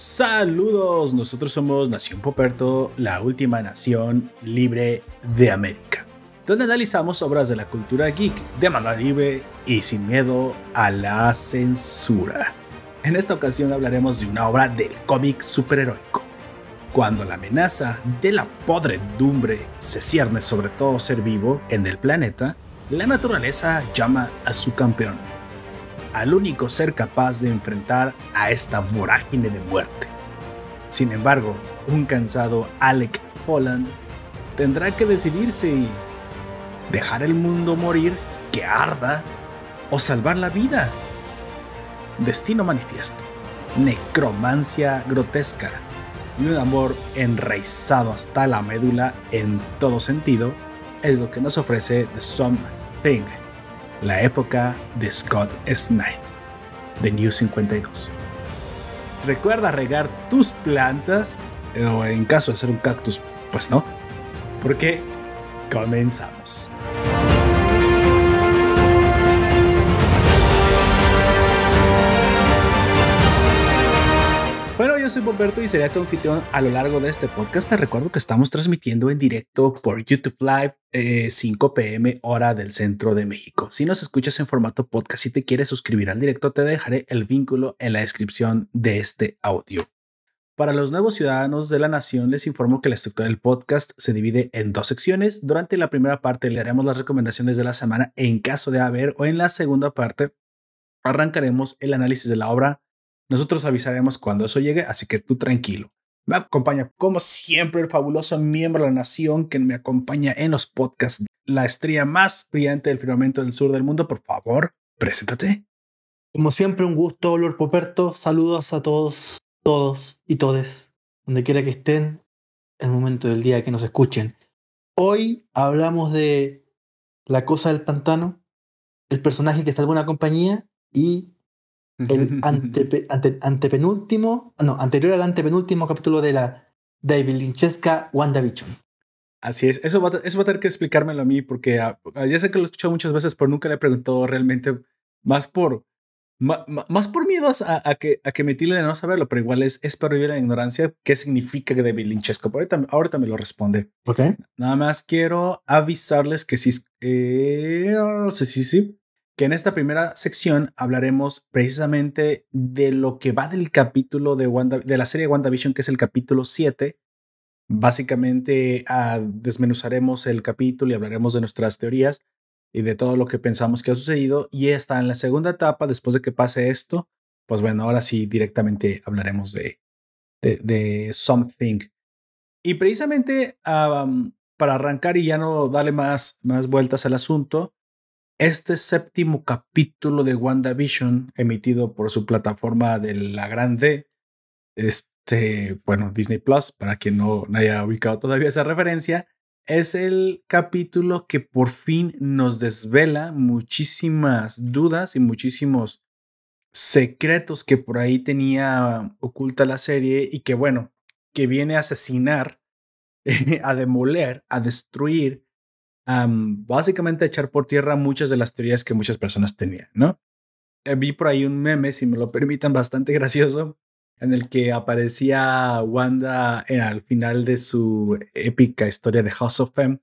Saludos, nosotros somos Nación Poperto, la última nación libre de América, donde analizamos obras de la cultura geek de manera libre y sin miedo a la censura. En esta ocasión hablaremos de una obra del cómic superheroico. Cuando la amenaza de la podredumbre se cierne sobre todo ser vivo en el planeta, la naturaleza llama a su campeón al único ser capaz de enfrentar a esta vorágine de muerte. Sin embargo, un cansado Alec Holland tendrá que decidirse y dejar el mundo morir, que arda, o salvar la vida. Destino manifiesto, necromancia grotesca y un amor enraizado hasta la médula en todo sentido es lo que nos ofrece The Thing la época de Scott Snyder, de New 52. Recuerda regar tus plantas, o en caso de ser un cactus, pues no, porque comenzamos. Soy Boberto y seré tu anfitrión a lo largo de este podcast. Te recuerdo que estamos transmitiendo en directo por YouTube Live 5 eh, pm hora del centro de México. Si nos escuchas en formato podcast y te quieres suscribir al directo, te dejaré el vínculo en la descripción de este audio. Para los nuevos ciudadanos de la nación, les informo que la estructura del podcast se divide en dos secciones. Durante la primera parte le haremos las recomendaciones de la semana en caso de haber o en la segunda parte arrancaremos el análisis de la obra nosotros avisaremos cuando eso llegue, así que tú tranquilo. Me acompaña, como siempre, el fabuloso miembro de la nación que me acompaña en los podcasts. La estrella más brillante del firmamento del sur del mundo, por favor, preséntate. Como siempre, un gusto, Lord Poperto. Saludos a todos, todos y todes, donde quiera que estén, en el momento del día que nos escuchen. Hoy hablamos de La Cosa del Pantano, el personaje que salvó una compañía y el antepenúltimo, no, anterior al antepenúltimo capítulo de la David Lynchesca WandaVision. Así es, eso va, eso va a tener que explicármelo a mí porque ah, ah, ya sé que lo he escuchado muchas veces, pero nunca le he preguntado realmente más por, más, por miedos a, que, a que me tilde de no saberlo, pero igual es, es para vivir la ignorancia qué significa David Lynchesco. Ahorita, ahorita me lo responde. Ok. Nada más quiero avisarles que sí, eh, no sé si sí, que en esta primera sección hablaremos precisamente de lo que va del capítulo de, de la serie WandaVision, que es el capítulo 7. Básicamente ah, desmenuzaremos el capítulo y hablaremos de nuestras teorías y de todo lo que pensamos que ha sucedido. Y está en la segunda etapa, después de que pase esto, pues bueno, ahora sí directamente hablaremos de, de, Something. Y precisamente para arrancar y ya no darle más, más vueltas al asunto, este séptimo capítulo de WandaVision, emitido por su plataforma de la Grande, este, bueno, Disney Plus, para quien no, haya ubicado todavía esa referencia, es el capítulo que por fin nos desvela muchísimas dudas y muchísimos secretos que por ahí tenía oculta la serie y que bueno, que viene a asesinar, a demoler, a destruir básicamente echar por tierra muchas de las teorías que muchas personas tenían, ¿no? Eh, vi por ahí un meme, si me lo permitan, bastante gracioso, en el que aparecía Wanda en, al final de su épica historia de House of M.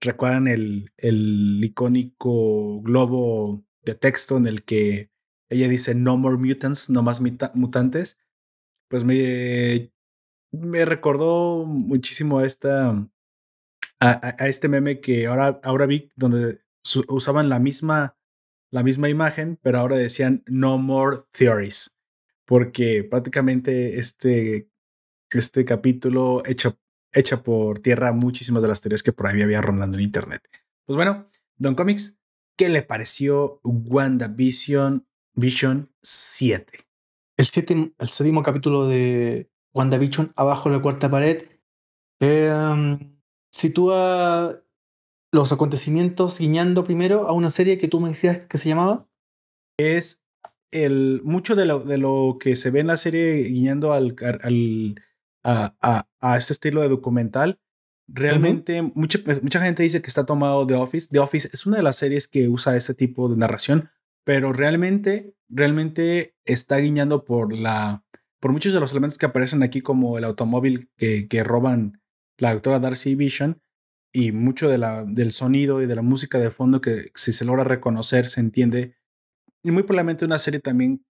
¿Recuerdan el, el icónico globo de texto en el que ella dice no more mutants, no más mutantes? Pues me, me recordó muchísimo esta, a, este meme que ahora, ahora vi donde usaban la misma, la misma imagen, pero ahora decían no more theories, porque prácticamente este, este capítulo echa, por tierra muchísimas de las teorías que por ahí había rondando en internet. Pues bueno, Don Comics, ¿qué le pareció WandaVision Vision 7? El, séptimo, el séptimo capítulo de WandaVision, abajo de la cuarta pared. Eh, sitúa los acontecimientos guiñando primero a una serie que tú me decías que se llamaba. Es el mucho de lo, de lo que se ve en la serie guiñando al, al a, a, este estilo de documental. Realmente mucha, mucha gente dice que está tomado de Office. The Office es una de las series que usa ese tipo de narración, pero realmente, realmente está guiñando por la, por muchos de los elementos que aparecen aquí, como el automóvil que, que roban la doctora Darcy Vision, y mucho de la, del sonido y de la música de fondo que si se logra reconocer, se entiende. Y muy probablemente una serie también,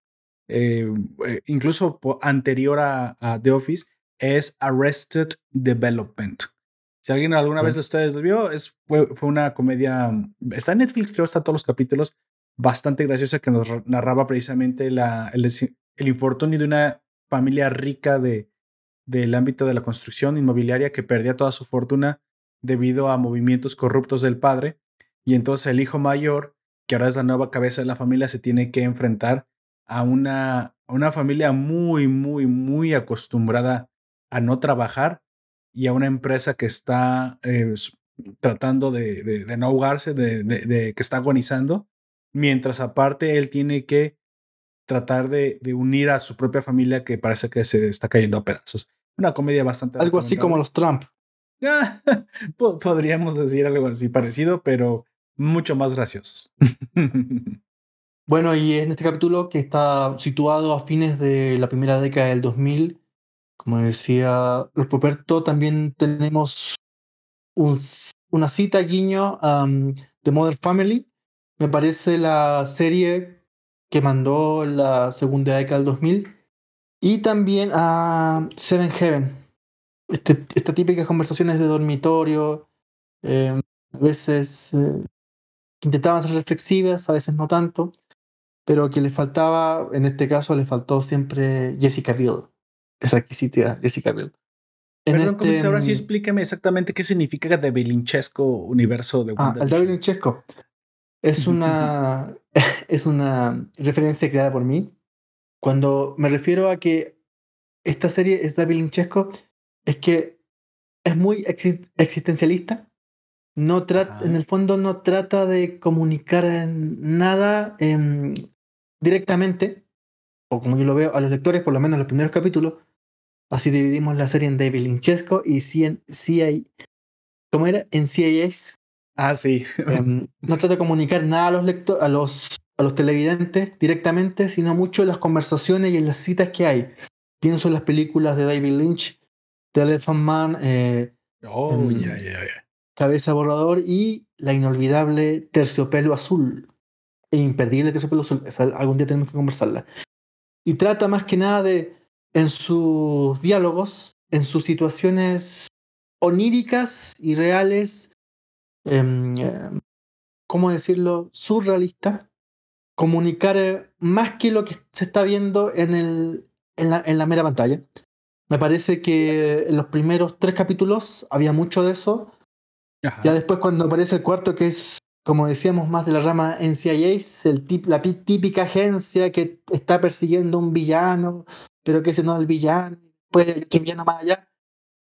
eh, eh, incluso anterior a, The Office, es Arrested Development. Si alguien alguna vez de ustedes lo vio, es, fue, fue, una comedia, está en Netflix, creo, está todos los capítulos, bastante graciosa que nos narraba precisamente la, el, el infortunio de una familia rica de, del ámbito de la construcción inmobiliaria que perdía toda su fortuna debido a movimientos corruptos del padre. Y entonces el hijo mayor, que ahora es la nueva cabeza de la familia, se tiene que enfrentar a una, una familia muy, muy, muy acostumbrada a no trabajar y a una empresa que está eh, tratando de, de, no ahogarse, de, de, que está agonizando, mientras aparte él tiene que tratar de, unir a su propia familia que parece que se está cayendo a pedazos. Una comedia bastante... Algo así como los Trump. Podríamos decir algo así parecido, pero mucho más graciosos. bueno, y en este capítulo que está situado a fines de la primera década del 2000, como decía los Poperto, también tenemos una cita guiño de Mother Family. Me parece la serie que mandó la segunda década del 2000. Y también a Seven Heaven, este, esta típica conversaciones de dormitorio, eh, a veces eh, intentaban ser reflexivas, a veces no tanto, pero que le faltaba, en este caso le faltó siempre Jessica Biel, esa exquisita Jessica Biel. Perdón, este, ahora sí mm, explíqueme exactamente qué significa de Belinchesco universo de ah, el de es una, es una referencia creada por mí. Cuando me refiero a que esta serie es David Lynchesco, es que es muy existencialista. No trata, en el fondo no trata de comunicar nada em, directamente, o como yo lo veo a los lectores, por lo menos en los primeros capítulos. Así dividimos la serie en David Lynchesco y CIA. ¿Cómo era? En CIS. Ah, sí. Em, no trata de comunicar nada a los, a los, a los televidentes directamente, sino mucho en las conversaciones y en las citas que hay. Pienso en las películas de David Lynch Telephone Man, eh, oh, em, Cabeza Borrador y la inolvidable Terciopelo Azul. E imperdible Terciopelo Azul. algún día tenemos que conversarla. Y trata más que nada de, en sus diálogos, en sus situaciones oníricas y reales, em, em, ¿cómo decirlo? Surrealistas, comunicar eh, más que lo que se está viendo en, el, en, la, en la mera pantalla. Me parece que en los primeros tres capítulos había mucho de eso. Ya después cuando aparece el cuarto, que es, como decíamos, más de la rama NCIA, el tip, la típica agencia que está persiguiendo a un villano, pero que ese no es el villano, pues otro villano más allá.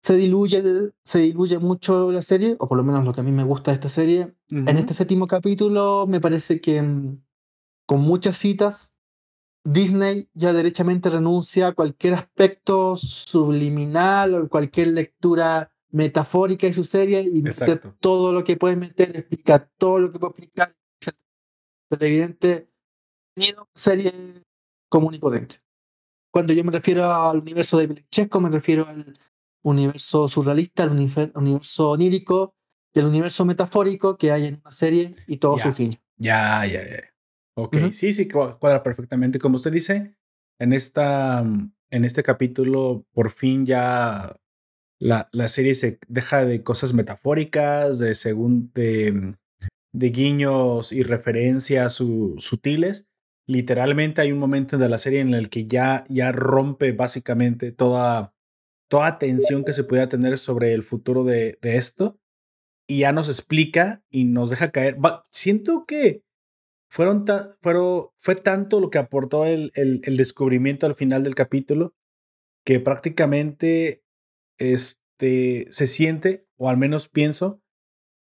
Se diluye, se diluye mucho la serie, o por lo menos lo que a mí me gusta de esta serie. En este séptimo capítulo me parece que mm, con muchas citas Disney ya derechamente renuncia a cualquier aspecto subliminal o cualquier lectura metafórica de su serie y mete todo lo que puede meter, explica todo lo que puede explicar. Es evidente, serie común y corriente. Cuando yo me refiero al universo de Chesco, me refiero al universo surrealista, al universo onírico, el universo metafórico que hay en una serie y todo su guiño. Ya, ya, ya. Ok, sí, sí, cuadra perfectamente. Como usted dice, en, esta, en este capítulo, por fin ya la, la serie se deja de cosas metafóricas, de, según, de, de guiños y referencias sutiles. Literalmente hay un momento de la serie en el que ya, ya rompe básicamente toda, toda tensión que se pueda tener sobre el futuro de, de esto y ya nos explica y nos deja caer. siento que fueron, fueron fue tanto lo que aportó el, el, el, descubrimiento al final del capítulo que prácticamente este, se siente, o al menos pienso,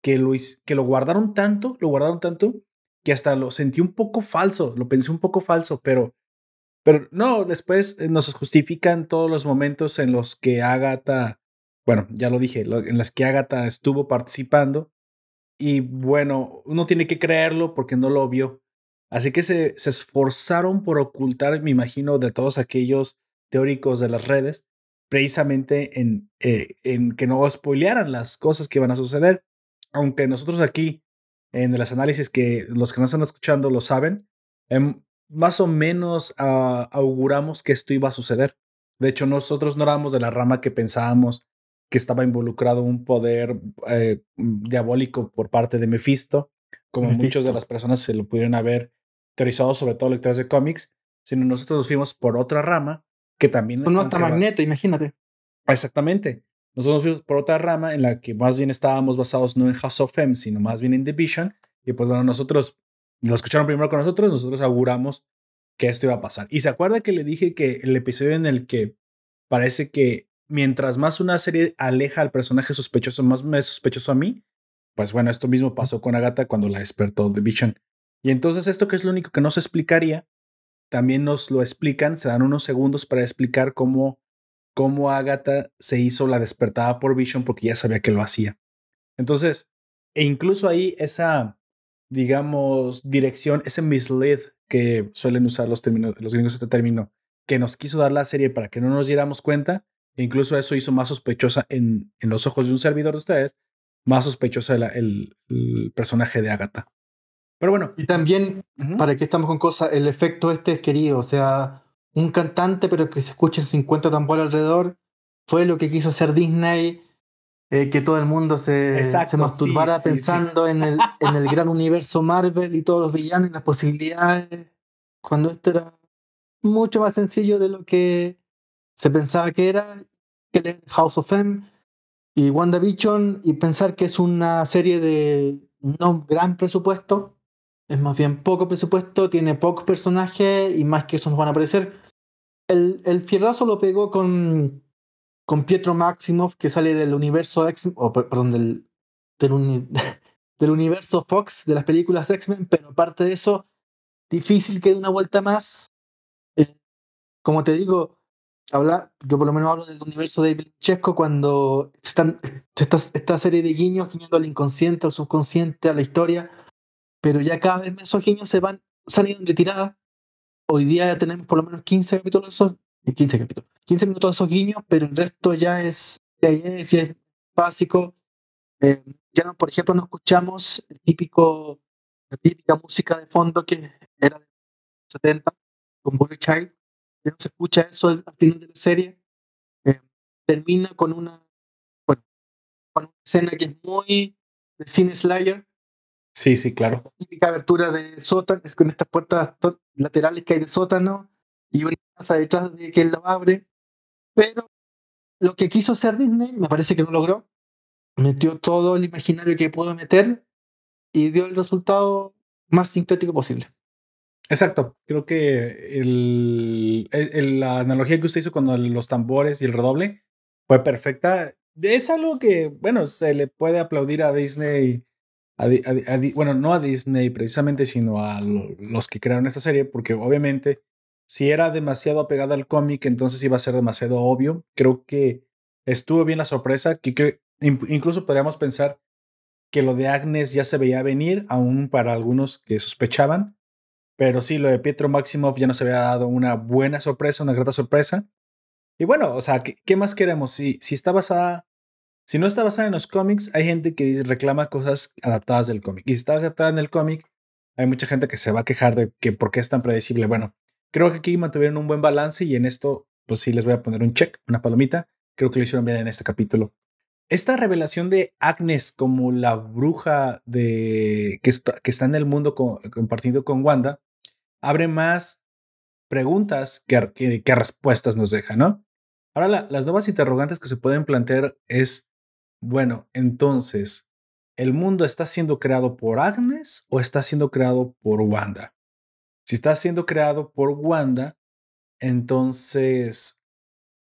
que lo, que lo guardaron tanto, lo guardaron tanto, que hasta lo sentí un poco falso, lo pensé un poco falso, pero, pero no, después eh, nos justifican todos los momentos en los que Agatha, bueno, ya lo dije, en los que Agatha estuvo participando y bueno, uno tiene que creerlo porque no lo vio. Así que se, se esforzaron por ocultar, me imagino, de todos aquellos teóricos de las redes precisamente en, eh, en que no spoilearan las cosas que iban a suceder. Aunque nosotros aquí, en los análisis que los que nos están escuchando lo saben, em, más o menos ah, auguramos que esto iba a suceder. De hecho, nosotros no éramos de la rama que pensábamos que estaba involucrado un poder eh, diabólico por parte de Mephisto, como muchas de las personas se lo pudieron haber teorizado, sobre todo lectores de cómics, sino nosotros nos fuimos por otra rama que también... Un nota magneto, imagínate. Exactamente. Nosotros nos fuimos por otra rama en la que más bien estábamos basados no en House of M, sino más bien en Division. Y pues bueno, nosotros lo escucharon primero con nosotros, nosotros auguramos que esto iba a pasar. Y se acuerda que le dije que el episodio en el que parece que mientras más una serie aleja al personaje sospechoso, más me es sospechoso a mí, pues bueno, esto mismo pasó con Agatha cuando la despertó Division. Y entonces esto que es lo único que no se explicaría, también nos lo explican, se dan unos segundos para explicar cómo, cómo Agatha se hizo la despertada por Vision porque ya sabía que lo hacía. Entonces, e incluso ahí esa, digamos, dirección, ese mislead que suelen usar los, términos, los gringos este término, que nos quiso dar la serie para que no nos diéramos cuenta, e incluso eso hizo más sospechosa en, en los ojos de un servidor de ustedes, más sospechosa el, el personaje de Agatha. Pero bueno. Y también, para que estamos con cosas, el efecto este es querido. O sea, un cantante, pero que se escuchen 50 tambores alrededor, fue lo que quiso hacer Disney. Eh, que todo el mundo se, se masturbara pensando En, el, en el gran universo Marvel y todos los villanos y las posibilidades. Cuando esto era mucho más sencillo de lo que se pensaba que era, House of M y WandaVision, y pensar que es una serie de no gran presupuesto, es más bien poco presupuesto, tiene pocos personajes y más que eso nos van a aparecer. El, el fierrazo lo pegó con, con Pietro Maximoff, que sale del universo X, o perdón, del, del, del universo Fox, de las películas X-Men, pero aparte de eso, difícil que dé una vuelta más. Eh, como te digo, habla, yo por lo menos hablo del universo de Chesco cuando están esta, esta serie de guiños guiñando al inconsciente, al subconsciente, a la historia pero ya cada vez esos guiños se van, saliendo en retirada. Hoy día ya tenemos por lo menos 15 capítulos de esos, 15 eh, capítulos, 15 minutos de esos guiños, pero el resto ya es, ya es, es básico. Eh, ya no, por ejemplo, no escuchamos el típico, la típica música de fondo que era de 70 con Boy Child. Ya no se escucha eso al, final de la serie. Eh, termina con una, bueno, con una escena que es muy de Cine Slayer, Sí, sí, claro. Típica abertura de sótano, es con estas puertas laterales que hay de sótano y una casa detrás de que él lo abre. Pero lo que quiso hacer Disney, me parece que no logró. Metió todo el imaginario que pudo meter y dio el resultado más sincrético posible. Exacto. Creo que el, la analogía que usted hizo con los tambores y el redoble fue perfecta. Es algo que, bueno, se le puede aplaudir a Disney bueno, no a Disney precisamente, sino a los que crearon esta serie, porque obviamente si era demasiado apegada al cómic, entonces iba a ser demasiado obvio. Creo que estuvo bien la sorpresa, que, incluso podríamos pensar que lo de Agnes ya se veía venir, aún para algunos que sospechaban, pero sí, lo de Pietro Maximoff ya nos había dado una buena sorpresa, una grata sorpresa. Y bueno, o sea, ¿qué, qué más queremos? Si, si está basada si no está basada en los cómics, hay gente que reclama cosas adaptadas del cómic. Y si está adaptada en el cómic, hay mucha gente que se va a quejar de que por qué es tan predecible. Bueno, creo que aquí mantuvieron un buen balance y en esto, pues sí, les voy a poner un check, una palomita. Creo que lo hicieron bien en este capítulo. Esta revelación de Agnes como la bruja de, que, está, que está en el mundo compartido con Wanda abre más preguntas que, respuestas nos deja, ¿no? Ahora, las nuevas interrogantes que se pueden plantear es bueno, entonces, ¿el mundo está siendo creado por Agnes o está siendo creado por Wanda? Si está siendo creado por Wanda, entonces,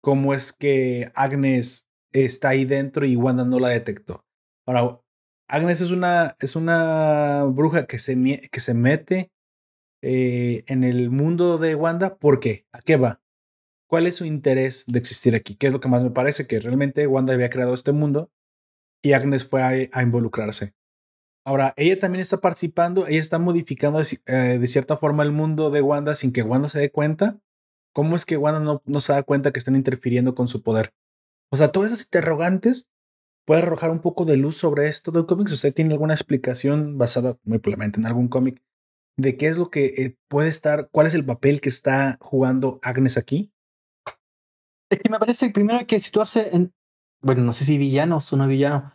¿cómo es que Agnes está ahí dentro y Wanda no la detectó? Ahora, Agnes es una, es una bruja que se, que se mete eh, en el mundo de Wanda. ¿Por qué? ¿A qué va? ¿Cuál es su interés de existir aquí? ¿Qué es lo que más me parece? Que realmente Wanda había creado este mundo y Agnes fue a, involucrarse. Ahora, ella también está participando, ella está modificando eh, de cierta forma el mundo de Wanda sin que Wanda se dé cuenta. ¿Cómo es que Wanda no, se da cuenta que están interfiriendo con su poder? O sea, todas esas interrogantes puede arrojar un poco de luz sobre esto del cómic. Si usted tiene alguna explicación basada muy probablemente en algún cómic de qué es lo que eh, puede estar, cuál es el papel que está jugando Agnes aquí. Es que me parece primero hay que situarse en, bueno, no sé si villanos o no villanos.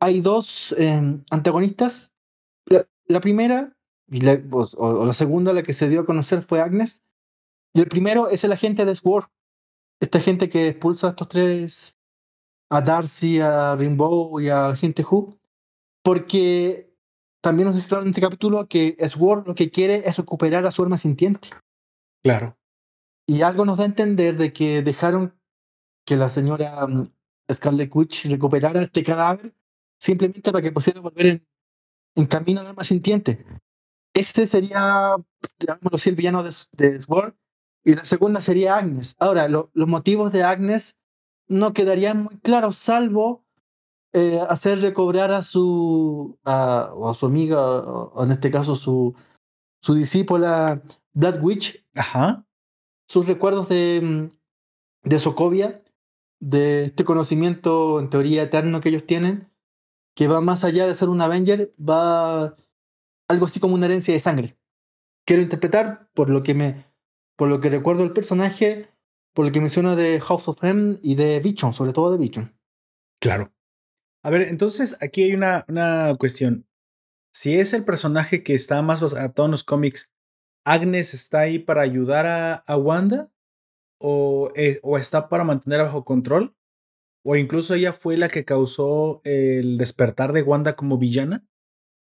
Hay dos em, antagonistas. La, primera, la, o, la segunda, la que se dio a conocer fue Agnes. Y el primero es el agente de Sword. Esta gente que expulsa a estos tres, a Darcy, a Rainbow y al agente Who. Porque también nos declararon en este capítulo que Sword lo que quiere es recuperar a su arma sintiente. Claro. Y algo nos da a entender de que dejaron que la señora mm, Scarlet Witch recuperara este cadáver simplemente para que pudiera volver en, en camino al arma sintiente. Este sería, digámoslo así, el villano de, de Sword. Y la segunda sería Agnes. Ahora, los motivos de Agnes no quedarían muy claros, salvo eh, hacer recobrar a su, a, o a su amiga, o en este caso su, su discípula Blood Witch, Ajá. sus recuerdos de, de Sokovia, de este conocimiento en teoría eterno que ellos tienen, que va más allá de ser un Avenger, va algo así como una herencia de sangre. Quiero interpretar, por lo que me, por lo que recuerdo el personaje, por lo que menciona de House of M y de Bichon, sobre todo de Bichon. Claro. A ver, entonces aquí hay una, una cuestión. Si es el personaje que está más basado en los cómics, ¿Agnes está ahí para ayudar a, a Wanda? O, eh, ¿O está para mantener bajo control? ¿O incluso ella fue la que causó el despertar de Wanda como villana?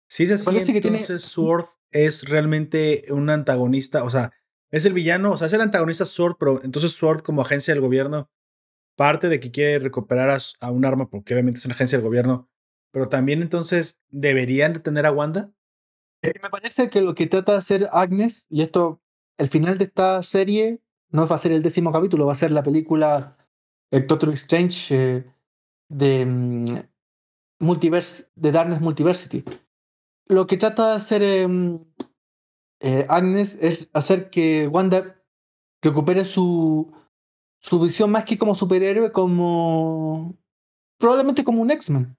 Si es así, entonces tiene... Sword es realmente un antagonista, o sea, es el villano, o sea, es el antagonista Sword, pero entonces Sword como agencia del gobierno parte de que quiere recuperar a, un arma, porque obviamente es una agencia del gobierno, pero también entonces deberían detener a Wanda. Eh, me parece que lo que trata de hacer Agnes, y esto, el final de esta serie no va a ser el décimo capítulo, va a ser la película el Doctor Strange eh, de mm, Multiverse, de Darkness Multiversity. Lo que trata de hacer eh, Agnes es hacer que Wanda recupere su, su visión más que como superhéroe, como probablemente como un X-Men,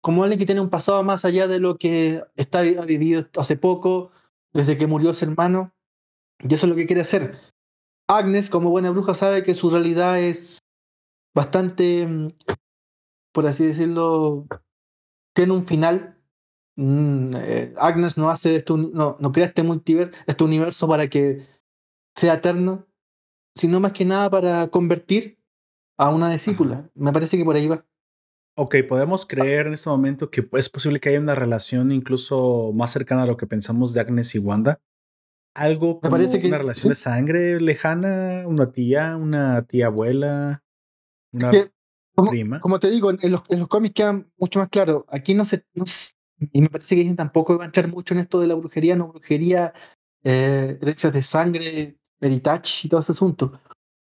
como alguien que tiene un pasado más allá de lo que está, ha vivido hace poco, desde que murió su hermano, y eso es lo que quiere hacer. Agnes, como buena bruja, sabe que su realidad es bastante, mm, por así decirlo, tiene un final. Mm, eh, Agnes no hace esto, no, no crea este multiverso, este universo para que sea eterno, sino más que nada para convertir a una discípula. Me parece que por ahí va. Ok, podemos creer en este momento que es posible que haya una relación incluso más cercana a lo que pensamos de Agnes y Wanda. Algo como Me parece que, una relación de sangre lejana, una tía, una tía abuela, una como, prima. Como te digo, en los, en los cómics queda mucho más claro. Aquí no se, y me parece que tampoco va a entrar mucho en esto de la brujería, no brujería, eh, herencias de sangre, heritage y todo ese asunto.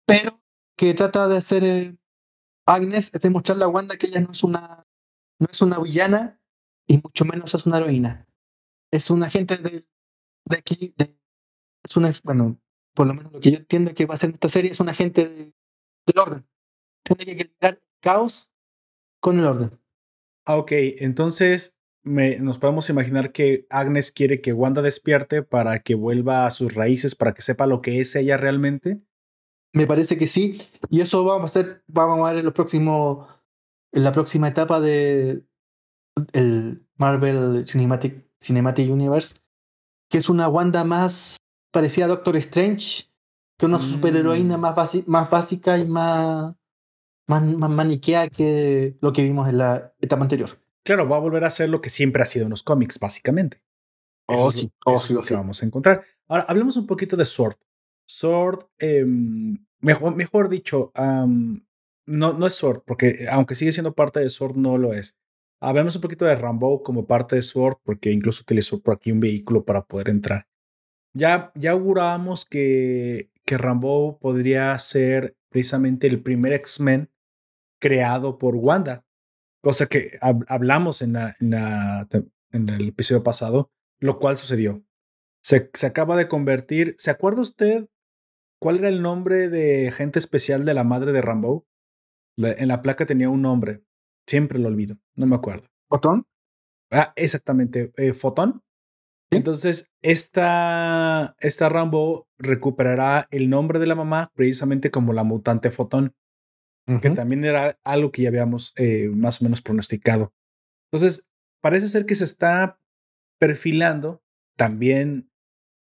Pero que trata de hacer eh, Agnes es demostrarle a Wanda que ella no es una no es una villana y mucho menos es una heroína. Es un agente de, de aquí, es una, bueno, por lo menos lo que yo entiendo que va a ser en esta serie es un agente de, del orden. Tiene que equilibrar caos con el orden. Ah, ok, entonces nos podemos imaginar que Agnes quiere que Wanda despierte para que vuelva a sus raíces, para que sepa lo que es ella realmente. Me parece que sí, y eso vamos a hacer, vamos a ver en los próximos, en la próxima etapa de el Marvel Cinematic, Cinematic Universe, que es una Wanda más parecida a Doctor Strange, que una superheroína mm. más, más básica y más, más, más maniquea que lo que vimos en la etapa anterior. Claro, va a volver a ser lo que siempre ha sido en los cómics, básicamente. Oh, sí, oh, sí, que vamos a encontrar. Ahora, hablemos un poquito de Sword. Sword, em, mejor, mejor dicho, no, no es Sword, porque aunque sigue siendo parte de Sword, no lo es. Hablemos un poquito de Rambo como parte de Sword, porque incluso utilizó por aquí un vehículo para poder entrar. Ya, ya augurábamos que, que Rambo podría ser precisamente el primer X-Men creado por Wanda cosa que hablamos en, la, en, el episodio pasado, lo cual sucedió. Se, se, acaba de convertir, ¿se acuerda usted ¿Cuál era el nombre de gente especial de la madre de Rambo? en la placa tenía un nombre. Siempre lo olvido. No me acuerdo. ¿Fotón? Ah, exactamente. Eh, Fotón. Entonces, esta, esta Rambo recuperará el nombre de la mamá precisamente como la mutante Fotón, que también era algo que ya habíamos eh, más o menos pronosticado. Entonces, parece ser que se está perfilando también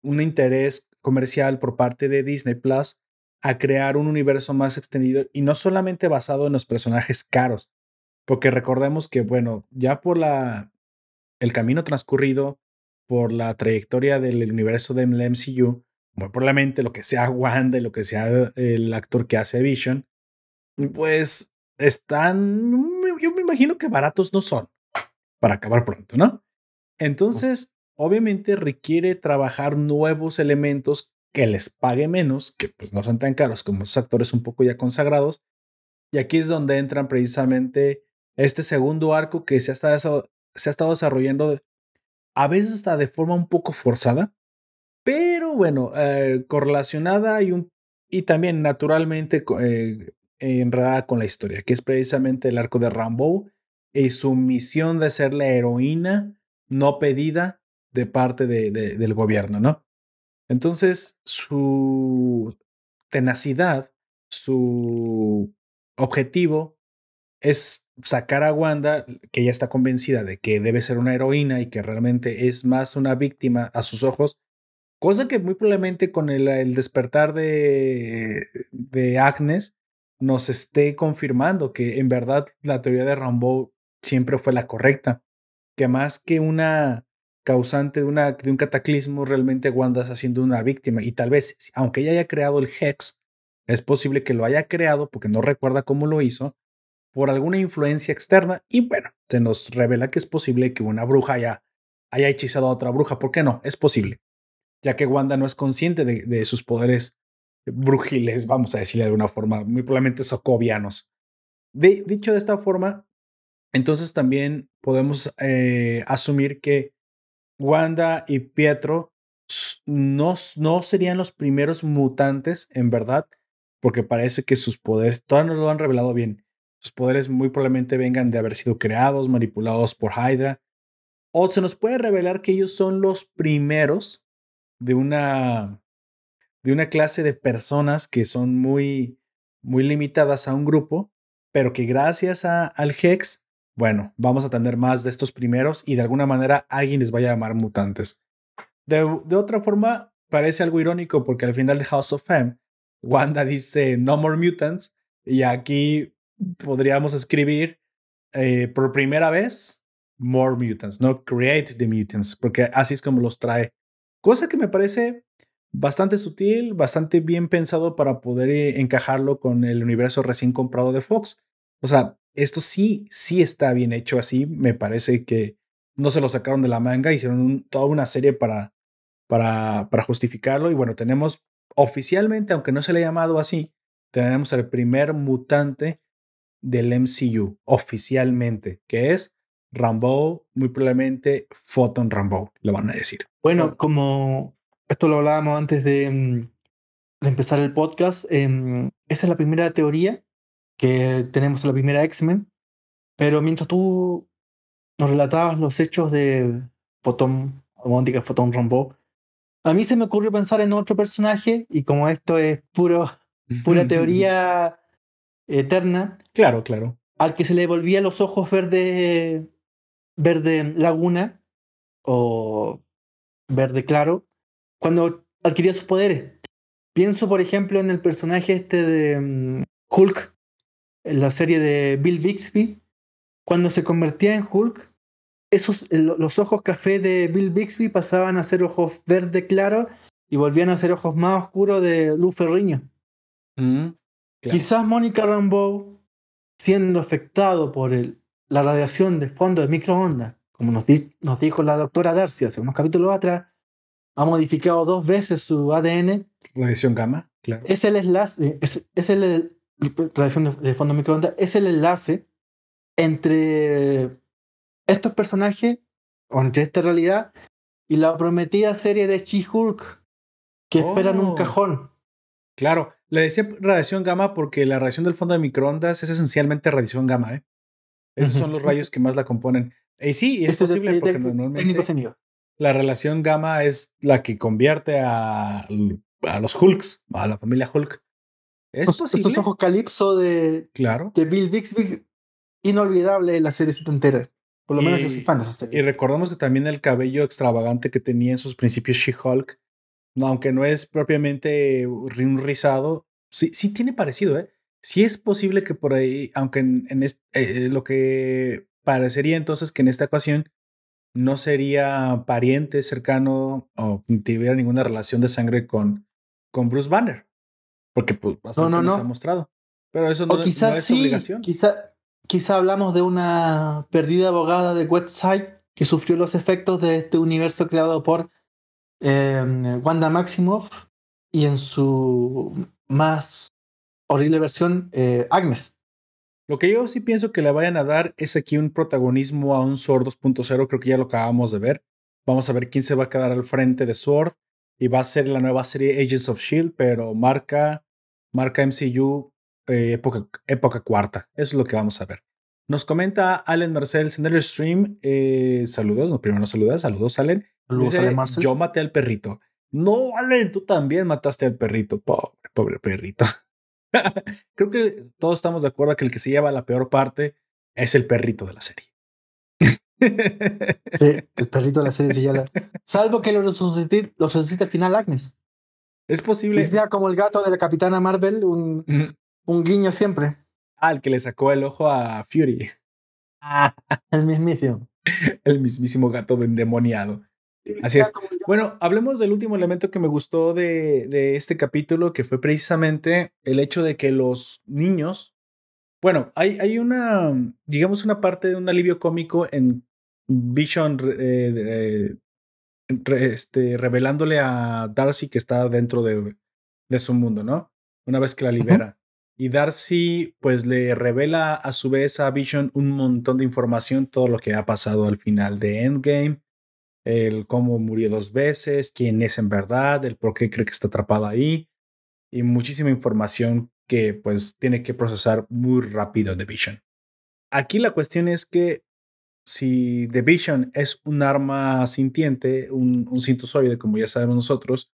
un interés comercial por parte de Disney Plus a crear un universo más extendido y no solamente basado en los personajes caros, porque recordemos que, bueno, ya por la, el camino transcurrido, por la trayectoria del universo de MCU, muy probablemente lo que sea Wanda y lo que sea el actor que hace Vision, pues están, yo me imagino que baratos no son para acabar pronto, ¿no? Entonces, obviamente requiere trabajar nuevos elementos que les pague menos, que pues no son tan caros como esos actores un poco ya consagrados. Y aquí es donde entran precisamente este segundo arco que se ha estado, se ha estado desarrollando a veces está de forma un poco forzada, pero bueno, eh, correlacionada y, un, y también naturalmente eh, enredada con la historia, que es precisamente el arco de Rambo y su misión de ser la heroína no pedida de parte de, del gobierno, ¿no? Entonces, su tenacidad, su objetivo es sacar a Wanda, que ya está convencida de que debe ser una heroína y que realmente es más una víctima a sus ojos, cosa que muy probablemente con el, el despertar de, de Agnes nos esté confirmando que en verdad la teoría de Rambo siempre fue la correcta, que más que una causante de, de un cataclismo, realmente Wanda está siendo una víctima y tal vez, aunque ella haya creado el Hex, es posible que lo haya creado porque no recuerda cómo lo hizo, por alguna influencia externa y bueno, se nos revela que es posible que una bruja haya, hechizado a otra bruja. ¿Por qué no? Es posible, ya que Wanda no es consciente de, sus poderes brujiles, vamos a decirle de alguna forma, muy probablemente socovianos. Dicho de esta forma, entonces también podemos eh, asumir que Wanda y Pietro no, no serían los primeros mutantes, en verdad, porque parece que sus poderes todavía no lo han revelado bien. Sus poderes muy probablemente vengan de haber sido creados, manipulados por Hydra. O se nos puede revelar que ellos son los primeros de una, de una clase de personas que son muy, muy limitadas a un grupo, pero que gracias a, al Hex, bueno, vamos a tener más de estos primeros y de alguna manera alguien les vaya a llamar mutantes. De, de otra forma, parece algo irónico porque al final de House of Fame, Wanda dice No More Mutants y aquí podríamos escribir eh, por primera vez More Mutants, no Create the Mutants, porque así es como los trae. Cosa que me parece bastante sutil, bastante bien pensado para poder eh, encajarlo con el universo recién comprado de Fox. O sea, esto sí, sí está bien hecho así. Me parece que no se lo sacaron de la manga, hicieron toda una serie para, para, para justificarlo. Y bueno, tenemos oficialmente, aunque no se le ha llamado así, tenemos el primer mutante del MCU oficialmente, que es Rambo, muy probablemente Photon Rambo, lo van a decir. Bueno, como esto lo hablábamos antes de, mm, empezar el podcast, em, esa es la primera teoría que tenemos en la primera X-Men, pero mientras tú nos relatabas los hechos de Photon, Mónica Photon Rambo, a mí se me ocurrió pensar en otro personaje y como esto es puro, pura teoría eterna. Claro, claro. Al que se le volvían los ojos verde, verde laguna o verde claro cuando adquiría sus poderes. Pienso, por ejemplo, en el personaje este de mm, Hulk, en la serie de Bill Bixby. Cuando se convertía en Hulk, esos, los ojos café de Bill Bixby pasaban a ser ojos verde claro y volvían a ser ojos más oscuros de Luz Ferriño. Mm. Quizás Mónica Rambeau, siendo afectado por el, la radiación de fondo de microondas, como nos, nos, dijo la doctora Darcy hace unos capítulos atrás, ha modificado dos veces su ADN. Radiación gamma, claro. Es el enlace, es, es el, radiación de, de fondo de microondas, es el enlace entre estos personajes, o entre esta realidad, y la prometida serie de She-Hulk, que esperan un oh. cajón. Claro, le decía radiación gamma porque la radiación del fondo de microondas es esencialmente radiación gamma, ¿eh? Esos son los rayos que más la componen. Y sí, es Este posible porque técnico normalmente semiótico. La relación gamma es la que convierte a, a los Hulks, a la familia Hulk. ¿Es Estos, posible? estos ojos calipso de, Claro. de Bill Bixby, inolvidable la serie entera. Por lo menos Y- yo soy fan de esa Y serie. recordemos que también el cabello extravagante que tenía en sus principios She-Hulk, aunque no es propiamente un rizado, sí, sí tiene parecido, ¿eh? Sí es posible que por ahí, aunque en, en est- eh, lo que parecería entonces que en esta ocasión no sería pariente cercano o tuviera ninguna relación de sangre con, con Bruce Banner, porque pues hasta No, no, se no. ha mostrado. Pero eso no, o no quizás es sí, obligación. quizá, quizá hablamos de una perdida abogada de Westside que sufrió los efectos de este universo creado por eh, Wanda Maximoff y en su más horrible versión, eh, Agnes. Lo que yo sí pienso que le vayan a dar es aquí un protagonismo a un Sword 2.0, creo que ya lo acabamos de ver. Vamos a ver quién se va a quedar al frente de Sword y va a ser la nueva serie Agents of Shield, pero marca, marca MCU eh, época, época cuarta. Eso es lo que vamos a ver. Nos comenta Allen Marcel en el stream. eh, saludos, no, primero nos saluda, saludos Allen. Saludos, Dice, Marcel. Yo maté al perrito. No, Allen, tú también mataste al perrito. Pobre, pobre perrito. Creo que todos estamos de acuerdo que el que se lleva la peor parte es el perrito de la serie. Sí, el perrito de la serie se llama. Salvo que lo resucite, lo resucite al final Agnes. es Y posible. sea como el gato de la capitana Marvel, un, un guiño siempre. Ah, el que le sacó el ojo a Fury. Ah, El mismísimo. el mismísimo gato de endemoniado. Así es. Bueno, hablemos del último elemento que me gustó de, de este capítulo, que fue precisamente el hecho de que los niños. Bueno, hay, hay una, digamos, una parte de un alivio cómico en Vision eh, re- este, revelándole a Darcy que está dentro de, de su mundo, ¿no? Una vez que la libera. Y Darcy, pues, le revela a su vez a Vision un montón de información, todo lo que ha pasado al final de Endgame el cómo murió dos veces, quién es en verdad, el por qué cree que está atrapado ahí y muchísima información que pues tiene que procesar muy rápido The Vision. Aquí la cuestión es que si The Vision es un arma sintiente, un, un cintozoide, como ya sabemos nosotros,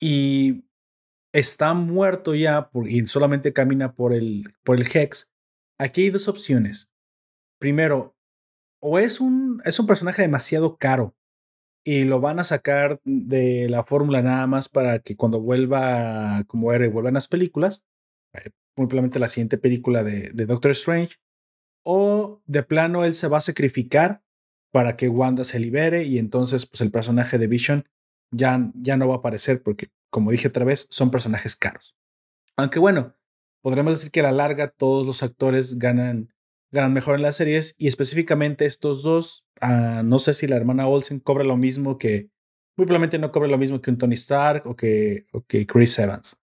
y está muerto ya por- y solamente camina por el, por el Hex, aquí hay dos opciones. Primero, o es un, es un personaje demasiado caro y lo van a sacar de la fórmula nada más para que cuando vuelva como era vuelvan las películas, eh, muy probablemente la siguiente película de, de Doctor Strange, o de plano él se va a sacrificar para que Wanda se libere y entonces pues el personaje de Vision ya, ya no va a aparecer porque como dije otra vez son personajes caros. Aunque bueno, podremos decir que a la larga todos los actores ganan ganan mejor en las series y específicamente estos dos, ah, no sé si la hermana Olsen cobra lo mismo que, muy probablemente no cobra lo mismo que un Tony Stark o que, o que Chris Evans.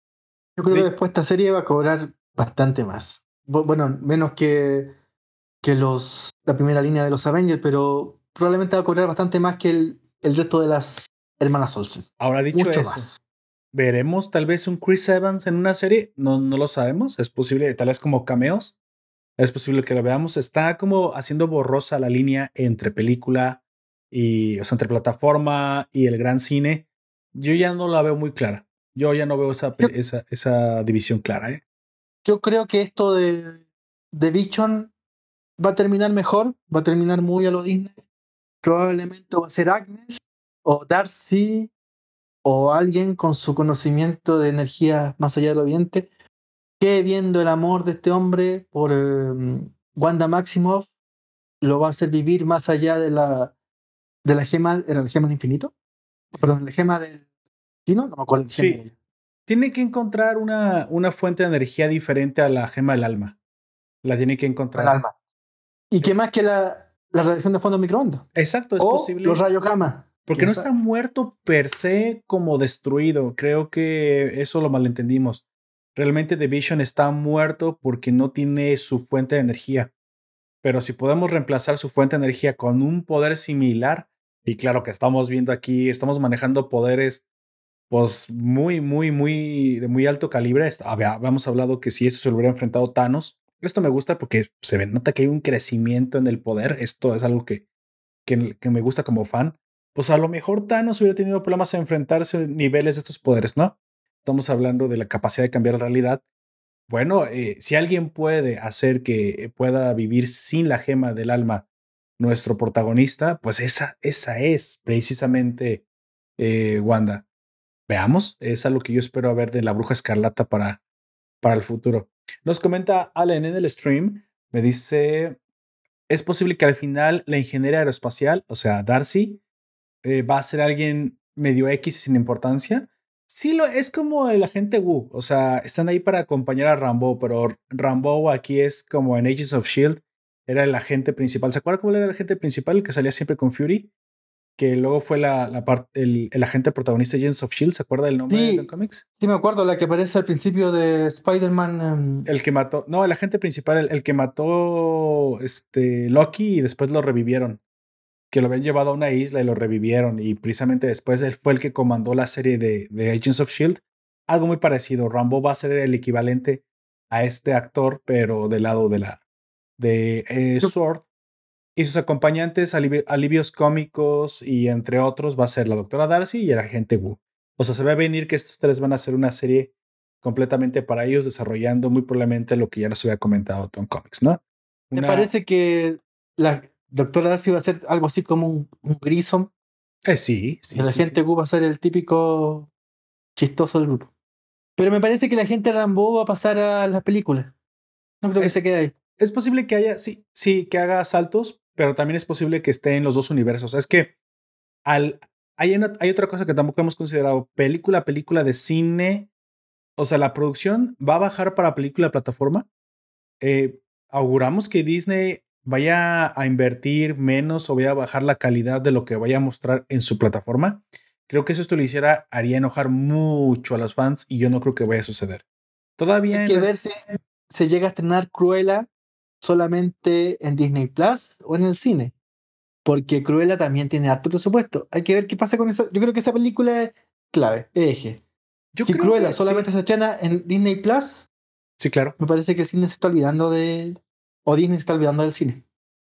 Yo creo que De- después esta serie va a cobrar bastante más. Bu- Bueno, menos que, que los, la primera línea de los Avengers, pero probablemente va a cobrar bastante más que el, el resto de las hermanas Olsen. Ahora dicho Mucho eso, más. ¿veremos tal vez un Chris Evans en una serie? No, no lo sabemos, es posible, tal vez como cameos. Es posible que lo veamos. Está como haciendo borrosa la línea entre película y, o sea, entre plataforma y el gran cine. Yo ya no la veo muy clara. Yo ya no veo esa, pe- Yo- esa, esa división clara, ¿eh? Yo creo que esto de, de Vision va a terminar mejor, va a terminar muy a lo Disney. Probablemente va a ser Agnes o Darcy o alguien con su conocimiento de energía más allá del oriente que viendo el amor de este hombre por eh, Wanda Maximoff lo va a hacer vivir más allá de la de la gema, ¿era la gema del infinito? Perdón, la gema del destino, no me acuerdo. el Sí. Tiene que encontrar una, una fuente de energía diferente a la gema del alma. La tiene que encontrar. el alma. Y qué más que la, la radiación de fondo de microondas. Exacto, es o posible. los rayos gamma. Porque ¿Quién no sabe? está muerto per se como destruido. Creo que eso lo malentendimos. Realmente The Vision está muerto porque no tiene su fuente de energía. Pero si podemos reemplazar su fuente de energía con un poder similar, y claro que estamos viendo aquí, estamos manejando poderes pues muy, muy, muy, de muy alto calibre. Habíamos hablado que si eso se lo hubiera enfrentado Thanos, esto me gusta porque se ve, nota que hay un crecimiento en el poder. Esto es algo que, que, que me gusta como fan. Pues a lo mejor Thanos hubiera tenido problemas en enfrentarse a niveles de estos poderes, ¿no? Estamos hablando de la capacidad de cambiar la realidad. Bueno, eh, si alguien puede hacer que pueda vivir sin la gema del alma nuestro protagonista, pues esa, esa es precisamente eh, Wanda. Veamos, es algo que yo espero ver de la bruja escarlata para, para el futuro. Nos comenta Allen en el stream, me dice, es posible que al final la ingeniera aeroespacial, o sea, Darcy, eh, va a ser alguien medio X sin importancia. Sí, lo, es como el agente Wu, o sea, están ahí para acompañar a Rambo, pero Rambo aquí es como en Ages of Shield, era el agente principal. ¿Se acuerda cómo era el agente principal que salía siempre con Fury? que luego fue la, la parte, el, el, agente protagonista de Agents of Shield, ¿se acuerda del nombre de los cómics? Sí, me acuerdo, la que aparece al principio de Spider-Man. Em, el que mató, no, el agente principal, el, el, que mató este Loki y después lo revivieron. Que lo habían llevado a una isla y lo revivieron. Y precisamente después él fue el que comandó la serie de, de Agents of Shield. Algo muy parecido. Rambo va a ser el equivalente a este actor, pero del lado de la de eh, Sword y sus acompañantes, alivios cómicos y entre otros, va a ser la doctora Darcy y el agente Wu. O sea, se va a venir que estos tres van a hacer una serie completamente para ellos, desarrollando muy probablemente lo que ya nos había comentado Tom Comics, ¿no? Me parece que la doctora Darcy va a ser algo así como un, un Grissom. Eh, sí, sí. El agente Wu va a ser el típico chistoso del grupo. Pero me parece que la gente Rambo va a pasar a la película. No creo que se quede ahí. Es posible que haya, sí, sí, que haga saltos, pero también es posible que esté en los dos universos. Es que al, hay, hay otra cosa que tampoco hemos considerado. Película, película de cine. O sea, la producción va a bajar para película plataforma. Eh, auguramos que Disney vaya a invertir menos o vaya a bajar la calidad de lo que vaya a mostrar en su plataforma. Creo que si esto lo hiciera, haría enojar mucho a los fans y yo no creo que vaya a suceder. Todavía. Hay que ver si se llega a estrenar Cruella solamente en Disney Plus o en el cine. Porque Cruella también tiene harto presupuesto. Hay que ver qué pasa con esa. Yo creo que esa película es clave, eje. Yo si Cruella solamente se estrena en Disney Plus. Sí, claro. Me parece que el cine se está olvidando de. O Disney está olvidando del cine.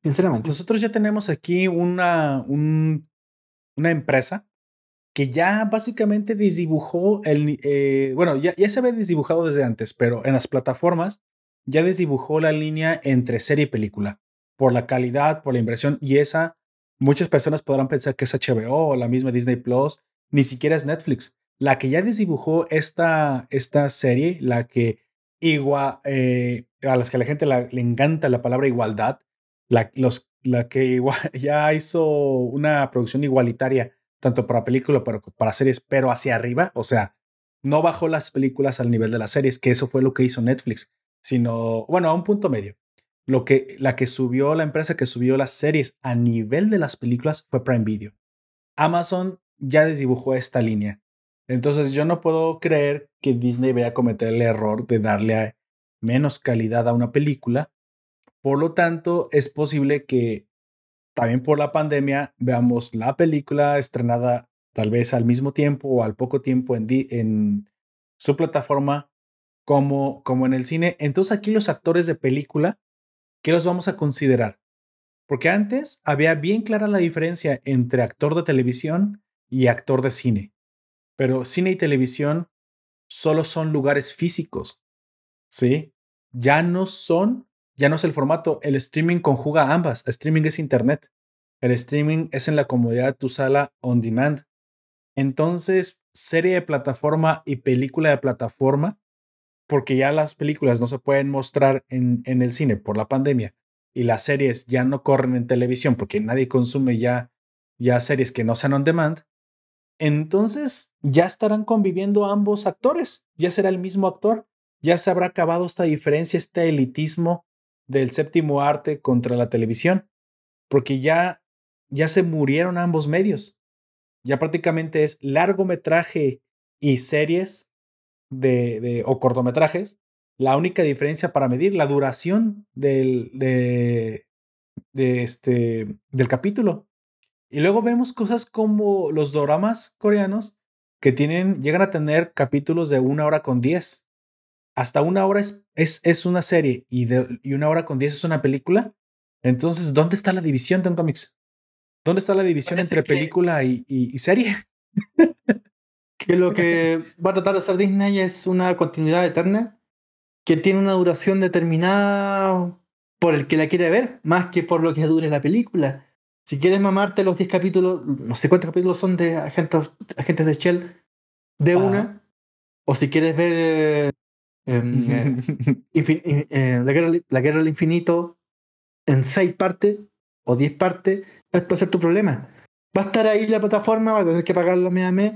Sinceramente. Nosotros ya tenemos aquí una, un, una empresa que ya básicamente desdibujó el. Eh, bueno, ya, ya se había desdibujado desde antes, pero en las plataformas ya desdibujó la línea entre serie y película, por la calidad, por la inversión, y esa, muchas personas podrán pensar que es HBO o la misma Disney Plus, ni siquiera es Netflix. La que ya desdibujó esta, esta serie, la que igual, eh, a las que a la gente le encanta la palabra igualdad, la, los, la que ya hizo una producción igualitaria, tanto para película como para series, pero hacia arriba, o sea, no bajó las películas al nivel de las series, que eso fue lo que hizo Netflix sino, bueno, a un punto medio. Lo que, la que subió, la empresa que subió las series a nivel de las películas fue Prime Video. Amazon ya desdibujó esta línea. Entonces yo no puedo creer que Disney vaya a cometer el error de darle menos calidad a una película. Por lo tanto, es posible que también por la pandemia veamos la película estrenada tal vez al mismo tiempo o al poco tiempo en, su plataforma como, como en el cine. Entonces aquí los actores de película, ¿qué los vamos a considerar? Porque antes había bien clara la diferencia entre actor de televisión y actor de cine. Pero cine y televisión solo son lugares físicos. ¿Sí? Ya no son, ya no es el formato. El streaming conjuga ambas. El streaming es internet. El streaming es en la comodidad de tu sala on demand. Entonces, serie de plataforma y película de plataforma porque ya las películas no se pueden mostrar en, en el cine por la pandemia y las series ya no corren en televisión porque nadie consume ya, ya series que no sean on demand, entonces ya estarán conviviendo ambos actores, ya será el mismo actor, ya se habrá acabado esta diferencia, este elitismo del séptimo arte contra la televisión, porque ya, ya se murieron ambos medios. Ya prácticamente es largometraje y series de, o cortometrajes, la única diferencia para medir la duración del, de, de este, del capítulo. Y luego vemos cosas como los doramas coreanos, que tienen, llegan a tener capítulos de una hora con diez. Hasta una hora es, es, es una serie y, de, y una hora con diez es una película. Entonces, ¿dónde está la división de un cómics? ¿Dónde está la división entre película y, y, y serie? que lo que va a tratar de hacer Disney es una continuidad eterna que tiene una duración determinada por el que la quiere ver, más que por lo que dure la película. Si quieres mamarte los 10 capítulos, no sé cuántos capítulos son de agentes, agentes de Shell, de una, o si quieres ver eh, eh, la, guerra, la, guerra, del infinito en 6 partes o 10 partes, va a ser tu problema. Va a estar ahí la plataforma, va a tener que pagarla mes a mes,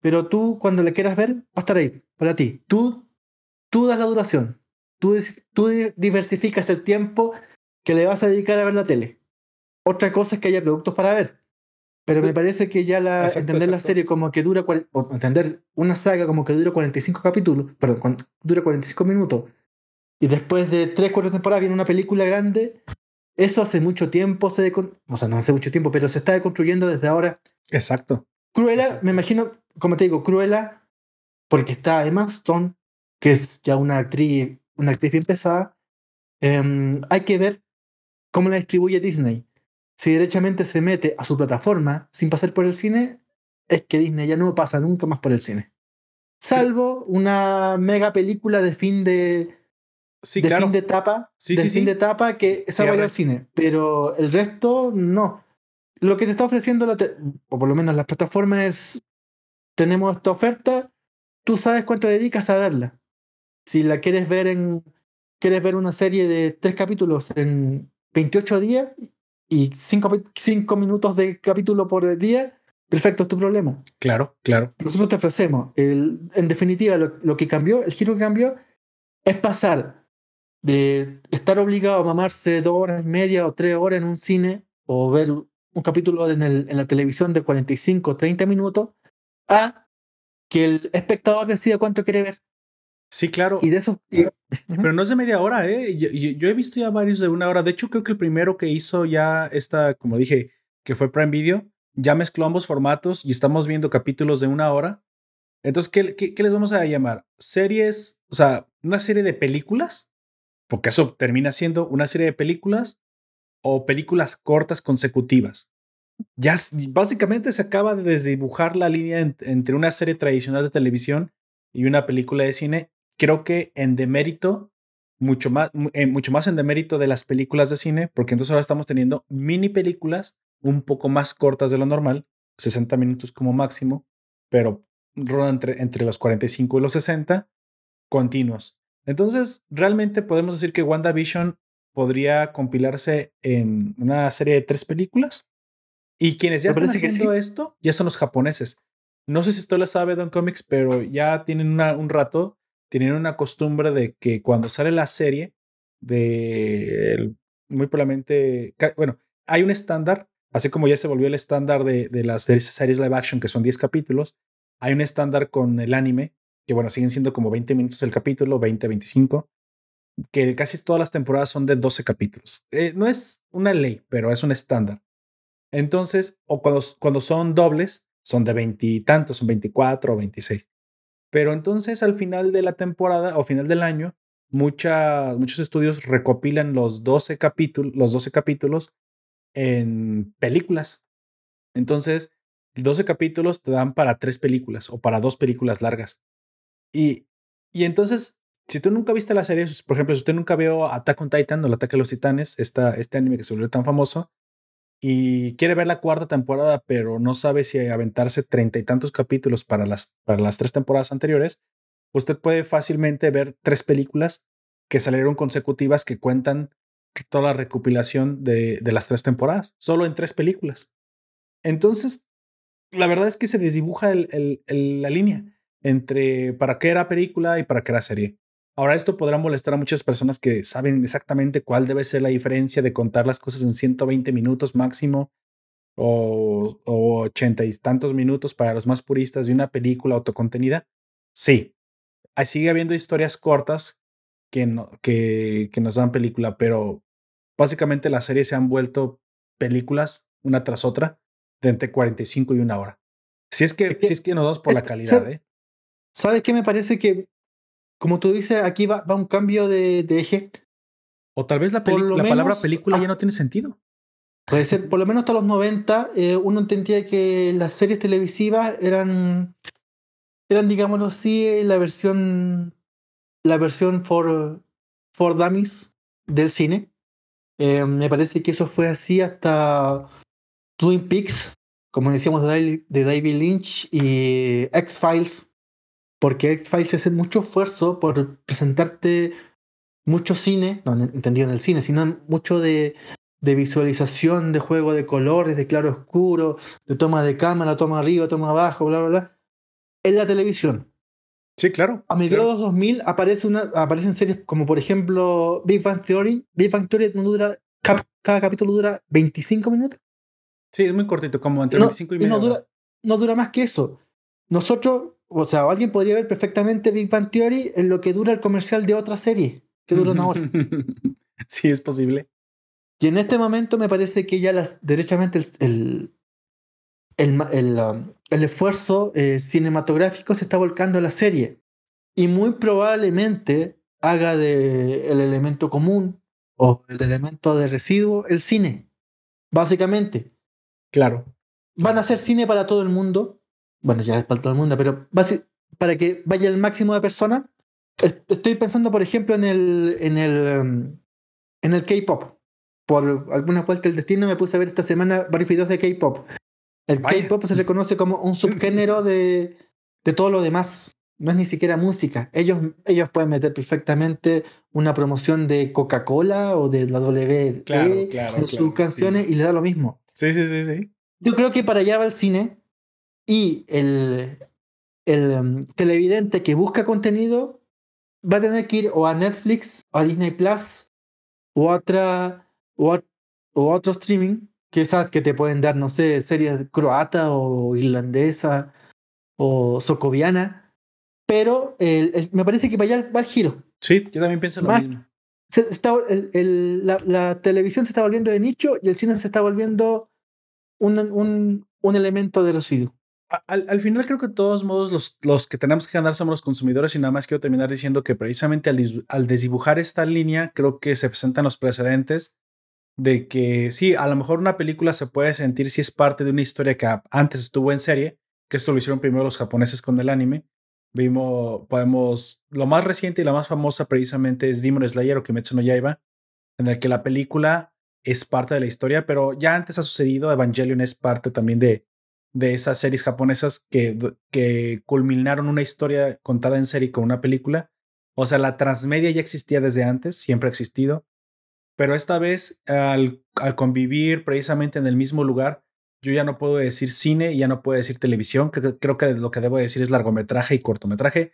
pero tú cuando le quieras ver, va a estar ahí, para ti. Tú, tú das la duración, tú, tú diversificas el tiempo que le vas a dedicar a ver la tele. Otra cosa es que haya productos para ver. Pero me parece que ya la, entender la serie como que dura, o entender una saga como que dura 45 capítulos, perdón, dura 45 minutos, y después de 3, 4 temporadas viene una película grande, eso hace mucho tiempo se, o sea, no hace mucho tiempo, pero se está construyendo desde ahora. Exacto. Cruella, me imagino, como te digo, Cruella, porque está Emma Stone, que es ya una actriz, una actriz bien pesada, em, hay que ver cómo la distribuye Disney si derechamente se mete a su plataforma sin pasar por el cine, es que Disney ya no pasa nunca más por el cine. Salvo una mega película de fin de, sí, de claro. fin de etapa, sí, de sí, fin de etapa que esa va al cine. Pero el resto, no. Lo que te está ofreciendo, la o por lo menos las plataformas, es tenemos esta oferta, tú sabes cuánto dedicas a verla. Si la quieres ver en. Quieres ver una serie de tres capítulos en 28 días, y cinco, cinco, minutos de capítulo por día, perfecto, es tu problema. Claro, claro. Nosotros te ofrecemos. El, en definitiva, lo, lo, que cambió, el giro que cambió, es pasar de estar obligado a mamarse dos horas y media o tres horas en un cine o ver un capítulo en, el, en la televisión de 45 o 30 minutos a que el espectador decida cuánto quiere ver. Sí, claro. Y de eso. Y, pero no es de media hora, ¿eh? Yo, yo, yo, he visto ya varios de una hora. De hecho, creo que el primero que hizo ya esta, como dije, que fue Prime Video, ya mezcló ambos formatos y estamos viendo capítulos de una hora. Entonces, ¿qué, qué, qué les vamos a llamar? Series, o sea, una serie de películas, porque eso termina siendo una serie de películas o películas cortas consecutivas. Ya básicamente se acaba de desdibujar la línea en, entre una serie tradicional de televisión y una película de cine creo que en demérito, mucho más, eh, mucho más en demérito de las películas de cine, porque entonces ahora estamos teniendo mini películas un poco más cortas de lo normal, 60 minutos como máximo, pero rodan entre, entre los 45 y los 60 continuos. Entonces, realmente podemos decir que WandaVision podría compilarse en una serie de tres películas. Y quienes ya están haciendo sí. esto ya son los japoneses. No sé si usted lo sabe, Don Comics, pero ya tienen una, un rato tienen una costumbre de que cuando sale la serie, de muy probablemente, bueno, hay un estándar, así como ya se volvió el estándar de, de las series live action, que son 10 capítulos, hay un estándar con el anime, que bueno, siguen siendo como 20 minutos el capítulo, 20, 25, que casi todas las temporadas son de 12 capítulos. Eh, no es una ley, pero es un estándar. Entonces, o cuando, cuando son dobles, son de 20 y tantos, son 24 o 26. Pero entonces al final de la temporada o final del año, mucha, muchos estudios recopilan los 12, capítulos, los 12 capítulos en películas. Entonces, 12 capítulos te dan para tres películas o para dos películas largas. Y, y entonces, si tú nunca viste la serie, por ejemplo, si usted nunca vio Attack on Titan o el ataque a los titanes, esta, este anime que se volvió tan famoso, y quiere ver la cuarta temporada, pero no sabe si aventarse treinta y tantos capítulos para las, para las tres temporadas anteriores, usted puede fácilmente ver tres películas que salieron consecutivas que cuentan toda la recopilación de, de las tres temporadas, solo en tres películas. Entonces, la verdad es que se desdibuja la línea entre para qué era película y para qué era serie. Ahora, esto podrá molestar a muchas personas que saben exactamente cuál debe ser la diferencia de contar las cosas en 120 minutos máximo o, o 80 y tantos minutos para los más puristas de una película autocontenida. Sí, Ahí sigue habiendo historias cortas que, no, que, que nos dan película, pero básicamente las series se han vuelto películas una tras otra de entre 45 y una hora. Si es que, si es que nos vamos por la calidad, ¿eh? ¿Sabes qué me parece que, como tú dices, aquí va, va un cambio de, de, eje? O tal vez la, la palabra película ya no tiene sentido. Puede ser, por lo menos hasta los 90, eh, uno entendía que las series televisivas eran, eran, digámoslo así, la versión, la versión for, for dummies del cine. Eh, me parece que eso fue así hasta Twin Peaks, como decíamos de David Lynch y X-Files, porque X-Files hace mucho esfuerzo por presentarte mucho cine, no entendido en el cine, sino mucho de, de visualización de juego de colores, de claro oscuro, de toma de cámara, toma arriba, toma abajo, bla, bla, bla, en la televisión. Sí, claro. A mediados de 2000 aparece una, aparecen series como por ejemplo Big Bang Theory. Big Bang Theory no dura, cada capítulo dura 25 minutos. Sí, es muy cortito, como entre 25 y medio. no dura, no dura más que eso. Nosotros, o sea, alguien podría ver perfectamente Big Bang Theory en lo que dura el comercial de otra serie, que dura una hora. sí, es posible. Y en este momento me parece que ya las, derechamente el, el, el, um, el esfuerzo eh, cinematográfico se está volcando a la serie. Y muy probablemente haga de el elemento común o el elemento de residuo el cine. Básicamente. Claro. Van a hacer cine para todo el mundo. Bueno, ya es para todo el mundo, pero para que vaya el máximo de personas. Estoy pensando, por ejemplo, en el, en el, um, en el K-pop por alguna vuelta del destino me puse a ver esta semana varios videos de K-pop. El K-pop se reconoce como un subgénero de, de todo lo demás. No es ni siquiera música. Ellos, ellos pueden meter perfectamente una promoción de Coca-Cola o de la W en sus canciones y le da lo mismo. Sí, sí, sí, sí. Yo creo que para allá va el cine y el, el um, televidente que busca contenido va a tener que ir o a Netflix o a Disney Plus o a otra o, otro streaming que que te pueden dar, no sé, series croata o irlandesa o socoviana, pero me parece que para allá va el giro. Sí, yo también pienso lo mismo. está, la, televisión se está volviendo de nicho y el cine se está volviendo un, un, un elemento de residuo. Al, al, final creo que de todos modos los, los que tenemos que ganar somos los consumidores y nada más quiero terminar diciendo que precisamente al, al desdibujar esta línea creo que se presentan los precedentes de que sí, a lo mejor una película se puede sentir si es parte de una historia que antes estuvo en serie, que esto lo hicieron primero los japoneses con el anime. Vimos, podemos, lo más reciente y la más famosa precisamente es Demon Slayer o Kimetsu no Yaiba, en el que la película es parte de la historia, pero ya antes ha sucedido, Evangelion es parte también de, de esas series japonesas que, que culminaron una historia contada en serie con una película. O sea, la transmedia ya existía desde antes, siempre ha existido pero esta vez al, al, convivir precisamente en el mismo lugar, yo ya no puedo decir cine, ya no puedo decir televisión, creo, que lo que debo decir es largometraje y cortometraje,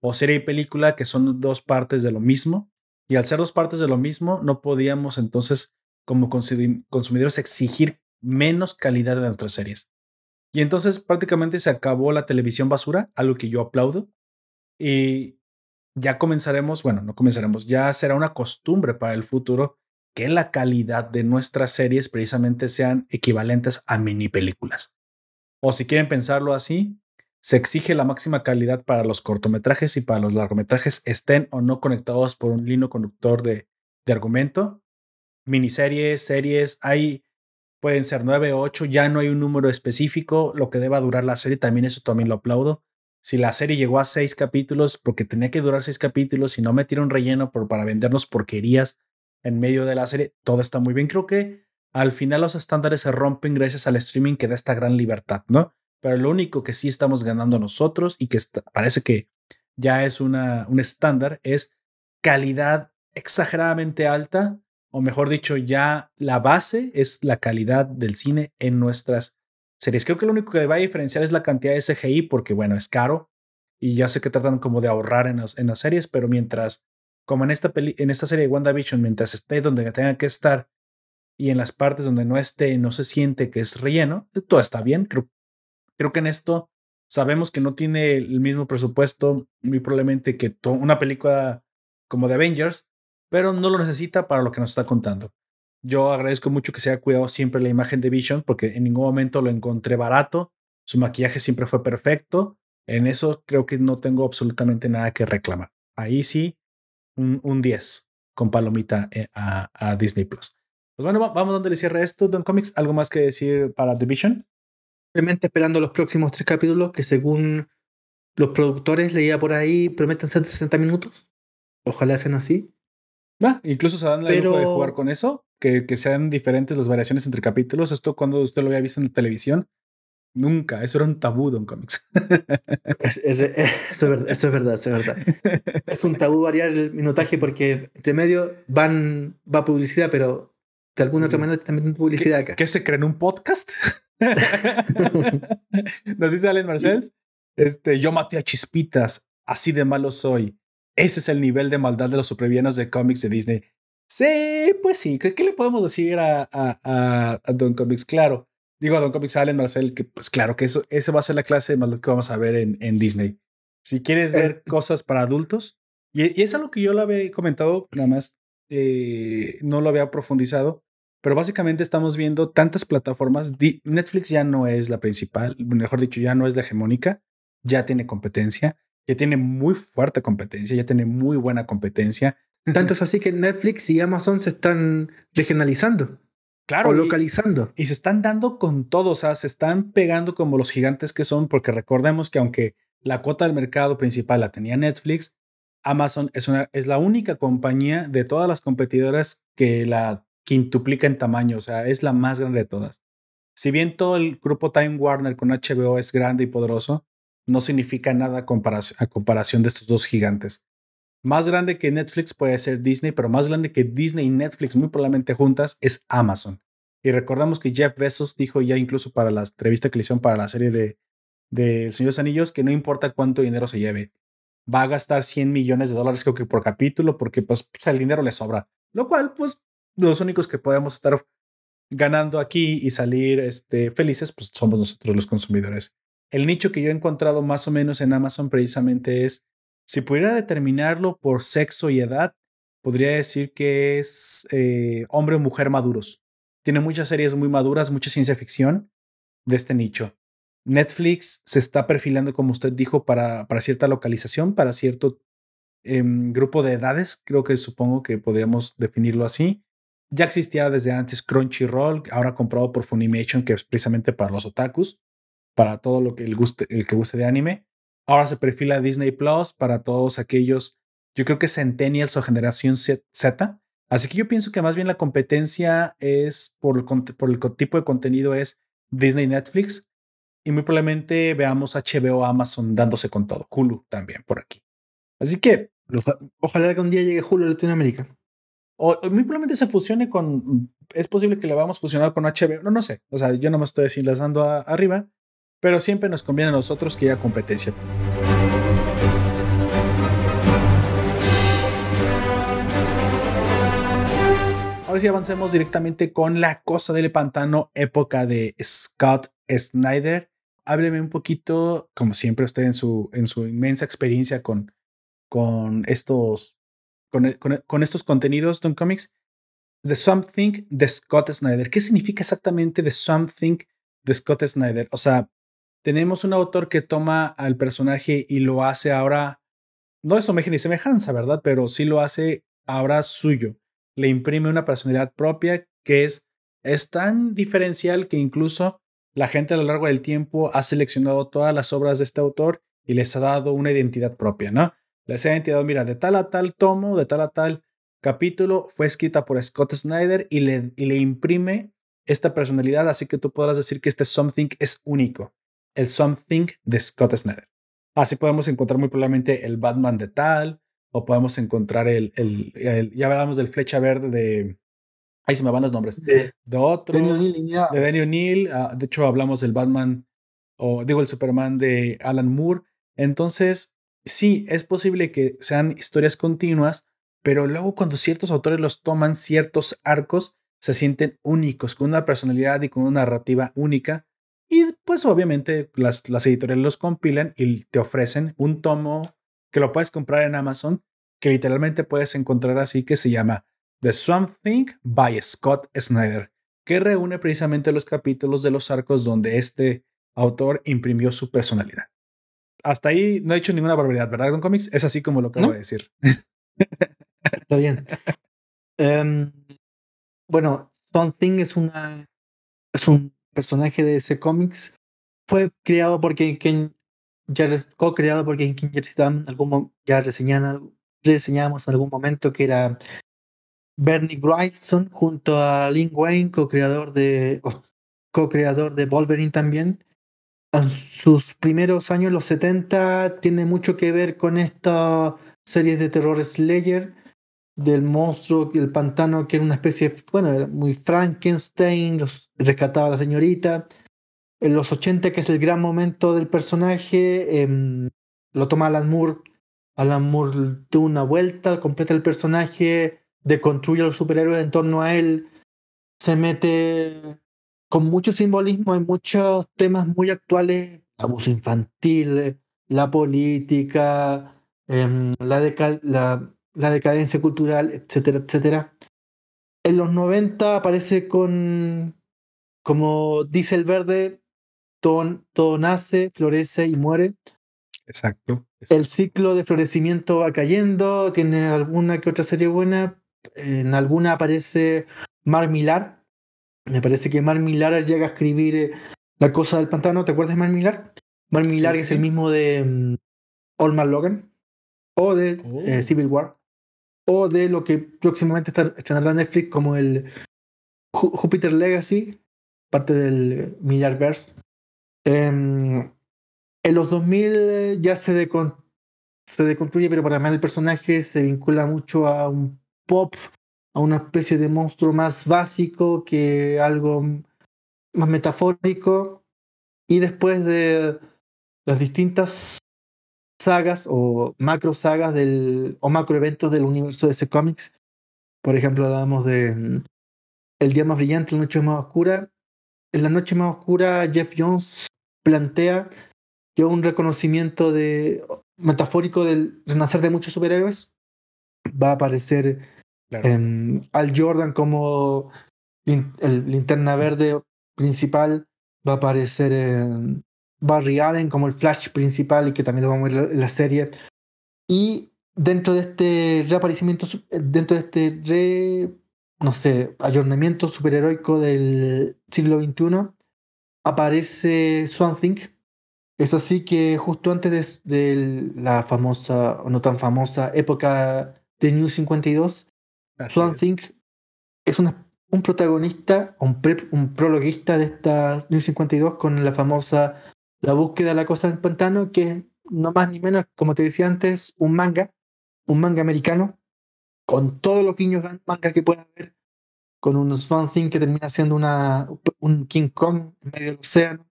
o serie y película, que son dos partes de lo mismo, y al ser dos partes de lo mismo, no podíamos entonces como consumidores exigir menos calidad de nuestras series. Y entonces prácticamente se acabó la televisión basura, algo que yo aplaudo, y ya comenzaremos, bueno, no comenzaremos, ya será una costumbre para el futuro que la calidad de nuestras series precisamente sean equivalentes a mini películas. O si quieren pensarlo así, se exige la máxima calidad para los cortometrajes y para los largometrajes estén o no conectados por un lino conductor de, de argumento. Miniseries, series, hay, pueden ser nueve o ocho, ya no hay un número específico, lo que deba durar la serie, también eso también lo aplaudo si la serie llegó a seis capítulos porque tenía que durar seis capítulos y no metieron relleno por, para vendernos porquerías en medio de la serie, todo está muy bien. Creo que al final los estándares se rompen gracias al streaming que da esta gran libertad, ¿no? Pero lo único que sí estamos ganando nosotros y que parece que ya es una, un estándar es calidad exageradamente alta, o mejor dicho, ya la base es la calidad del cine en nuestras series. Creo que lo único que va a diferenciar es la cantidad de CGI, porque bueno, es caro y ya sé que tratan como de ahorrar en las, en las series, pero mientras, como en esta, peli, en esta serie de WandaVision, mientras esté donde tenga que estar y en las partes donde no esté, no se siente que es relleno, todo está bien. Creo, creo que en esto sabemos que no tiene el mismo presupuesto, muy probablemente que una película como de Avengers, pero no lo necesita para lo que nos está contando. Yo agradezco mucho que se haya cuidado siempre la imagen de Vision porque en ningún momento lo encontré barato. su maquillaje siempre fue perfecto. En eso creo que no tengo absolutamente nada que reclamar. Ahí sí, un, un 10 con palomita eh, a, Disney Plus. Pues bueno, vamos dándole cierre a esto, Don Comics. ¿Algo más que decir para Division? Simplemente esperando los próximos tres capítulos que según los productores leía por ahí prometen ser de 60 minutos. Ojalá sean así. Ah, incluso se dan la Pero... de jugar con eso, que, que, sean diferentes las variaciones entre capítulos. Esto cuando usted lo había visto en la televisión, nunca, eso era un tabú Comics. Es, es, eso, es verdad, eso es verdad, eso es verdad. Es un tabú variar el minutaje porque entre medio van, va publicidad, pero de alguna otra manera también publicidad acá. ¿Qué se cree en un podcast? Nos dice Alan Marcel. Este, yo maté a chispitas, así de malo soy. Ese es el nivel de maldad de los supervillanos de cómics de Disney. Sí, pues sí. ¿Qué, qué le podemos decir a, a, a, Don Comics? Claro. Digo a Don Comics, a Alan Marcel, que pues claro que eso, esa va a ser la clase de maldad que vamos a ver en, en Disney. Si quieres ver cosas para adultos, y, y es algo que yo lo había comentado, nada más, eh, no lo había profundizado, pero básicamente estamos viendo tantas plataformas. Netflix ya no es la principal, mejor dicho, ya no es la hegemónica, ya tiene competencia, ya tiene muy fuerte competencia, ya tiene muy buena competencia. Tanto es así que Netflix y Amazon se están regionalizando. Claro. O localizando. Y, y, se están dando con todo, o sea, se están pegando como los gigantes que son, porque recordemos que aunque la cuota del mercado principal la tenía Netflix, Amazon es, una, es la única compañía de todas las competidoras que la quintuplica en tamaño, o sea, es la más grande de todas. Si bien todo el grupo Time Warner con HBO es grande y poderoso, no significa nada a comparación de estos dos gigantes. Más grande que Netflix puede ser Disney, pero más grande que Disney y Netflix, muy probablemente juntas, es Amazon. Y recordamos que Jeff Bezos dijo ya incluso para la entrevista que le hicieron para la serie de, El Señor de los Anillos que no importa cuánto dinero se lleve, va a gastar 100 millones de dólares creo que por capítulo porque pues, pues el dinero le sobra. Lo cual pues los únicos que podemos estar ganando aquí y salir este, felices, pues somos nosotros los consumidores. El nicho que yo he encontrado más o menos en Amazon precisamente es, si pudiera determinarlo por sexo y edad, podría decir que es eh, hombre o mujer maduros. Tiene muchas series muy maduras, mucha ciencia ficción de este nicho. Netflix se está perfilando, como usted dijo, para, para cierta localización, para cierto eh, grupo de edades, creo que supongo que podríamos definirlo así. Ya existía desde antes Crunchyroll, ahora comprado por Funimation, que es precisamente para los otakus, para todo lo que el, guste, el que guste de anime. Ahora se perfila Disney Plus para todos aquellos, yo creo que Centennials o Generación Z. Así que yo pienso que más bien la competencia es por el, por el tipo de contenido es Disney Netflix y muy probablemente veamos HBO Amazon dándose con todo. Hulu también por aquí. Así que ojalá que un día llegue Hulu a Latinoamérica. O, muy probablemente se fusione con. Es posible que le vamos a fusionar con HBO. No, no sé. O sea, yo no me estoy desenlazando arriba. Pero siempre nos conviene a nosotros que haya competencia. Ahora sí avancemos directamente con La Cosa del Pantano, época de Scott Snyder. Hábleme un poquito, como siempre, usted en su, en su inmensa experiencia con, con estos e, e, con, estos contenidos, Don Comics, The Something de Scott Snyder. ¿Qué significa exactamente The Something de Scott Snyder? O sea, tenemos un autor que toma al personaje y lo hace ahora, no es imagen y semejanza, ¿verdad? Pero sí lo hace ahora suyo. Le imprime una personalidad propia que es, es tan diferencial que incluso la gente a lo largo del tiempo ha seleccionado todas las obras de este autor y les ha dado una identidad propia, ¿no? La identidad, mira, de tal a tal tomo, de tal a tal capítulo, fue escrita por Scott Snyder y le, y le imprime esta personalidad, así que tú podrás decir que este something es único, el something de Scott Snyder. Así podemos encontrar muy probablemente el Batman de tal, o podemos encontrar el, el, ya hablamos del flecha verde de, ahí se me van los nombres, de, otro, de Danny O'Neill, ah, de hecho hablamos del Batman, o digo el Superman de Alan Moore, entonces sí, es posible que sean historias continuas, pero luego cuando ciertos autores los toman ciertos arcos, se sienten únicos, con una personalidad y con una narrativa única. Y pues obviamente las, las editoriales los compilan y te ofrecen un tomo que lo puedes comprar en Amazon, que literalmente puedes encontrar así, que se llama The Swamp Thing by Scott Snyder, que reúne precisamente los capítulos de los arcos donde este autor imprimió su personalidad. Hasta ahí no he hecho ninguna barbaridad, ¿verdad, Don Comics? Es así como lo acabo de decir. Está bien. um, bueno, Thing es una es un personaje de ese cómics. Fue creado porque quien ya co-creado porque quien ya algún ya reseñamos en algún momento que era Bernie Wrightson junto a Lin Wayne, co-creador de co-creador de Wolverine también. En sus primeros años, los 70, tiene mucho que ver con esta serie de terror Slayer del monstruo, el pantano, que era una especie, bueno, muy Frankenstein, rescataba a la señorita. En los 80, que es el gran momento del personaje, em, lo toma Alan Moore. Alan Moore da una vuelta, completa el personaje, deconstruye a los superhéroes en torno a él, se mete con mucho simbolismo en muchos temas muy actuales, abuso infantil, la política, em, la, la la decadencia cultural, etcétera, etcétera. En los 90 aparece con, como dice el verde, todo, todo nace, florece y muere. Exacto, El ciclo de florecimiento va cayendo, tiene alguna que otra serie buena. En alguna aparece Mar Millar. Me parece que Mar Millar llega a escribir eh, La cosa del pantano. ¿Te acuerdas de Mar Millar? Mar Millar es el mismo de um, Old Logan o de eh, oh. Civil War o de lo que próximamente estrenará Netflix como el Jupiter Legacy, parte del Millarverse. Em, en los 2000 ya se, se deconstruye, pero para mí el personaje se vincula mucho a un pop, a una especie de monstruo más básico que algo más metafórico. Y después de las distintas sagas o macro sagas del, o macro eventos del universo de ese cómics. Por ejemplo, hablábamos de mm, El Día Más Brillante, La Noche Más Oscura. En La Noche Más Oscura, Jeff Jones plantea que un reconocimiento de, metafórico del renacer de muchos superhéroes. Va a aparecer Al Jordan como el linterna verde principal. Va a aparecer en Barry Allen como el Flash principal y que también lo vamos a ver en la serie. Y dentro de este reaparecimiento, dentro de este re, no sé, ayornamiento superheroico del siglo XXI, aparece Swamp Thing. Es así que justo antes de, la famosa, o no tan famosa, época de New 52, Swamp Thing es una, un protagonista, un, un prologuista de esta New 52 con la famosa la búsqueda de la cosa del pantano, que no más ni menos, como te decía antes, un manga, un manga americano, con todos los guiños manga que pueda haber, con un Swan Thing que termina siendo una, un King Kong en medio del océano.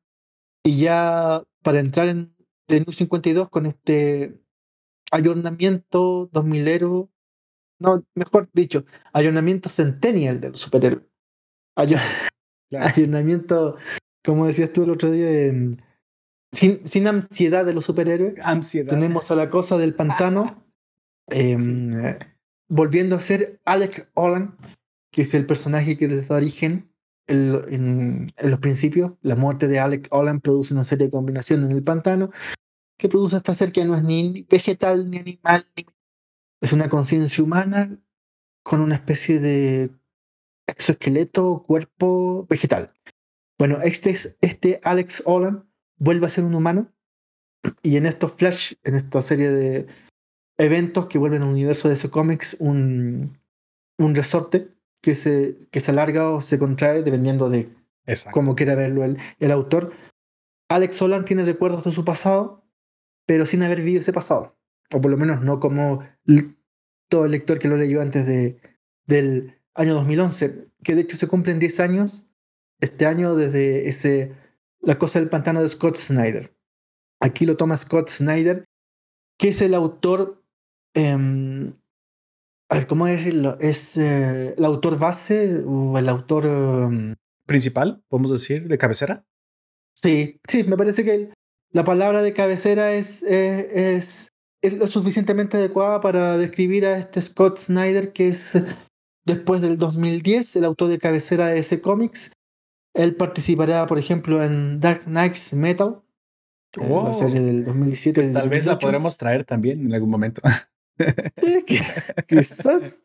Y ya para entrar en The New 52 con este ayornamiento 2000ero, no, mejor dicho, ayornamiento centennial del superhéroe. Ayor Ayornamiento, como decías tú el otro día, de, sin, ansiedad de los superhéroes. Ansiedad. Tenemos a la cosa del pantano. Em, volviendo a ser Alec Holland, que es el personaje que le da origen en, los principios. La muerte de Alec Holland produce una serie de combinaciones en el pantano que produce esta ser que no es ni vegetal ni animal. Es una conciencia humana con una especie de exoesqueleto, cuerpo vegetal. Bueno, este es este Alex Holland vuelve a ser un humano. Y en estos flash, en esta serie de eventos que vuelven al universo de ese cómics, un, un resorte que se, que se alarga o se contrae dependiendo de cómo quiera verlo el, el autor. Alex Solan tiene recuerdos de su pasado, pero sin haber vivido ese pasado. O por lo menos no como todo el lector que lo leyó antes de, del año 2011, que de hecho se cumplen 10 años este año desde ese la cosa del pantano de Scott Snyder. Aquí lo toma Scott Snyder, que es el autor, em, a ver, ¿cómo decirlo? ¿Es eh, el autor base o el autor... Em, Principal, podemos decir, de cabecera? Sí, sí, me parece que la palabra de cabecera es, eh, es, es lo suficientemente adecuada para describir a este Scott Snyder, que es después del 2010 el autor de cabecera de ese cómics Él participará, por ejemplo, en Dark Knights Metal, eh, la serie del 2017. del Tal vez la 2018. podremos traer también en algún momento. Sí, Quizás.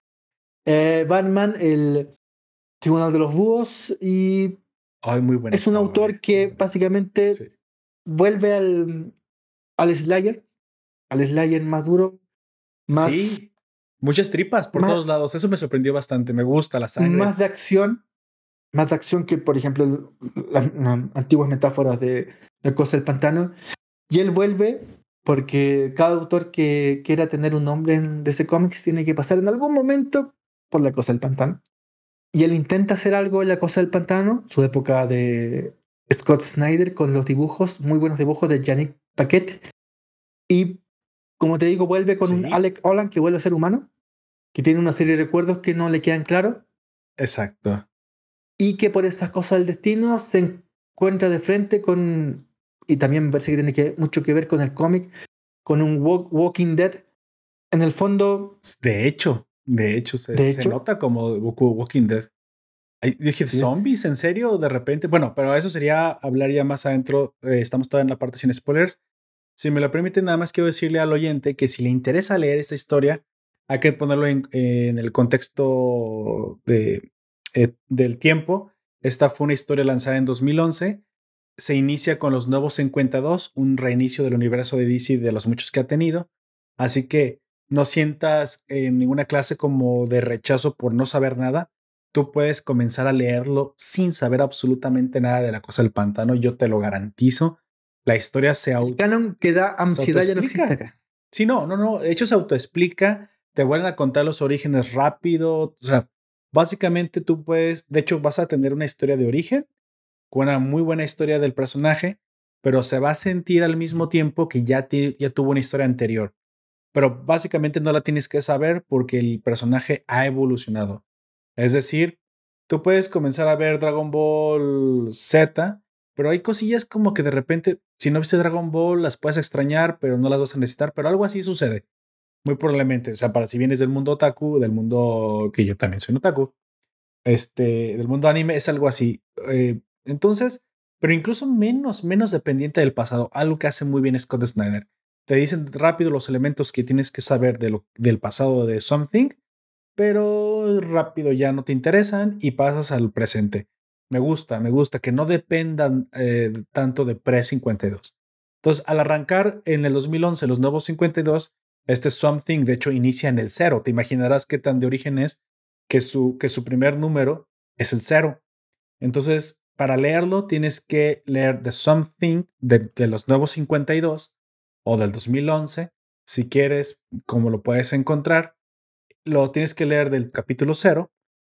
Eh, Batman, el Tribunal de los Búhos, y Ay, muy buena. es un historia. autor que básicamente Sí. vuelve al, al Slayer, al Slayer más duro, más, Sí, muchas tripas por más- todos lados. Eso me sorprendió bastante. Me gusta la sangre. más de acción, más de acción que, por ejemplo, las, las antiguas metáforas de la cosa del pantano. Y él vuelve porque cada autor que quiera tener un nombre en DC Comics tiene que pasar en algún momento por la cosa del pantano. Y él intenta hacer algo en la cosa del pantano, su época de Scott Snyder con los dibujos, muy buenos dibujos de Yannick Paquet. Y como te digo, vuelve con Sí. un Alec Holland que vuelve a ser humano, que tiene una serie de recuerdos que no le quedan claros Exacto. Y que por esas cosas del destino se encuentra de frente con, y también me parece que tiene que, mucho que ver con el cómic, con un Walk- Walking Dead. En el fondo, De hecho, de hecho, se, De se hecho. nota como Walking Dead. Yo dije, ¿zombies? ¿En serio? De repente. Bueno, pero eso sería hablar ya más adentro. eh, estamos todavía en la parte sin spoilers. Si me lo permiten, nada más quiero decirle al oyente que si le interesa leer esta historia, hay que ponerlo en, en el contexto de, eh, del tiempo. Esta fue una historia lanzada en 2011. Se inicia con los nuevos 52, un reinicio del universo de DC de los muchos que ha tenido. Así que no sientas en ninguna clase como de rechazo por no saber nada. Tú puedes comenzar a leerlo sin saber absolutamente nada de la cosa del pantano. Yo te lo garantizo. La historia se el auto. canon que da ansiedad ya no existe acá. Sí, no, no, no. De hecho, se autoexplica. Te vuelven a contar los orígenes rápido. O sea, básicamente tú puedes. De hecho, vas a tener una historia de origen con una muy buena historia del personaje, pero se va a sentir al mismo tiempo que ya, tuvo una historia anterior. Pero básicamente no la tienes que saber porque el personaje ha evolucionado. Es decir, tú puedes comenzar a ver Dragon Ball Z, pero hay cosillas como que de repente, si no viste Dragon Ball, las puedes extrañar, pero no las vas a necesitar, pero algo así sucede. Muy probablemente, o sea, para si vienes del mundo otaku, del mundo que yo también soy un otaku, este, del mundo anime, es algo así. Eh, entonces, pero incluso menos, menos dependiente del pasado, algo que hace muy bien Scott Snyder. Te dicen rápido los elementos que tienes que saber de lo, del pasado de Something, pero rápido ya no te interesan y pasas al presente. Me gusta, me gusta que no dependan eh, tanto de Pre-52. Entonces, al arrancar en el 2011 los nuevos 52, este Something de hecho inicia en el cero. Te imaginarás qué tan de origen es que su, que su primer número es el cero. Entonces, para leerlo, tienes que leer The Something de, de los nuevos 52 o del 2011. Si quieres, como lo puedes encontrar, lo tienes que leer del capítulo 0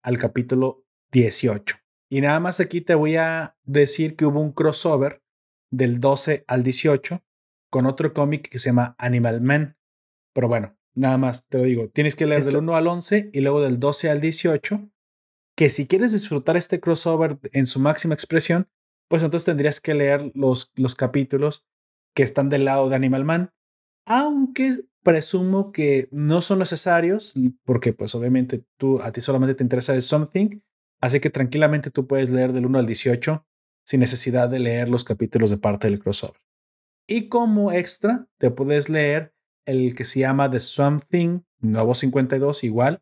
al capítulo 18. Y nada más aquí te voy a decir que hubo un crossover del 12 al 18 con otro cómic que se llama Animal Man. Pero bueno, nada más te lo digo. Tienes que leer Eso- del 1 al 11 y luego del 12 al 18. Que si quieres disfrutar este crossover en su máxima expresión, pues entonces tendrías que leer los, los capítulos que están del lado de Animal Man. Aunque presumo que no son necesarios, porque pues obviamente tú, a ti solamente te interesa el Something. Así que tranquilamente tú puedes leer del 1 al 18 sin necesidad de leer los capítulos de parte del crossover. Y como extra, te puedes leer el que se llama The Something, nuevo 52 igual,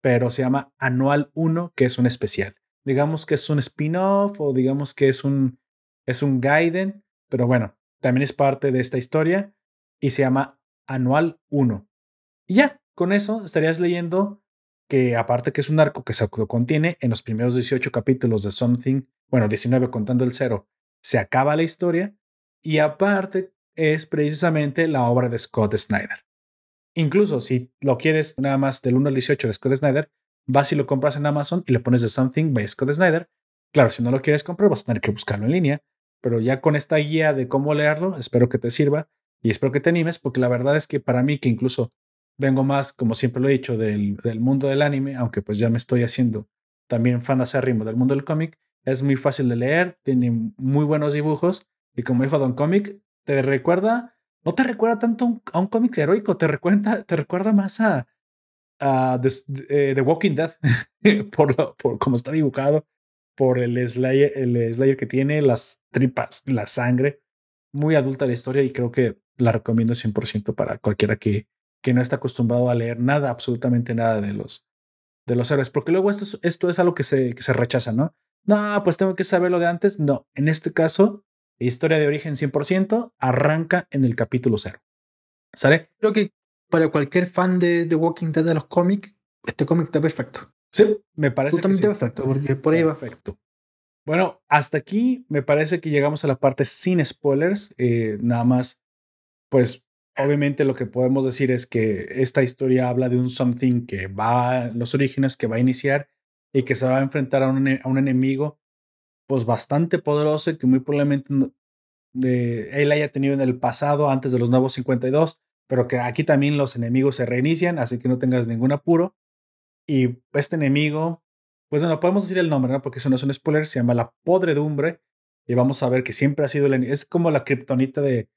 pero se llama Anual 1, que es un especial. Digamos que es un spin-off o digamos que es un, es un Gaiden, pero bueno, también es parte de esta historia y se llama Anual 1. Y ya, con eso estarías leyendo que aparte que es un arco que se contiene en los primeros 18 capítulos de Something, bueno, 19 contando el cero, se acaba la historia y aparte es precisamente la obra de Scott Snyder. Incluso si lo quieres nada más del 1 al 18 de Scott Snyder, vas y lo compras en Amazon y le pones The Something by Scott Snyder. Claro, si no lo quieres comprar, vas a tener que buscarlo en línea, pero ya con esta guía de cómo leerlo, espero que te sirva y espero que te animes, porque la verdad es que para mí, que incluso vengo más, como siempre lo he dicho, del, del mundo del anime, aunque pues ya me estoy haciendo también fan acérrimo del mundo del cómic, es muy fácil de leer, tiene muy buenos dibujos y como dijo Don Comic, te recuerda, no te recuerda tanto a un, a un cómic heroico, te recuerda, te recuerda más a, a The, eh, The Walking Dead por, lo- por cómo está dibujado. por el Slayer, el Slayer que tiene, las tripas, la sangre. Muy adulta la historia y creo que la recomiendo 100% para cualquiera que, que no está acostumbrado a leer nada, absolutamente nada de los, de los héroes. Porque luego esto, esto es algo que se, que se rechaza, ¿no? No, pues tengo que saber lo de antes. No, en este caso, historia de origen 100% arranca en el capítulo 0. ¿Sale? Creo que para cualquier fan de The Walking Dead de los cómics, este cómic está perfecto. Sí, me parece. Absolutamente perfecto, porque por ahí va. Perfecto. Bueno, hasta aquí me parece que llegamos a la parte sin spoilers. Eh, nada más, pues obviamente lo que podemos decir es que esta historia habla de un something que va, los orígenes que va a iniciar y que se va a enfrentar a un, a un enemigo, pues bastante poderoso que muy probablemente él haya tenido en el pasado antes de los nuevos 52, pero que aquí también los enemigos se reinician, así que no tengas ningún apuro. Y este enemigo, pues bueno, podemos decir el nombre, ¿no? Porque eso no es un spoiler, se llama la podredumbre. Y vamos a ver que siempre ha sido el Es como la kriptonita de,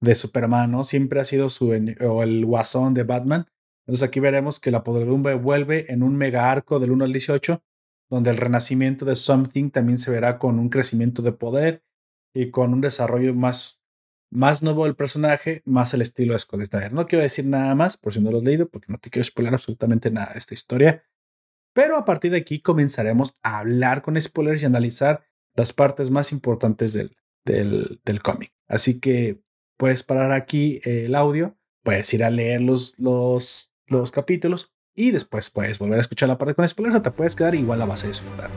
de Superman, ¿no? Siempre ha sido su o el guasón de Batman. Entonces aquí veremos que la podredumbre vuelve en un mega arco del 1 al 18, donde el renacimiento de Something también se verá con un crecimiento de poder y con un desarrollo más, más nuevo del personaje, más el estilo de Scott Snyder. No quiero decir nada más, por si no lo has leído, porque no te quiero spoiler absolutamente nada de esta historia. Pero a partir de aquí comenzaremos a hablar con spoilers y analizar las partes más importantes del, del, del cómic. Así que puedes parar aquí el audio, puedes ir a leer los, los, los capítulos y después puedes volver a escuchar la parte con spoilers o te puedes quedar igual la vas a disfrutar.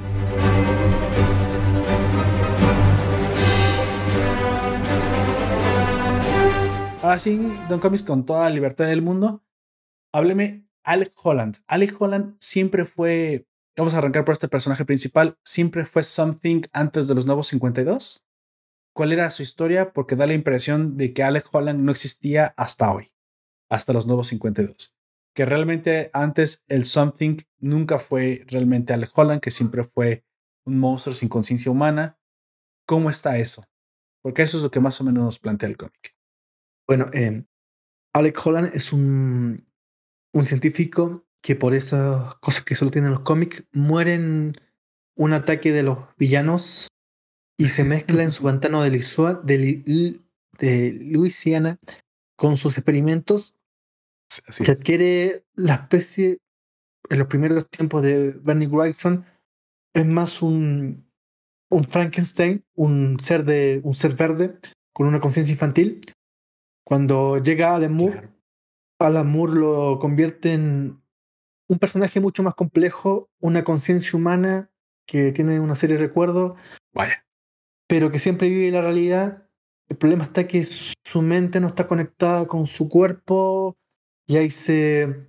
Ahora sí, Don Comics, con toda la libertad del mundo, hábleme Alec Holland. Alec Holland siempre fue, vamos a arrancar por este personaje principal, siempre fue Something antes de los nuevos 52. ¿Cuál era su historia? Porque da la impresión de que Alec Holland no existía hasta hoy, hasta los nuevos 52. Que realmente antes el Something nunca fue realmente Alec Holland, que siempre fue un monstruo sin conciencia humana. ¿Cómo está eso? Porque eso es lo que más o menos nos plantea el cómic. Bueno, eh, Alec Holland es un, un científico que por esas cosas que solo tienen los cómics mueren un ataque de los villanos y se mezcla en su pantano de, de, de Luisiana con sus experimentos. Se adquiere la especie en los primeros tiempos de Bernie Wrightson es más un, un Frankenstein, un ser de un ser verde con una conciencia infantil cuando llega Alan Moore, Alan Moore lo convierte en un personaje mucho más complejo, una conciencia humana que tiene una serie de recuerdos, Vaya. pero que siempre vive la realidad. El problema está que su mente no está conectada con su cuerpo y ahí se...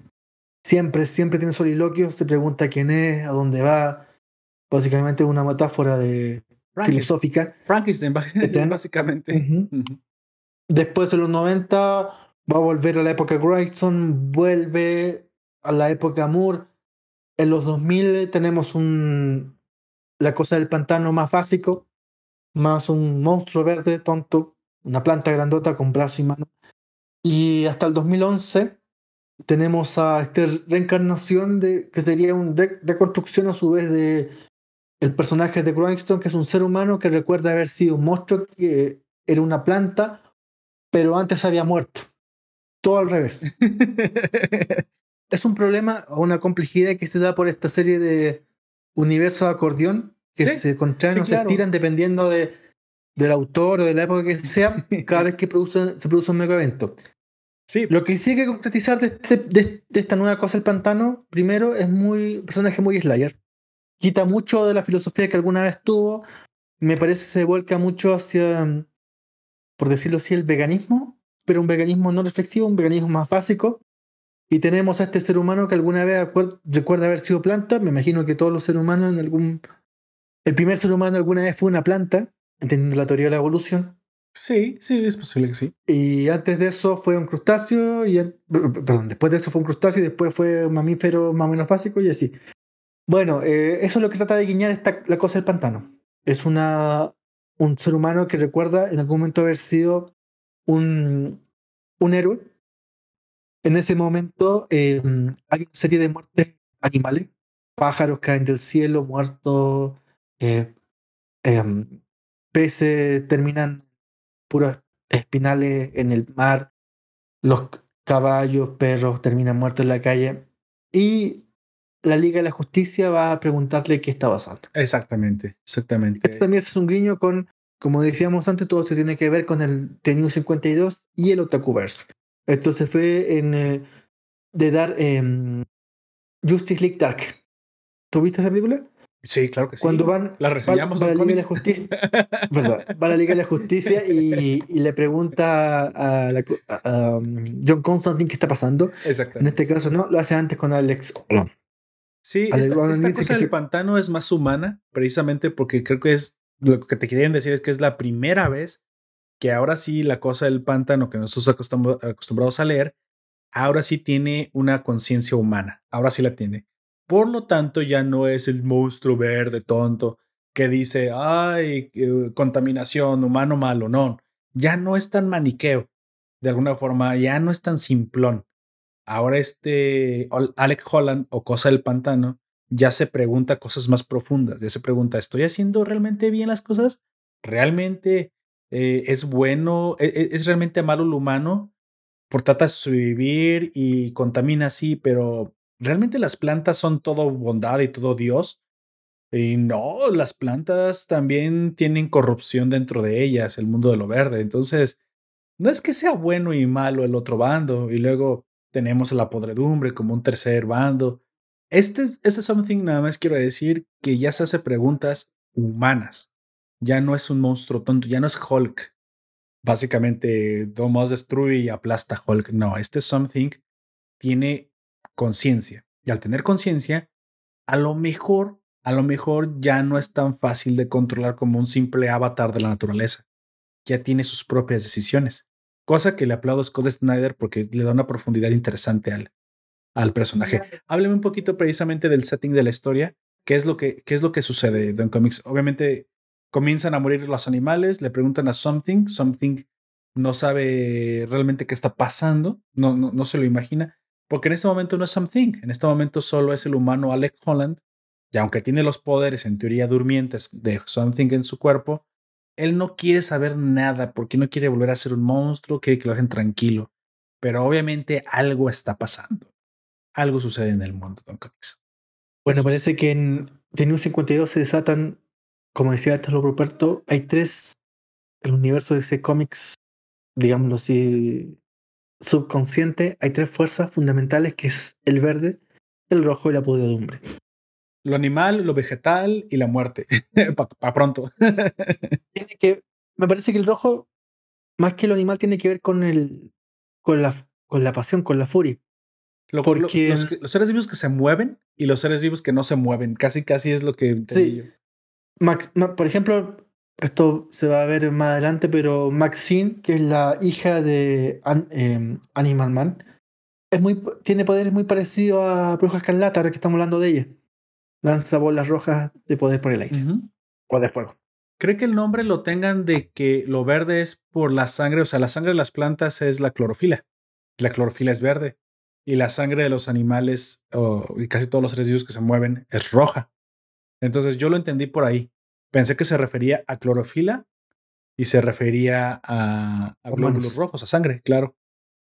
Siempre, siempre tiene soliloquios, se pregunta quién es, a dónde va. Básicamente una metáfora de filosófica. Frankenstein, básicamente. Después de los 90 va a volver a la época Grayson, vuelve a la época Moore. En los 2000 tenemos un la cosa del pantano más básico, más un monstruo verde tonto, una planta grandota con brazo y mano. Y hasta el 2011 tenemos a esta reencarnación de que sería un de, de construcción a su vez de el personaje de Grindstone, que es un ser humano que recuerda haber sido un monstruo que era una planta pero antes había muerto. Todo al revés. es un problema o una complejidad que se da por esta serie de universos de acordeón que se contraen o se estiran dependiendo de, del autor o de la época que sea, cada vez que se produce un mega evento. Sí. Lo que sí hay que concretizar de, este, de, esta nueva cosa, el pantano, primero es muy personaje muy Slayer. Quita mucho de la filosofía que alguna vez tuvo. Me parece se vuelca mucho hacia por decirlo así, el veganismo, pero un veganismo no reflexivo, un veganismo más básico. Y tenemos a este ser humano que alguna vez recuerda haber sido planta. Me imagino que todos los seres humanos en algún... El primer ser humano alguna vez fue una planta, entendiendo la teoría de la evolución. Sí, sí, es posible que sí. Y antes de eso fue un crustáceo, y, perdón, después de eso fue un crustáceo y después fue un mamífero más o menos básico y así. Bueno, eh, eso es lo que trata de guiñar esta, la cosa del pantano. Es una un ser humano que recuerda en algún momento haber sido un, un héroe. En ese momento eh, hay una serie de muertes animales, pájaros caen del cielo, muertos, eh, em, peces terminan puros espinales en el mar, los caballos, perros terminan muertos en la calle y la Liga de la Justicia va a preguntarle qué está pasando. Exactamente, exactamente. Esto también es un guiño con, como decíamos antes, todo esto tiene que ver con el The New 52 y el Otakuverse. Entonces fue en eh, de dar em, Justice League Dark. ¿Tú viste esa película? Sí, claro que sí. Cuando van, la reseñamos va, va en la Liga de la Justicia. Va a la Liga de la Justicia y, y le pregunta a, la- a- a, um, John Constantine qué está pasando. En Exactamente. este caso no, lo hace antes con Alex Olon. Sí, Alex esta, cosa del pantano es más humana, precisamente porque creo que es lo que te quieren decir es que es la primera vez que ahora sí la cosa del pantano que nosotros acostum- acostumbrados a leer, ahora sí tiene una conciencia humana, ahora sí la tiene. Por lo tanto, ya no es el monstruo verde tonto que dice, ay, eh, contaminación, humano malo, no, ya no es tan maniqueo, de alguna forma, ya no es tan simplón ahora este Alec Holland o Cosa del Pantano ya se pregunta cosas más profundas, ya se pregunta, ¿estoy haciendo realmente bien las cosas? ¿Realmente eh, es bueno? ¿E- e- ¿Es, realmente malo lo humano? Por trata de sobrevivir y contamina así, pero ¿realmente las plantas son todo bondad y todo Dios? Y no, las plantas también tienen corrupción dentro de ellas, el mundo de lo verde. Entonces, no es que sea bueno y malo el otro bando, y luego tenemos la podredumbre como un tercer bando. Este, este Something nada más quiero decir que ya se hace preguntas humanas. Ya no es un monstruo tonto, ya no es Hulk. Básicamente, Domos destruye y aplasta Hulk. No, este Something tiene conciencia. Y al tener conciencia, a lo mejor, a lo mejor ya no es tan fácil de controlar como un simple avatar de la naturaleza. Ya tiene sus propias decisiones. Cosa que le aplaudo a Scott Snyder porque le da una profundidad interesante al, al personaje. Hábleme un poquito precisamente del setting de la historia. ¿Qué es lo que, qué es lo que sucede en Comics? Obviamente comienzan a morir los animales, le preguntan a Something, Something no sabe realmente qué está pasando, no, no, no se lo imagina, porque en este momento no es Something, en este momento solo es el humano Alec Holland, y aunque tiene los poderes en teoría durmientes de Something en su cuerpo, él no quiere saber nada porque no quiere volver a ser un monstruo, quiere que lo dejen tranquilo. Pero obviamente algo está pasando. Algo sucede en el mundo Don Comics. Bueno, parece que en The New 52 se desatan, como decía antes Roberto, hay tres, el universo de ese cómics, digámoslo así, subconsciente, hay tres fuerzas fundamentales que es el verde, el rojo y la podredumbre. Lo animal, lo vegetal y la muerte. Para pa pronto. Tiene que, me parece que el rojo, más que lo animal, tiene que ver con el, con la, con la pasión, con la furia. Lo- lo- Porque- los, que- los seres vivos que se mueven y los seres vivos que no se mueven. Casi, casi es lo que entendí Sí. yo. Max, ma- por ejemplo, esto se va a ver más adelante, pero Maxine, que es la hija de An- em, Animal Man, es muy, tiene poderes muy parecidos a Bruja Escarlata, ahora que estamos hablando de ella. Lanza bolas rojas de poder por el aire Ujú. o de fuego. ¿Cree que el nombre lo tengan de que lo verde es por la sangre? O sea, la sangre de las plantas es la clorofila. La clorofila es verde. Y la sangre de los animales y casi todos los seres vivos que se mueven es roja. Entonces yo lo entendí por ahí. Pensé que se refería a clorofila y se refería a, glóbulos rojos, a sangre, claro.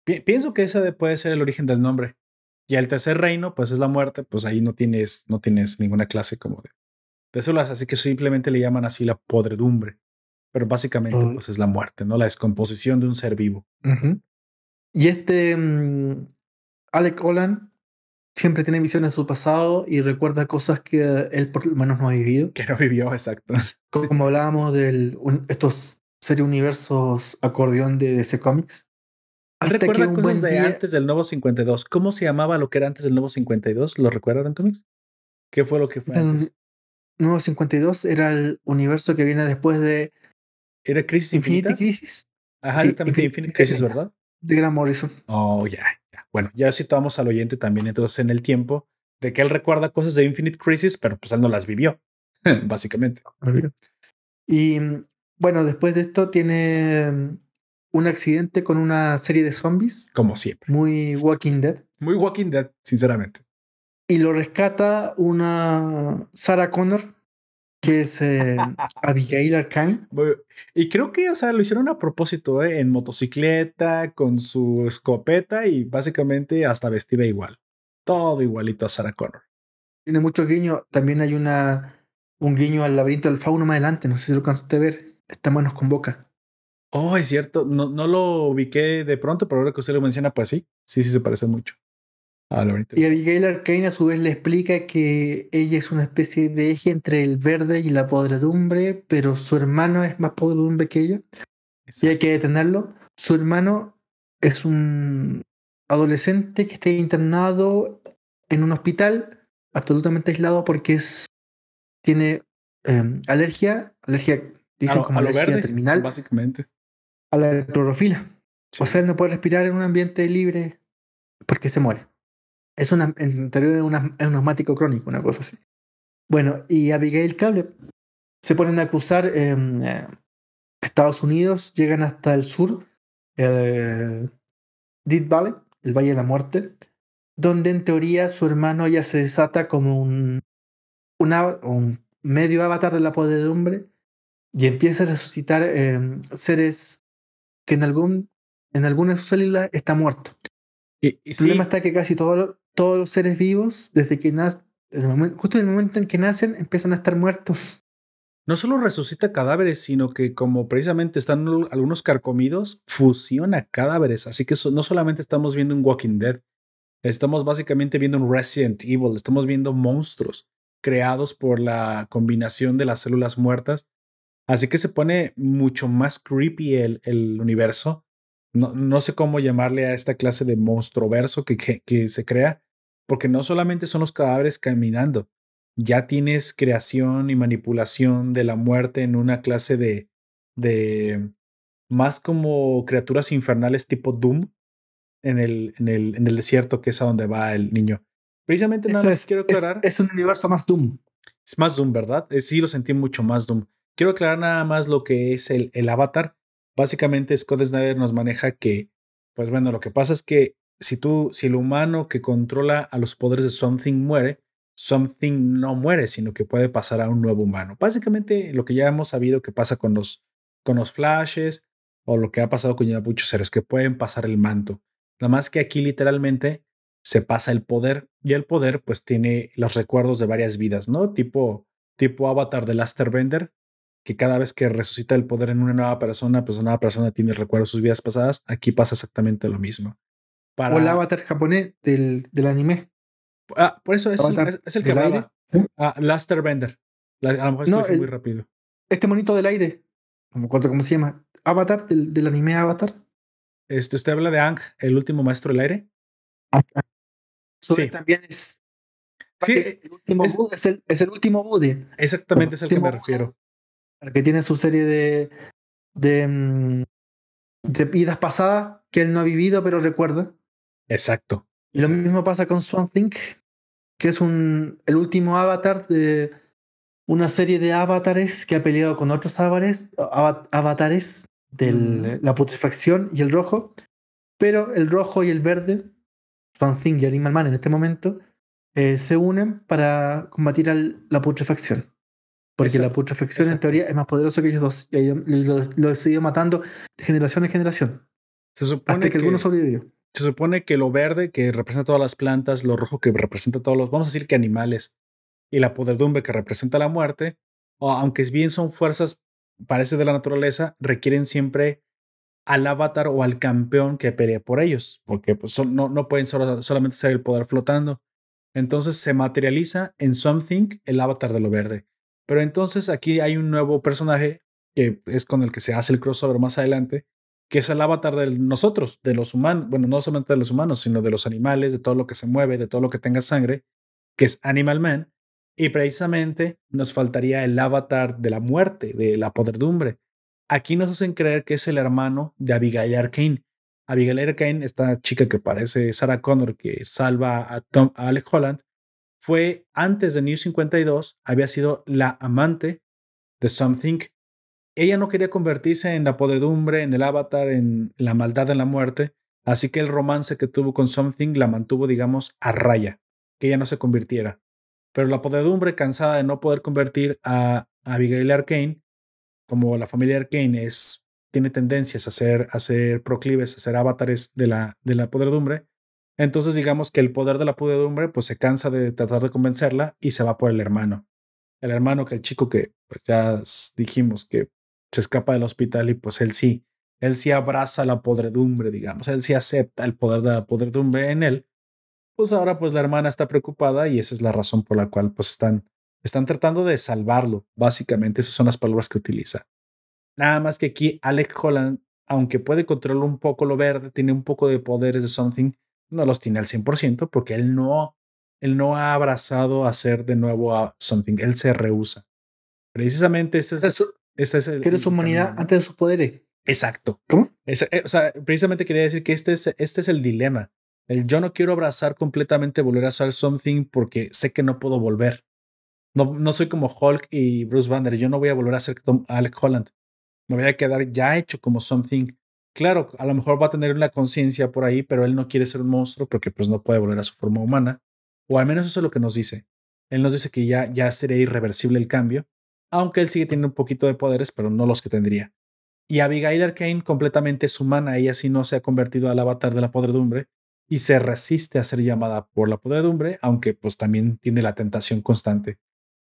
Pi- pienso que ese de- puede ser el origen del nombre. Y el tercer reino, pues es la muerte, pues ahí no tienes, no tienes ninguna clase como de, de células, así que simplemente le llaman así la podredumbre. Pero básicamente, pues es la muerte, ¿no? La descomposición de un ser vivo. Y este mm, Alec Holland siempre tiene visiones de su pasado y recuerda cosas que él por lo menos no ha vivido. Que no vivió, exacto. Como hablábamos de estos serie universos acordeón de DC Comics. ¿Recuerda cosas de día- antes del nuevo 52? ¿Cómo se llamaba lo que era antes del nuevo 52? ¿Lo recuerdan cómics? ¿Qué fue lo que fue antes? El nuevo 52 era el universo que viene después de ¿Era Crisis Infinity? Crisis Ajá, Sí, Infinite Crisis. ¿verdad? de Grant Morrison. Oh, ya, ya. Bueno, ya situamos al oyente también entonces en el tiempo de que él recuerda cosas de Infinite Crisis, pero pues él no las vivió, básicamente. Y mm, bueno, después de esto tiene mm, un accidente con una serie de zombies Como siempre. muy Walking Dead Muy Walking Dead, sinceramente. y lo rescata una Sarah Connor que es eh, Abigail Arcane. Y creo que, o sea, lo hicieron a propósito, ¿eh? en motocicleta, con su escopeta y básicamente hasta vestida igual. Todo igualito a Sarah Connor. Tiene mucho guiño. También hay una un guiño al laberinto del fauno más adelante. No sé si lo cansaste de ver. Está manos con boca. Oh, es cierto. No, no lo ubiqué de pronto, pero ahora que usted lo menciona, pues sí. Sí, sí se parece mucho. Y Abigail Arcane a su vez le explica que ella es una especie de eje entre el verde y la podredumbre, pero su hermano es más podredumbre que ella. Y hay que detenerlo. Su hermano es un adolescente que está internado en un hospital absolutamente aislado porque es, tiene em, alergia, alergia, dicen como alergia terminal. Básicamente. A la clorofila. O sea, él no puede respirar en un ambiente libre porque se muere. Es una, en teoría un asmático crónico, una cosa así. Bueno, y Abigail Cable se ponen a acusar en eh, Estados Unidos, llegan hasta el sur, el Dead Valley, el Valle de la Muerte, donde en teoría su hermano ya se desata como un, un, medio avatar de la podredumbre y empieza a resucitar eh, seres que en, algún, en alguna de sus células está muerto. Y, el problema está que casi todos todos los seres vivos, desde que nacen, justo en el momento en que nacen, empiezan a estar muertos. No solo resucita cadáveres, sino que como precisamente están algunos carcomidos, fusiona cadáveres. Así que no solamente estamos viendo un Walking Dead, estamos básicamente viendo un Resident Evil, estamos viendo monstruos creados por la combinación de las células muertas. Así que se pone mucho más creepy el, el universo no, sé cómo llamarle a esta clase de monstruoverso que, que, se crea, porque no solamente son los cadáveres caminando, ya tienes creación y manipulación de la muerte en una clase de, de más como criaturas infernales tipo Doom en el, en el, en el desierto, que es a donde va el niño. Precisamente nada más quiero aclarar. Es, un universo más Doom. Es más Doom, ¿verdad? Sí, lo sentí mucho más Doom. Quiero aclarar nada más lo que es el, el avatar básicamente Scott Snyder nos maneja que, pues bueno, lo que pasa es que si tú, si el humano que controla a los poderes de Something muere, Something no muere, sino que puede pasar a un nuevo humano. Básicamente lo que ya hemos sabido que pasa con los, con los flashes o lo que ha pasado con ya muchos seres que pueden pasar el manto. Nada más que aquí literalmente se pasa el poder y el poder pues tiene los recuerdos de varias vidas, ¿no? Tipo, tipo Avatar de Laster Bender, que cada vez que resucita el poder en una nueva persona, pues una nueva persona tiene el recuerdo de sus vidas pasadas. Aquí pasa exactamente lo mismo. Para... O el avatar japonés del, del anime. Ah, por eso es, el, es, el que hablaba. Ah, Laster Bender. a lo mejor estoy muy rápido. Este monito del aire. No me acuerdo cómo se llama. Avatar, del, del anime Avatar. Este, usted habla de Ang, el último maestro del aire. Ah, sí. también es. Sí, el último es, es, el, es, el, último Buddy. Exactamente, es el que me refiero que tiene su serie de, de, mm, de vidas pasadas que él no ha vivido, pero recuerda. Exacto. Y lo mismo pasa con Swan Think, que es un, el último avatar de una serie de avatares que ha peleado con otros avatares, avatares de mm. la putrefacción y el rojo, pero el rojo y el verde, Swan Think y Animal Man en este momento, eh, se unen para combatir la putrefacción. Porque la putrefacción en teoría es más poderoso que ellos dos. Y los lo, sigue matando de generación en generación. Se supone que, alguno sobrevivió. Se supone que lo verde que representa todas las plantas, lo rojo que representa todos los, vamos a decir que animales, y la podredumbre que representa la muerte, o aunque bien son fuerzas, parece de la naturaleza, requieren siempre al avatar o al campeón que pelee por ellos, porque pues, no, no pueden solamente ser el poder flotando. Entonces se materializa en Something el avatar de lo verde. Pero entonces aquí hay un nuevo personaje que es con el que se hace el crossover más adelante, que es el avatar de nosotros, de los humanos, bueno, no solamente de los humanos, sino de los animales, de todo lo que se mueve, de todo lo que tenga sangre, que es Animal Man. Y precisamente nos faltaría el avatar de la muerte, de la podredumbre. Aquí nos hacen creer que es el hermano de Abigail Arkane. Abigail Arkane, esta chica que parece Sarah Connor, que salva a, Tom, a Alec Holland, fue antes de New 52, había sido la amante de Something. Ella no quería convertirse en la podredumbre, en el avatar, en la maldad, en la muerte, así que el romance que tuvo con Something la mantuvo, digamos, a raya, que ella no se convirtiera. Pero la podredumbre, cansada de no poder convertir a Abigail Arkane, como la familia Arkane es, tiene tendencias a ser, a ser proclives, a ser avatares de la, de la podredumbre, entonces digamos que el poder de la podredumbre pues se cansa de tratar de convencerla y se va por el hermano. El hermano que el chico que pues ya dijimos que se escapa del hospital y pues él sí, él sí abraza la podredumbre, digamos, él sí acepta el poder de la podredumbre en él. Pues ahora pues la hermana está preocupada y esa es la razón por la cual pues están, están tratando de salvarlo. Básicamente esas son las palabras que utiliza. Nada más que aquí Alec Holland, aunque puede controlar un poco lo verde, tiene un poco de poderes de Something, no los tiene al 100% porque él no, él no ha abrazado a hacer de nuevo a Something, él se rehúsa. Precisamente este es, este es el... Quiere su humanidad antes de sus poderes. Exacto. ¿Cómo? Eh, o sea, precisamente quería decir que este es, este es el dilema. El yo no quiero abrazar completamente volver a ser Something porque sé que no puedo volver. No, no soy como Hulk y Bruce Banner. Yo no voy a volver a ser Tom, Alec Holland. Me voy a quedar ya hecho como Something Claro, a lo mejor va a tener una conciencia por ahí, pero él no quiere ser un monstruo porque pues no puede volver a su forma humana. O al menos eso es lo que nos dice. Él nos dice que ya, ya sería irreversible el cambio, aunque él sigue teniendo un poquito de poderes, pero no los que tendría. Y Abigail Arkane completamente es humana, ella sí no se ha convertido al avatar de la podredumbre y se resiste a ser llamada por la podredumbre, aunque pues también tiene la tentación constante.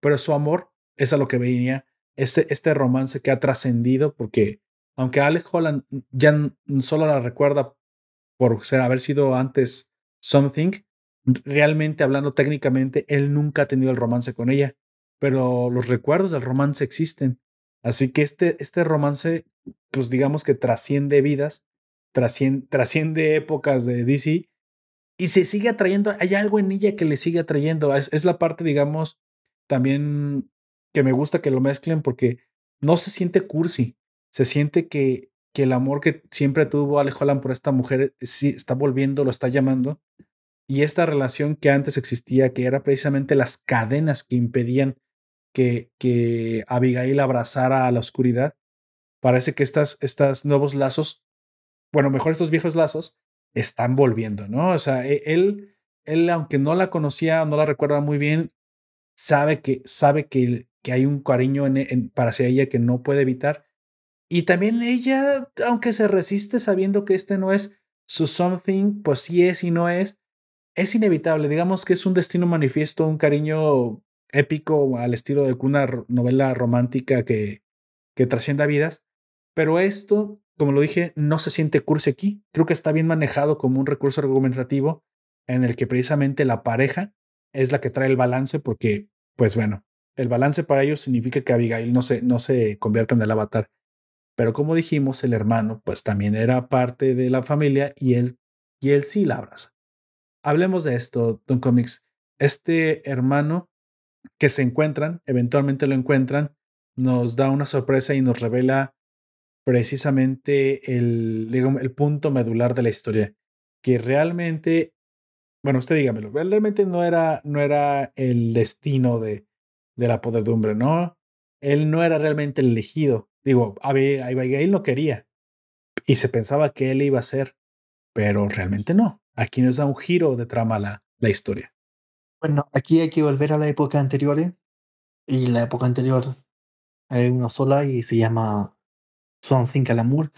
Pero su amor es a lo que venía, este, este romance que ha trascendido porque aunque Alex Holland ya solo la recuerda por haber sido antes Something, realmente hablando técnicamente, él nunca ha tenido el romance con ella, pero los recuerdos del romance existen. Así que este, este romance, pues digamos que trasciende vidas, trasciende, trasciende épocas de DC y se sigue atrayendo, hay algo en ella que le sigue atrayendo. Es, es la parte, digamos, también que me gusta que lo mezclen porque no se siente cursi se siente que, que el amor que siempre tuvo Alex Holland por esta mujer eh, sí está volviendo, lo está llamando. Y esta relación que antes existía, que era precisamente las cadenas que impedían que, que Abigail abrazara a la oscuridad, parece que estas, estos nuevos lazos, bueno, mejor estos viejos lazos, están volviendo, ¿no? O sea, e, él, él aunque no la conocía, no la recuerda muy bien, sabe que, sabe que, que hay un cariño en, para hacia ella que no puede evitar y también ella, aunque se resiste sabiendo que este no es su something, pues sí es y no es, es inevitable. Digamos que es un destino manifiesto, un cariño épico al estilo de una novela romántica que, que trascienda vidas. Pero esto, como lo dije, no se siente cursi aquí. Creo que está bien manejado como un recurso argumentativo en el que precisamente la pareja es la que trae el balance porque, pues bueno, el balance para ellos significa que Abigail no se, no se convierta en el avatar. Pero como dijimos, el hermano pues también era parte de la familia y él, y él sí la abraza. Hablemos de esto, Don Comics. Este hermano que se encuentran, eventualmente lo encuentran, nos da una sorpresa y nos revela precisamente el, punto medular de la historia, que realmente, bueno, usted dígamelo, realmente no era, no era el destino de, de la podredumbre, ¿no? Él no era realmente el elegido, Digo, Abigail no quería y se pensaba que él iba a ser, pero realmente no. Aquí nos da un giro de trama la, la historia. Bueno, aquí hay que volver a la época anterior y la época anterior hay una sola y se llama Something Calamur.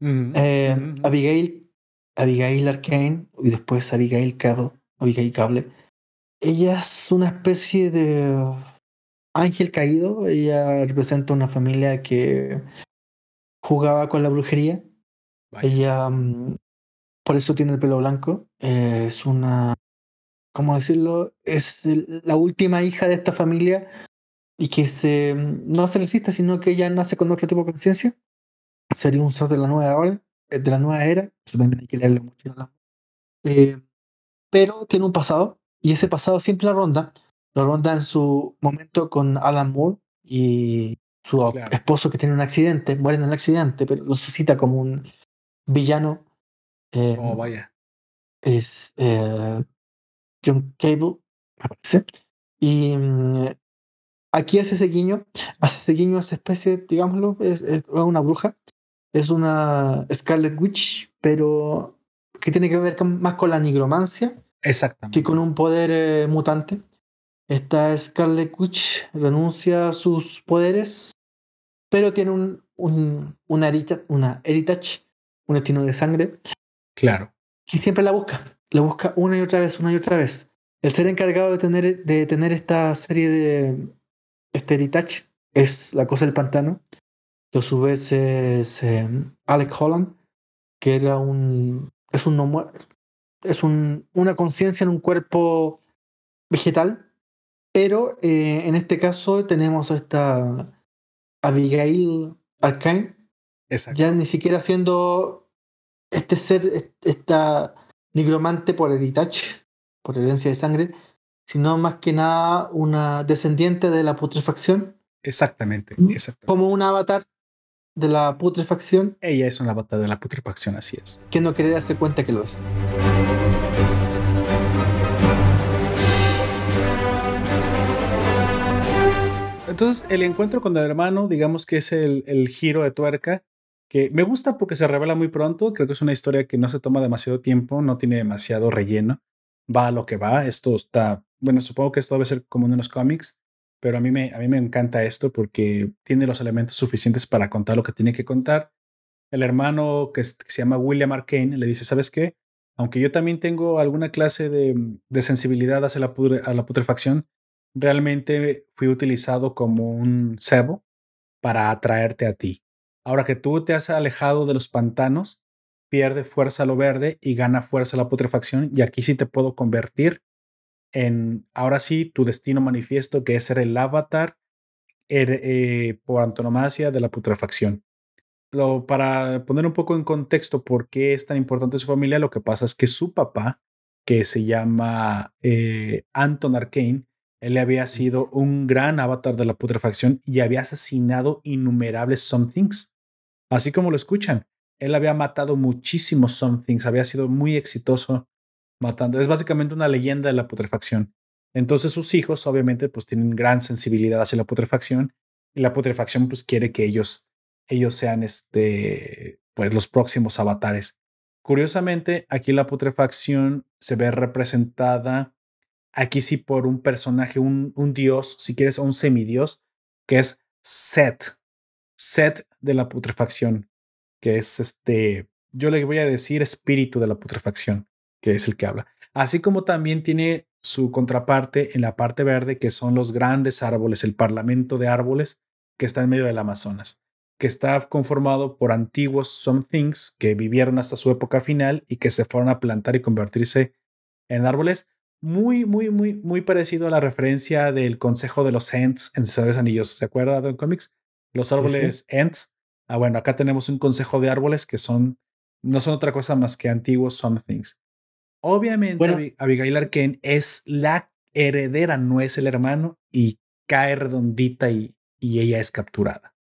Eh, Abigail, Abigail Arcane y después Abigail Cable, Abigail Cable. Ella es una especie de ángel caído. Ella representa una familia que jugaba con la brujería. Ella, mm, por eso tiene el pelo blanco. es una, ¿cómo decirlo? Es la última hija de esta familia y que se, mm, no se resiste, sino que ella nace con otro tipo de conciencia. Sería un ser de la nueva hora, eh, de la nueva era. Eso también hay que leerle mucho. Eh, pero tiene un pasado y ese pasado siempre la ronda lo ronda en su momento con Alan Moore y su esposo que tiene un accidente, muere en el accidente, pero lo suscita como un villano. Eh, oh, vaya. Es eh, John Cable, me parece. Y mm, aquí hace ese guiño, hace ese guiño a esa especie, digámoslo, es, una bruja, es una Scarlet Witch, pero que tiene que ver más con la nigromancia que con un poder eh, mutante. Esta Scarlet Witch renuncia a sus poderes, pero tiene un, un, una, una heritage, un destino de sangre. Claro. Y siempre la busca. La busca una y otra vez, una y otra vez. El ser encargado de tener, de tener esta serie de este heritage es la cosa del pantano. Que a su vez es eh, Alec Holland, que era un. es un es un, una conciencia en un cuerpo vegetal pero eh, en este caso tenemos a esta Abigail Arkane, ya ni siquiera siendo este ser, esta nigromante por heritage, por herencia de sangre, sino más que nada una descendiente de la putrefacción. Exactamente, exactamente. Como un avatar de la putrefacción. Ella es un avatar de la putrefacción, así es. Que no quiere darse cuenta que lo es. Entonces, el encuentro con el hermano, digamos que es el, giro de tuerca, que me gusta porque se revela muy pronto. Creo que es una historia que no se toma demasiado tiempo, no tiene demasiado relleno. Va a lo que va. Esto está, bueno, supongo que esto debe ser como en los cómics, pero a mí, me, a mí me encanta esto porque tiene los elementos suficientes para contar lo que tiene que contar. El hermano que, se llama William Arkane le dice, ¿sabes qué? Aunque yo también tengo alguna clase de, sensibilidad hacia a la putrefacción, realmente fui utilizado como un cebo para atraerte a ti. Ahora que tú te has alejado de los pantanos, pierde fuerza lo verde y gana fuerza la putrefacción y aquí sí te puedo convertir en, ahora sí, tu destino manifiesto que es ser el avatar er, eh, por antonomasia de la putrefacción. Lo, para poner un poco en contexto por qué es tan importante su familia, lo que pasa es que su papá, que se llama eh, Anton Arcane, él había sido un gran avatar de la putrefacción y había asesinado innumerables somethings. Así como lo escuchan, él había matado muchísimos somethings, había sido muy exitoso matando. Es básicamente una leyenda de la putrefacción. Entonces sus hijos obviamente pues tienen gran sensibilidad hacia la putrefacción y la putrefacción pues quiere que ellos ellos sean este pues los próximos avatares. Curiosamente, aquí la putrefacción se ve representada Aquí sí por un personaje, un, dios, si quieres, o un semidios, que es Set. Set de la putrefacción, que es este, yo le voy a decir espíritu de la putrefacción, que es el que habla. Así como también tiene su contraparte en la parte verde, que son los grandes árboles, el parlamento de árboles que está en medio del Amazonas, que está conformado por antiguos somethings que vivieron hasta su época final y que se fueron a plantar y convertirse en árboles muy, muy, muy, muy parecido a la referencia del consejo de los Ents en Señores Anillos. ¿Se acuerda de Comics? Los árboles Ents. Ah, bueno, acá tenemos un consejo de árboles que son, no son otra cosa más que antiguos Somethings. Obviamente, Abigail Arkane es la heredera, no es el hermano, y cae redondita y, y ella es capturada.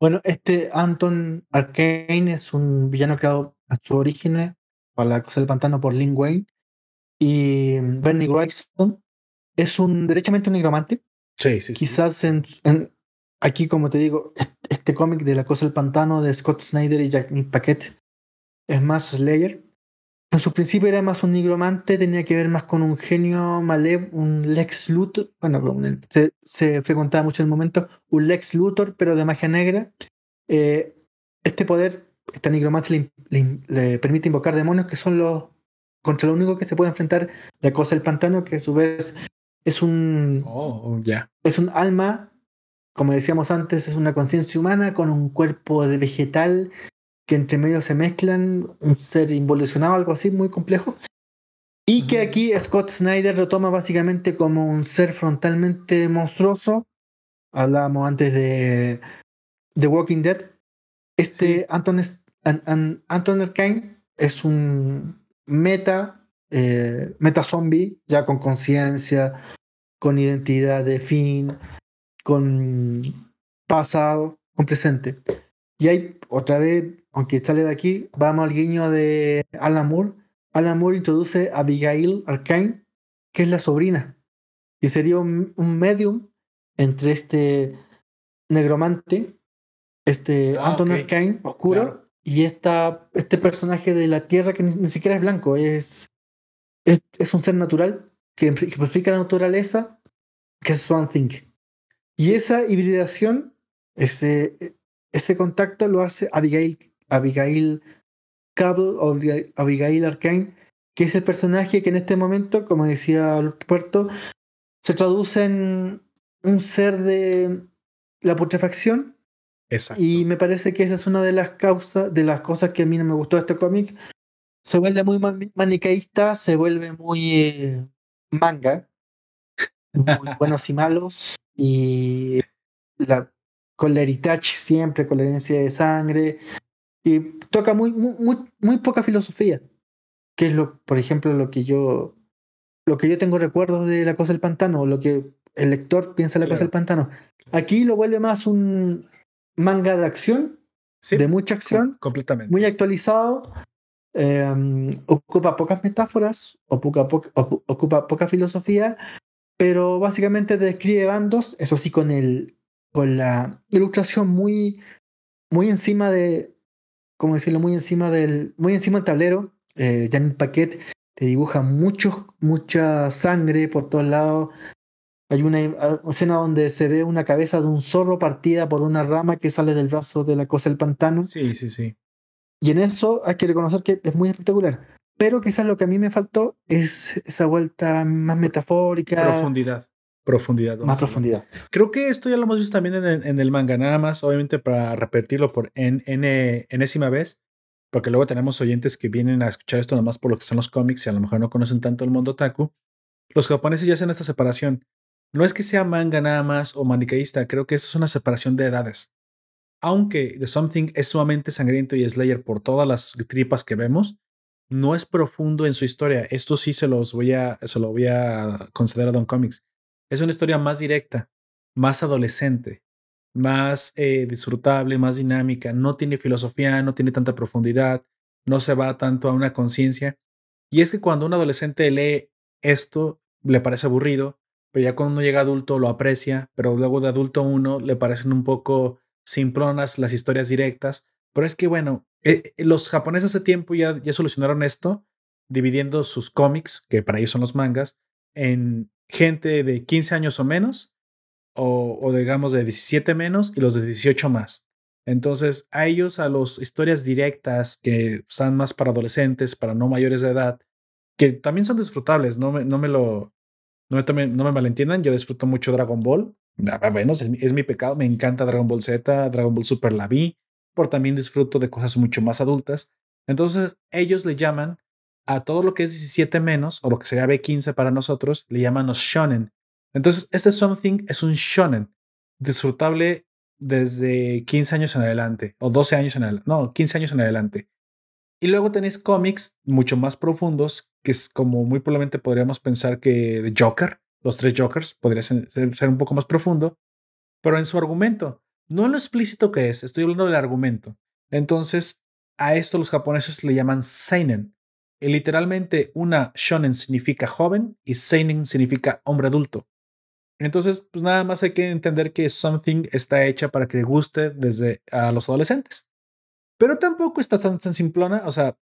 Bueno, este Anton Arkane es un villano creado a su origen para la cosa del pantano por Lin Wayne y Bernie Wrightson es un derechamente un nigromante. Sí, sí. Quizás en, aquí, como te digo, este cómic de La Cosa del Pantano de Scott Snyder y Jack Paquette es más Slayer. En su principio era más un nigromante, tenía que ver más con un genio malev, un Lex Luthor. Bueno, se, se frecuentaba mucho en el momento, un Lex Luthor, pero de magia negra. Eh, este poder, esta nigromancia le permite invocar demonios que son los contra lo único que se puede enfrentar la cosa del pantano, que a su vez es un. Oh, Es un alma, como decíamos antes, es una conciencia humana con un cuerpo de vegetal que entre medio se mezclan, un ser involucionado, algo así muy complejo. Y que aquí Scott Snyder lo toma básicamente como un ser frontalmente monstruoso. Hablábamos antes de The Walking Dead. Este Anton, Anton Erkine es un meta, eh, meta zombie, ya con conciencia, con identidad de fin, con pasado, con presente. Y hay otra vez, aunque sale de aquí, vamos al guiño de Alan Moore. Alan Moore introduce a Abigail Arkane, que es la sobrina, y sería un, medium entre este negromante, este ah, Anton Arkane, oscuro, y esta, este personaje de la Tierra que ni, siquiera es blanco, es, es, un ser natural que ejemplifica la naturaleza, que es Swan Thing. Y esa hibridación, ese, ese contacto lo hace Abigail, Abigail Cable o Abigail Arkane, que es el personaje que en este momento, como decía Puerto, se traduce en un ser de la putrefacción. Exacto. Y me parece que esa es una de las causas, de las cosas que a mí no me gustó de este cómic. Se vuelve muy maniqueísta, se vuelve muy eh, manga, muy buenos y malos, y la, con siempre, herencia de sangre, y toca muy, muy, muy, poca filosofía, que es lo, por ejemplo, lo que yo, lo que yo tengo recuerdos de La Cosa del Pantano, o lo que el lector piensa de La Cosa del Pantano. Aquí lo vuelve más un manga de acción, de mucha acción, completamente. muy actualizado, Em, ocupa pocas metáforas, ocupa, ocupa poca filosofía, pero básicamente describe bandos, eso sí, con, el, con la ilustración muy, muy encima de, ¿cómo decirlo? Muy encima del, muy encima del tablero. Eh, Janet Paquet te dibuja mucho, mucha sangre por todos lados. Hay una escena donde se ve una cabeza de un zorro partida por una rama que sale del brazo de la cosa del pantano. Sí, sí, sí. Y en eso hay que reconocer que es muy espectacular. Pero quizás lo que a mí me faltó es esa vuelta más metafórica. Profundidad. Profundidad. Más profundidad. Creo que esto ya lo hemos visto también en, el manga, nada más, obviamente para repetirlo por en, enésima vez, porque luego tenemos oyentes que vienen a escuchar esto nomás por lo que son los cómics y a lo mejor no conocen tanto el mundo taku. Los japoneses ya hacen esta separación. No es que sea manga nada más o maniqueísta, creo que eso es una separación de edades aunque The Something es sumamente sangriento y Slayer por todas las tripas que vemos, no es profundo en su historia. Esto sí se los voy a, se lo voy a conceder a Don Comics. Es una historia más directa, más adolescente, más eh, disfrutable, más dinámica. No tiene filosofía, no tiene tanta profundidad, no se va tanto a una conciencia. Y es que cuando un adolescente lee esto, le parece aburrido, pero ya cuando uno llega adulto lo aprecia, pero luego de adulto uno le parecen un poco simplonas las historias directas. Pero es que, bueno, eh, eh, los japoneses hace tiempo ya, ya solucionaron esto, dividiendo sus cómics, que para ellos son los mangas, en gente de 15 años o menos, o, o digamos de 17 menos, y los de 18 más. Entonces, a ellos, a las historias directas que están más para adolescentes, para no mayores de edad, que también son disfrutables, no me, no me lo, no me, malentiendan, yo disfruto mucho Dragon Ball, Ah, bueno, es, mi pecado, me encanta Dragon Ball Z, Dragon Ball Super la vi, por también disfruto de cosas mucho más adultas. Entonces, ellos le llaman a todo lo que es 17 menos, o lo que sería B15 para nosotros, le llaman los shonen. Entonces, este Something es un shonen, disfrutable desde 15 años en adelante, o 12 años en adelante, no, 15 años en adelante. Y luego tenéis cómics mucho más profundos, que es como muy probablemente podríamos pensar que Joker, los tres Jokers, podría ser, un poco más profundo, pero en su argumento, no en lo explícito que es, estoy hablando del argumento. Entonces, a esto los japoneses le llaman seinen. Y literalmente una shonen significa joven y seinen significa hombre adulto. Entonces, pues nada más hay que entender que Something está hecha para que guste desde a los adolescentes. Pero tampoco está tan, simplona, o sea,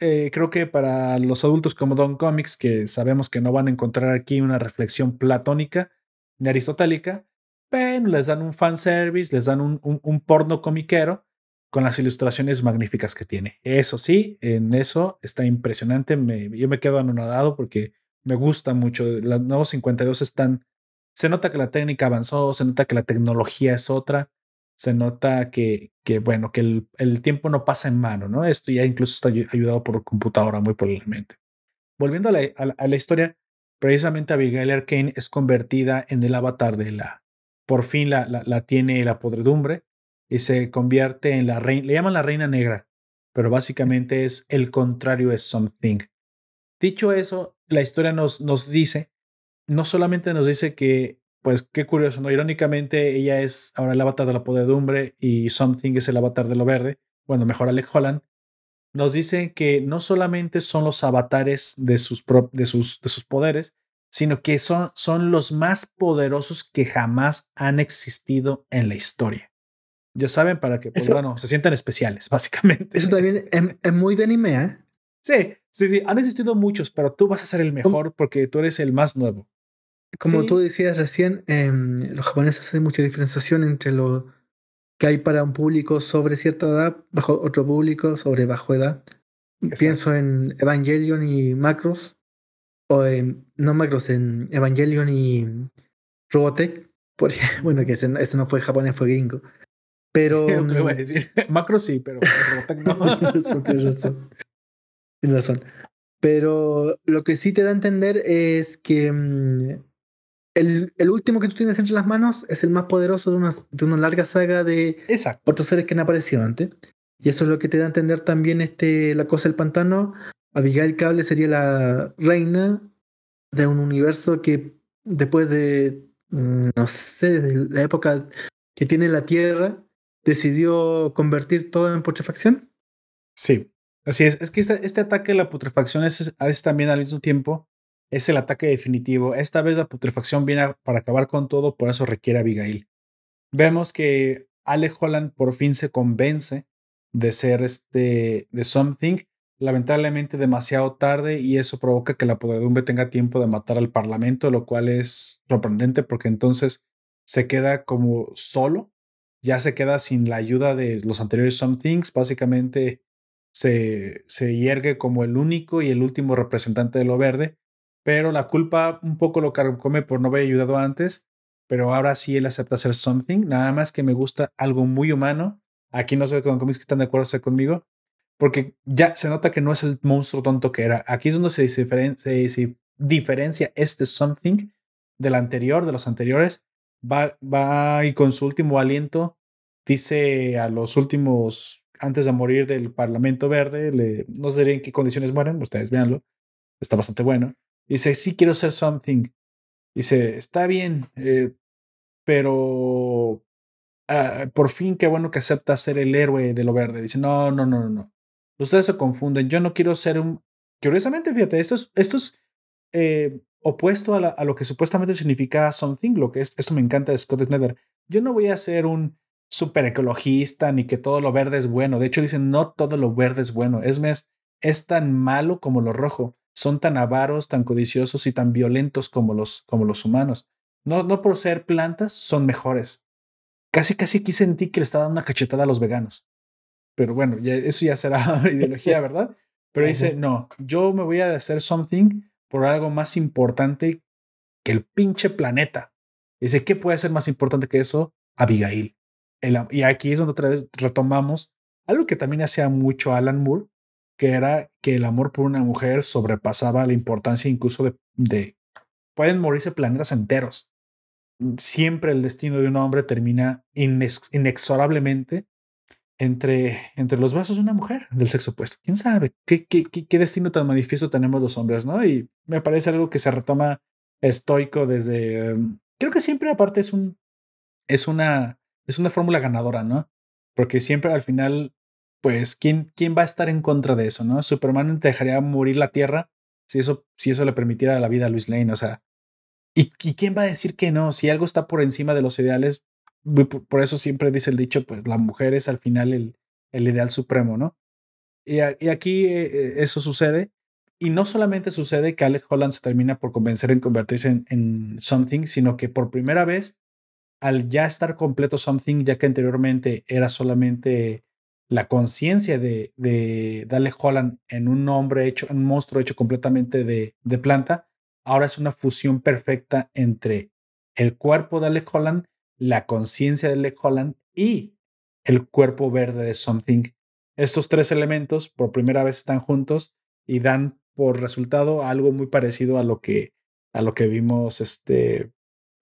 eh, creo que para los adultos como Don Comics, que sabemos que no van a encontrar aquí una reflexión platónica ni aristotélica, pero les dan un fanservice, les dan un, un, porno comiquero con las ilustraciones magníficas que tiene. Eso sí, en eso está impresionante. yo me quedo anonadado porque me gusta mucho. Los nuevos 52 están. Se nota que la técnica avanzó, se nota que la tecnología es otra se nota que, que bueno, que el, el, tiempo no pasa en mano, ¿no? Esto ya incluso está ayudado por computadora muy probablemente. Volviendo a la, a, historia, precisamente Abigail Arkane es convertida en el avatar de la, por fin la, la, tiene la podredumbre y se convierte en la reina, le llaman la reina negra, pero básicamente es el contrario de Something. Dicho eso, la historia nos, nos dice, no solamente nos dice que pues qué curioso, ¿no? Irónicamente, ella es ahora el avatar de la podedumbre y Something es el avatar de lo verde. Bueno, mejor Alec Holland. Nos dice que no solamente son los avatares de sus, de sus, de sus poderes, sino que son, son los más poderosos que jamás han existido en la historia. Ya saben, para que, pues, bueno, se sientan especiales, básicamente. Eso también es, muy de anime, ¿eh? Sí, sí, sí, han existido muchos, pero tú vas a ser el mejor porque tú eres el más nuevo. Como tú decías recién, em, los japoneses hacen mucha diferenciación entre lo que hay para un público sobre cierta edad, bajo otro público sobre bajo edad. Pienso en Evangelion y Macros, o en, no Macros, en Evangelion y Robotech. Porque, bueno, que ese, no fue japonés, fue gringo. Pero. Lo voy a decir. Macros sí, pero Robotech no. Tienes razón. Tienes razón. Pero lo que sí te da a entender es que mm, el, el, último que tú tienes entre las manos es el más poderoso de una, de una larga saga de otros seres que han aparecido antes. Y eso es lo que te da a entender también este, la cosa del pantano. Abigail Cable sería la reina de un universo que después de, mm, no sé, de la época que tiene la Tierra, decidió convertir todo en putrefacción. Sí, así es. Es que este, este ataque a la putrefacción es, es también al mismo tiempo es el ataque definitivo. Esta vez la putrefacción viene para acabar con todo, por eso requiere a Abigail. Vemos que Alec Holland por fin se convence de ser este de Something, lamentablemente demasiado tarde y eso provoca que la podredumbre tenga tiempo de matar al parlamento, lo cual es sorprendente porque entonces se queda como solo, ya se queda sin la ayuda de los anteriores Somethings, básicamente se, se hiergue como el único y el último representante de lo verde pero la culpa un poco lo come por no haber ayudado antes, pero ahora sí él acepta hacer something, nada más que me gusta algo muy humano. Aquí no sé con cómics que están de acuerdo conmigo, porque ya se nota que no es el monstruo tonto que era. Aquí es donde se, se diferencia este something del anterior, de los anteriores. Va, va y con su último aliento dice a los últimos, antes de morir del Parlamento Verde, le, no sé en qué condiciones mueren, ustedes véanlo, está bastante bueno. Dice, sí quiero ser something. Dice, está bien, eh, pero ah, por fin qué bueno que acepta ser el héroe de lo verde. Dice, no, no, no, no. Ustedes se confunden. Yo no quiero ser un... Curiosamente, fíjate, esto es, esto es eh, opuesto a, lo que supuestamente significa something, lo que es, esto me encanta de Scott Snyder. Yo no voy a ser un super ecologista ni que todo lo verde es bueno. De hecho, dicen, no todo lo verde es bueno. Es más, es tan malo como lo rojo son tan avaros, tan codiciosos y tan violentos como los, como los humanos. No, no por ser plantas, son mejores. Casi, casi aquí sentí que le estaba dando una cachetada a los veganos. Pero bueno, ya, eso ya será ideología, ¿verdad? Pero dice, no, yo me voy a hacer something por algo más importante que el pinche planeta. Dice, ¿qué puede ser más importante que eso? Abigail. y aquí es donde otra vez retomamos algo que también hacía mucho Alan Moore, que era que el amor por una mujer sobrepasaba la importancia incluso de, de pueden morirse planetas enteros. Siempre el destino de un hombre termina inexorablemente entre, entre los brazos de una mujer del sexo opuesto. ¿Quién sabe qué, qué, qué, destino tan manifiesto tenemos los hombres, no? Y me parece algo que se retoma estoico desde... Em, creo que siempre aparte es un... Es una, es una fórmula ganadora, ¿no? Porque siempre al final pues ¿quién, quién va a estar en contra de eso, ¿no? Superman dejaría morir la Tierra si eso, si eso le permitiera la vida a Luis Lane, o sea, ¿y, quién va a decir que no? Si algo está por encima de los ideales, por, eso siempre dice el dicho, pues la mujer es al final el, el ideal supremo, ¿no? Y, aquí eh, eso sucede. Y no solamente sucede que Alex Holland se termina por convencer en convertirse en, en, Something, sino que por primera vez, al ya estar completo Something, ya que anteriormente era solamente la conciencia de, de Dale Holland en un hombre hecho, en un monstruo hecho completamente de, de planta, ahora es una fusión perfecta entre el cuerpo de Alec Holland, la conciencia de Alec Holland y el cuerpo verde de Something. Estos tres elementos por primera vez están juntos y dan por resultado algo muy parecido a lo que, a lo que vimos este,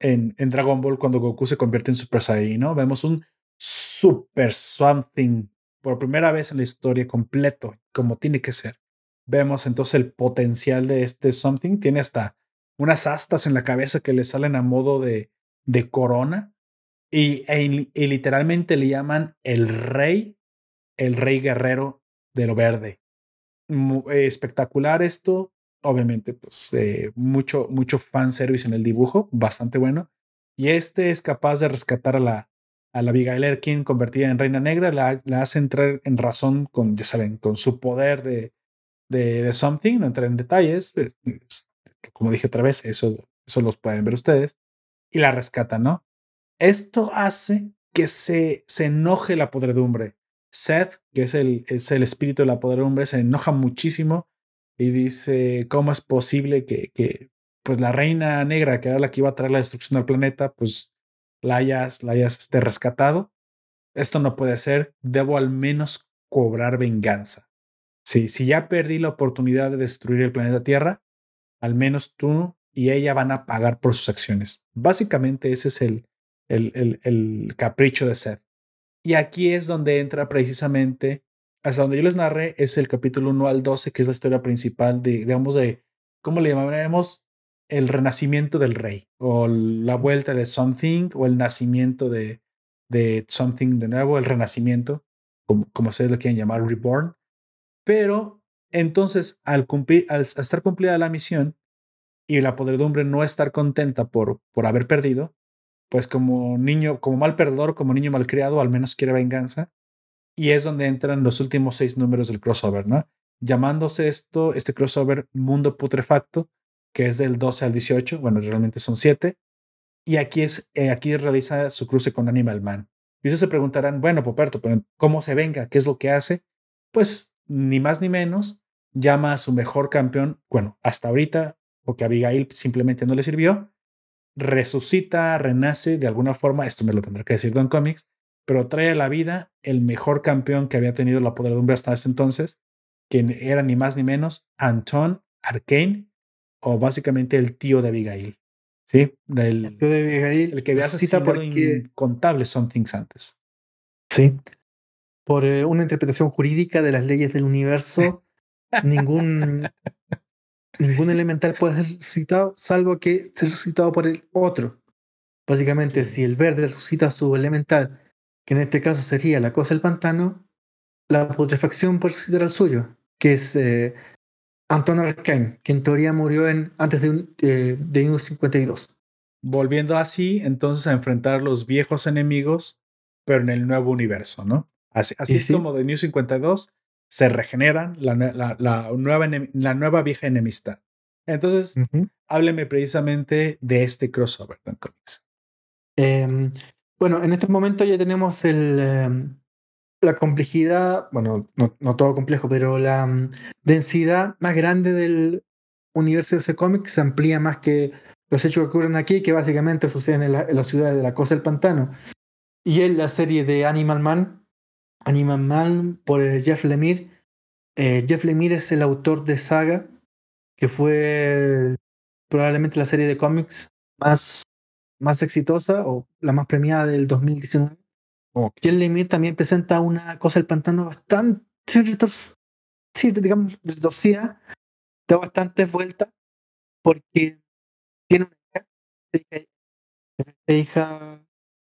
en, en Dragon Ball cuando Goku se convierte en Super Saiyan. Vemos un Super Something por primera vez en la historia completo, como tiene que ser. Vemos entonces el potencial de este Something. Tiene hasta unas astas en la cabeza que le salen a modo de, de corona. Y, e y, literalmente le llaman el rey, el rey guerrero de lo verde. espectacular esto. Obviamente, pues eh, mucho, mucho fanservice en el dibujo, bastante bueno. Y este es capaz de rescatar a la, a la Abigail Erkin convertida en Reina Negra, la, hace entrar en razón con, ya saben, con su poder de, de, Something, no entré en detalles, como dije otra vez, eso, eso los pueden ver ustedes, y la rescata, ¿no? Esto hace que se, se enoje la podredumbre. Seth, que es el, es el espíritu de la podredumbre, se enoja muchísimo y dice, ¿cómo es posible que, que pues la reina negra, que era la que iba a traer la destrucción del planeta, pues la hayas, la este, rescatado? Esto no puede ser, debo al menos cobrar venganza. Sí, si ya perdí la oportunidad de destruir el planeta Tierra, al menos tú y ella van a pagar por sus acciones. Básicamente ese es el, el, el, el capricho de Seth. Y aquí es donde entra precisamente, hasta donde yo les narré, es el capítulo 1 al 12, que es la historia principal de, digamos, de, ¿cómo le llamaremos? El renacimiento del rey, o la vuelta de Something, o el nacimiento de, de Something de nuevo, el renacimiento, como, como ustedes lo quieren llamar, Reborn. Pero entonces, al, cumplir, al estar cumplida la misión y la podredumbre no estar contenta por, por haber perdido, pues como niño, como mal perdedor, como niño malcriado, al menos quiere venganza. Y es donde entran los últimos seis números del crossover, ¿no? Llamándose esto, este crossover Mundo Putrefacto, que es del 12 al 18, bueno, realmente son siete. Y aquí, es, eh, aquí realiza su cruce con Animal Man. Y ustedes se preguntarán, bueno, Poperto, pero ¿cómo se venga? ¿Qué es lo que hace? Pues ni más ni menos, llama a su mejor campeón, bueno, hasta ahorita, porque Abigail simplemente no le sirvió, resucita, renace de alguna forma, esto me lo tendrá que decir Don Comics, pero trae a la vida el mejor campeón que había tenido la podredumbre hasta ese entonces, que era ni más ni menos Anton Arcane, o básicamente el tío de Abigail. ¿Sí? Del, el tío de Abigail. El que había asesinado porque... incontables Somethings antes. Sí. Por eh, una interpretación jurídica de las leyes del universo, ningún ningún elemental puede ser resucitado salvo que sea resucitado por el otro. Básicamente, si el verde resucita su elemental, que en este caso sería la cosa del pantano, la putrefacción puede resucitar al suyo, que es eh, Anton Arcane, que en teoría murió en, antes de, eh, de New 52. Volviendo así, entonces a enfrentar los viejos enemigos, pero en el nuevo universo, ¿no? Así, así es como de New 52 se regeneran la, la, nueva, la nueva vieja enemistad. Entonces, hábleme precisamente de este crossover con Comics. Em, bueno, en este momento ya tenemos el, em, la complejidad, bueno, no, no, todo complejo, pero la mm, densidad más grande del universo de ese cómic se amplía más que los hechos que ocurren aquí, que básicamente suceden en la, ciudad de la Cosa del Pantano. Y en la serie de Animal Man, Animal Man por eh, Jeff Lemire. Eh, Jeff Lemire es el autor de Saga, que fue probablemente la serie de cómics más, más exitosa o la más premiada del 2019. Jeff Lemire también presenta una cosa del pantano bastante sí, digamos, retorcida, da bastante vuelta, porque tiene una hija,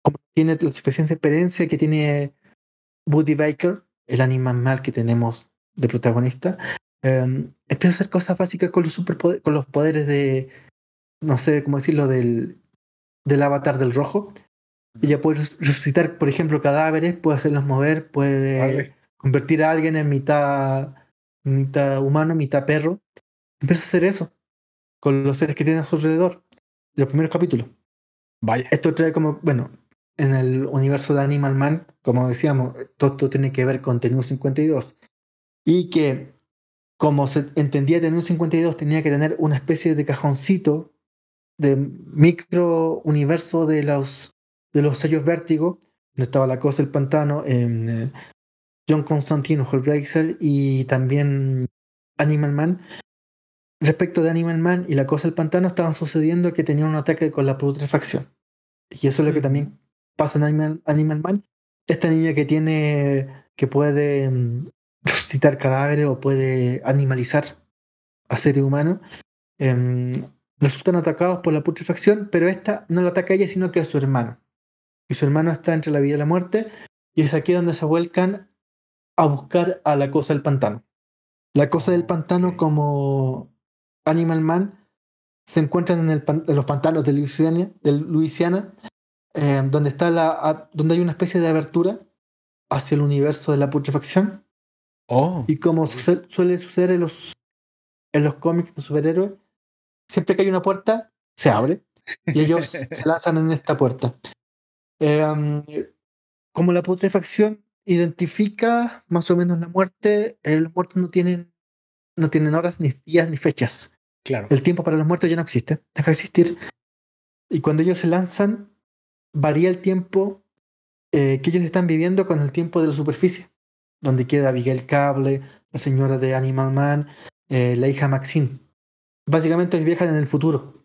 como tiene la suficiente experiencia que tiene Woody Baker, el animal que tenemos de protagonista, em, empieza a hacer cosas básicas con los, superpoderes, con los poderes de, no sé cómo decirlo, del, del avatar del rojo. Ella puede resucitar, por ejemplo, cadáveres, puede hacerlos mover, puede convertir a alguien en mitad, mitad humano, mitad perro. Empieza a hacer eso con los seres que tiene a su alrededor. Los primeros capítulos. Vaya. Esto trae como, bueno, en el universo de Animal Man, como decíamos, todo, tiene que ver con Tenue 52. Y que, como se entendía Tenue 52, tenía que tener una especie de cajoncito de micro universo de los, de los sellos vértigo, donde estaba la cosa del pantano, en eh, John Constantine, Hellblazer y también Animal Man. Respecto de Animal Man y la cosa del pantano, estaban sucediendo que tenían un ataque con la putrefacción. Y eso es lo que también pasa en Animal, Animal Man, esta niña que tiene, que puede mm, resucitar cadáveres o puede animalizar a seres humanos, em, resultan atacados por la putrefacción, pero esta no la ataca a ella, sino que a su hermano. Y su hermano está entre la vida y la muerte, y es aquí donde se vuelcan a buscar a la cosa del pantano. La cosa del pantano, como Animal Man, se encuentran en, el, en los pantanos de Luisiana, de Luisiana eh, donde, está la, donde hay una especie de abertura hacia el universo de la putrefacción. Oh. Y como suele suceder en los, en los cómics de superhéroes, siempre que hay una puerta, se abre y ellos se lanzan en esta puerta. Em, como la putrefacción identifica más o menos la muerte, eh, los muertos no tienen, no tienen horas, ni días, ni fechas. Claro. El tiempo para los muertos ya no existe, deja de existir. Y cuando ellos se lanzan, varía el tiempo eh, que ellos están viviendo con el tiempo de la superficie, donde queda Miguel Cable, la señora de Animal Man, eh, la hija Maxine. Básicamente viajan en el futuro.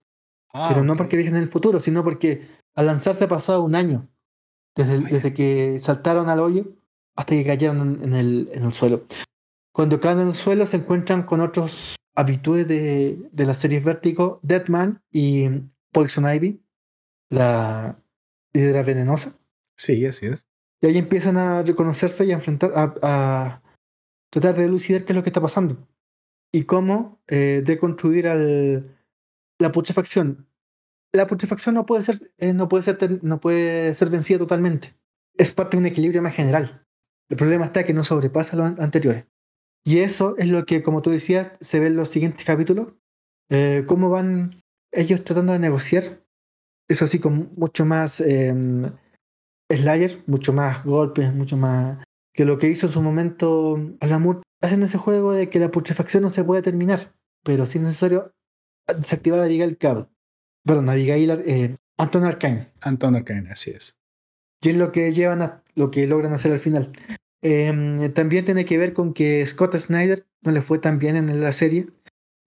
Ah, pero no porque viajen en el futuro, sino porque al lanzarse ha pasado un año. Desde, desde que saltaron al hoyo hasta que cayeron en, el, en el suelo. Cuando caen en el suelo se encuentran con otros habitués de, de las series Vértigo, Deadman y Poison Ivy, la hidra venenosa. Sí, así es. Y ahí empiezan a reconocerse y a enfrentar, a, a tratar de elucidar qué es lo que está pasando. Y cómo eh, deconstruir al, la putrefacción. La putrefacción no puede ser, eh, no puede ser, no puede ser vencida totalmente. Es parte de un equilibrio más general. El problema está que no sobrepasa los an- anteriores. Y eso es lo que, como tú decías, se ve en los siguientes capítulos. Eh, cómo van ellos tratando de negociar. Eso sí, con mucho más Slayer, mucho más golpes, mucho más que lo que hizo en su momento Alamur. Hacen ese juego de que la putrefacción no se puede terminar, pero si es necesario desactivar a Abigail Cable. Perdón, Abigail, eh, Anton Arcane. Anton Arcane, así es. Y es lo que llevan a lo que logran hacer al final. Eh, también tiene que ver con que Scott Snyder no le fue tan bien en la serie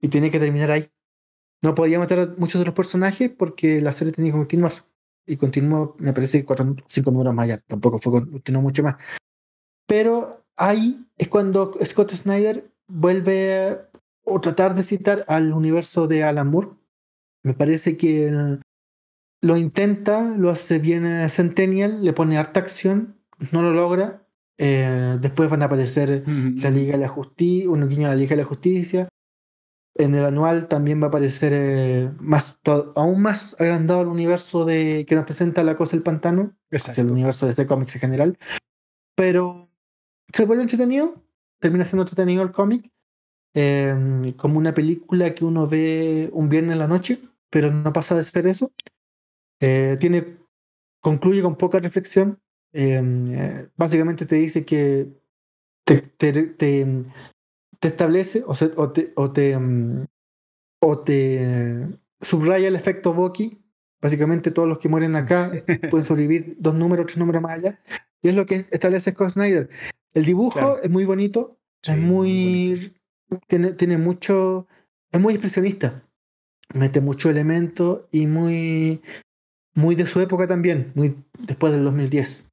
y tiene que terminar ahí. No podía matar a muchos de los personajes porque la serie tenía que continuar. Y continuó, me parece, cuatro, cinco números más allá. Tampoco fue continuó mucho más. Pero ahí es cuando Scott Snyder vuelve a- o tratar de citar al universo de Alan Moore. Me parece que lo intenta, lo hace bien Centennial, le pone harta acción, no lo logra. Eh, después van a aparecer la Liga de la Justicia, un guiño a la Liga de la Justicia. En el anual también va a aparecer eh, más, aún más agrandado el universo de que nos presenta la cosa del pantano, hacia el universo de este cómics en general. Pero se vuelve entretenido, termina siendo entretenido el cómic, eh, como una película que uno ve un viernes en la noche, pero no pasa de ser eso. Eh, tiene, concluye con poca reflexión. Eh, eh, básicamente te dice que te, te, te, te establece o, se- o te, o te, mm, o te subraya el efecto Boki. Básicamente todos los que mueren acá pueden sobrevivir dos números, tres números más allá. Y es lo que establece Scott Snyder. El dibujo Claro. es muy bonito, Sí, es muy muy. tiene, tiene mucho. Es muy expresionista. Mete mucho elemento y muy. Muy de su época también, muy después del 2010.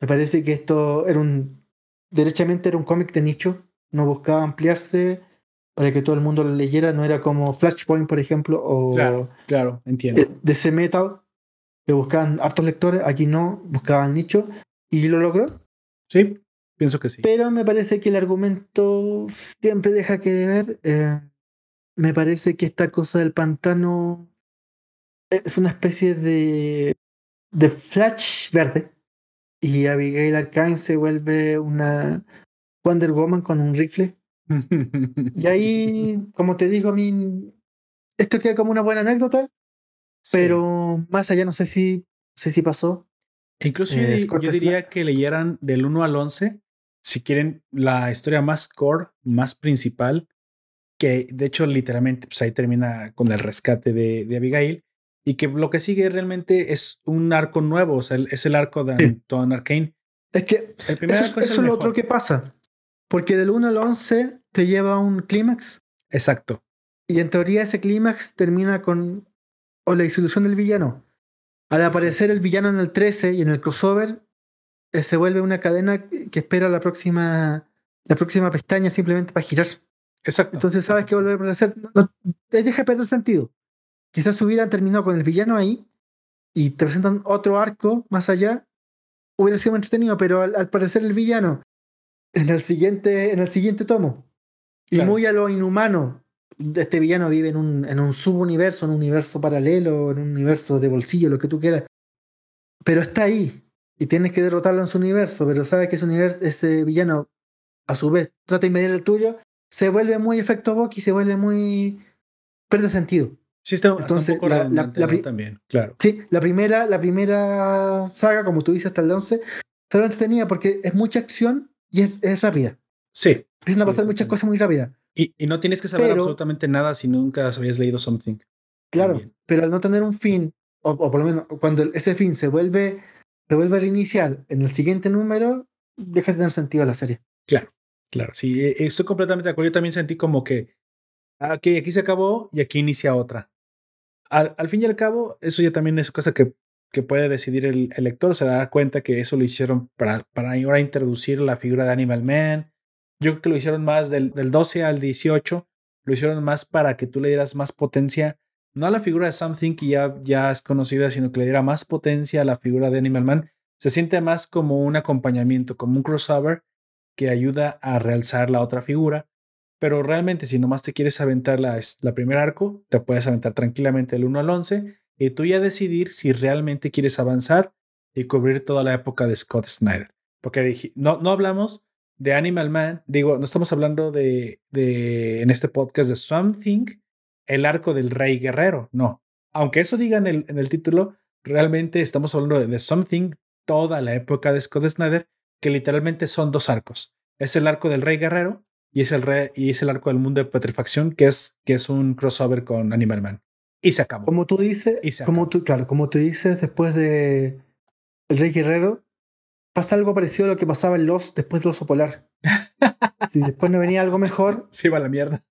Me parece que esto era un. Derechamente era un cómic de nicho. No buscaba ampliarse para que todo el mundo lo leyera. No era como Flashpoint, por ejemplo, o Claro, claro, entiendo. eh, DC Metal, que buscaban hartos lectores. Aquí no, buscaban nicho. Y lo logró. Sí, pienso que sí. Pero me parece que el argumento siempre deja que deber. Eh, me parece que esta cosa del pantano es una especie de, de flash verde. Y Abigail Arcane se vuelve una Wonder Woman con un rifle. Y ahí, como te digo, a mí esto queda como una buena anécdota, Sí. pero más allá no sé si, no sé si pasó. Incluso yo, eh, Scott yo diría que leyeran del 1 al 11, si quieren la historia más core, más principal, que de hecho literalmente pues ahí termina con el rescate de, de Abigail y que lo que sigue realmente es un arco nuevo, o sea, es el arco de. Anton Arcane. Es que El primer eso, arco es eso el es lo otro que pasa. Porque del 1 al 11 te lleva a un clímax Exacto. y en teoría ese clímax termina con o la disolución del villano. Al aparecer el villano en el 13 y en el crossover, eh, se vuelve una cadena que espera la próxima, la próxima pestaña simplemente para girar. Exacto. Entonces sabes que volver a aparecer. No, no- te deja perder sentido. Quizás hubieran terminado con el villano ahí y te presentan otro arco más allá. Hubiera sido más entretenido, pero al, al parecer el villano en el siguiente, en el siguiente tomo. Y Claro. muy a lo inhumano. Este villano vive en un, en un subuniverso, en un universo paralelo, en un universo de bolsillo, lo que tú quieras. Pero está ahí. Y tienes que derrotarlo en su universo. Pero sabes que ese, universo, ese villano a su vez trata de invadir el tuyo, se vuelve muy efecto Book y se vuelve muy. pierde sentido. Sí, está, Entonces, un poco la, la, también, claro. Sí, la primera, la primera saga, como tú dices, hasta el 11, pero tenía porque es mucha acción y es, rápida. Sí. Empiezan a pasar muchas cosas muy rápidas. Y, y, no tienes que saber absolutamente nada si nunca habías leído something. Claro, pero al no tener un fin, o, o, por lo menos cuando ese fin se vuelve, se vuelve a reiniciar en el siguiente número, deja de tener sentido la serie. Claro, claro, sí, e, estoy completamente de acuerdo. Yo también sentí como que aquí, aquí se acabó y aquí inicia otra. Al, fin y al cabo, eso ya también es cosa que, que puede decidir el, el, lector. Se da cuenta que eso lo hicieron para, para ahora introducir la figura de Animal Man. Yo creo que lo hicieron más del, del 12 al 18, lo hicieron más para que tú le dieras más potencia no a la figura de Something que ya, ya es conocida, sino que le diera más potencia a la figura de Animal Man. Se siente más como un acompañamiento, como un crossover que ayuda a realzar la otra figura. Pero realmente, si nomás te quieres aventar la, la primer arco, te puedes aventar tranquilamente el 1 al 11 y tú ya decidir si realmente quieres avanzar y cubrir toda la época de Scott Snyder. Porque no, no hablamos de Animal Man, digo, no estamos hablando de, de en este podcast de Something el arco del rey guerrero, no. Aunque eso diga en el, en el título, realmente estamos hablando de, Something, toda la época de Scott Snyder, que literalmente son dos arcos. Es el arco del rey guerrero y es el, rey, y es el arco del mundo de petrifacción, que es, que es un crossover con Animal Man. Y se acabó. Como tú dices, como tú, claro, como tú dices, después de El Rey Guerrero, pasa algo parecido a lo que pasaba en Los después del oso polar. si después no venía algo mejor. Se iba a la mierda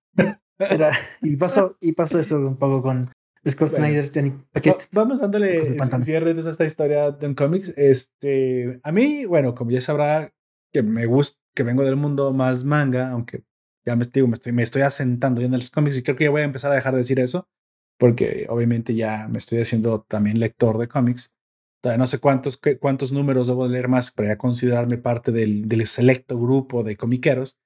y, pasó, y pasó eso un poco con Scott Snyder, Johnny Paquette. Vamos dándole cierre a esta historia de un cómics. Este, a mí, bueno, como ya sabrá que me gusta, que vengo del mundo más manga, aunque ya me, digo, me, estoy, me estoy asentando ya en los cómics y creo que ya voy a empezar a dejar de decir eso, porque obviamente ya me estoy haciendo también lector de cómics. no sé cuántos, cuántos números debo leer más para ya considerarme parte del, del selecto grupo de comiqueros,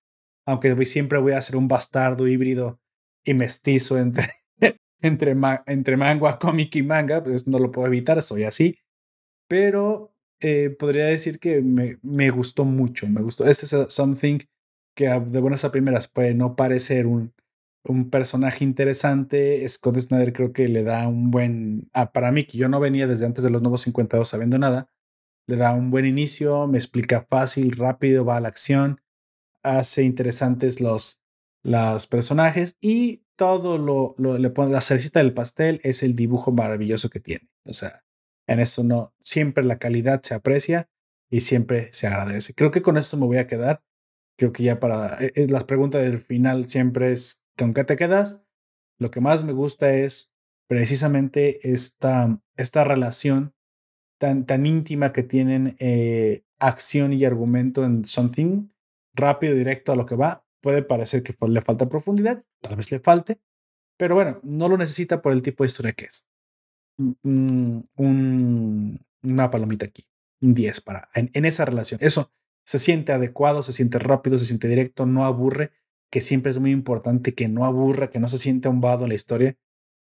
aunque siempre voy a ser un bastardo híbrido y mestizo entre, entre, entre manga, cómic y manga, pues no lo puedo evitar, soy así. Pero eh, podría decir que me, me gustó mucho, me gustó. Este es something que de buenas a primeras puede no parecer un, un personaje interesante. Scott Snyder creo que le da un buen. Ah, para mí, que yo no venía desde antes de los nuevos 52 sabiendo nada, le da un buen inicio, me explica fácil, rápido, va a la acción, hace interesantes los, los personajes y todo lo, lo le pone la cerecita del pastel es el dibujo maravilloso que tiene. O sea, en eso no, siempre la calidad se aprecia y siempre se agradece. Creo que con esto me voy a quedar. Creo que ya para eh, eh, las preguntas del final siempre es ¿con qué te quedas? Lo que más me gusta es precisamente esta, esta relación tan, tan íntima que tienen eh, acción y argumento en Something, rápido, directo a lo que va, Puede parecer que le falta profundidad, tal vez le falte, pero bueno, no lo necesita por el tipo de historia que es. Un, una palomita aquí, un 10 para en, en esa relación. Eso se siente adecuado, se siente rápido, se siente directo, no aburre, que siempre es muy importante que no aburra, que no se siente ahumado en la historia.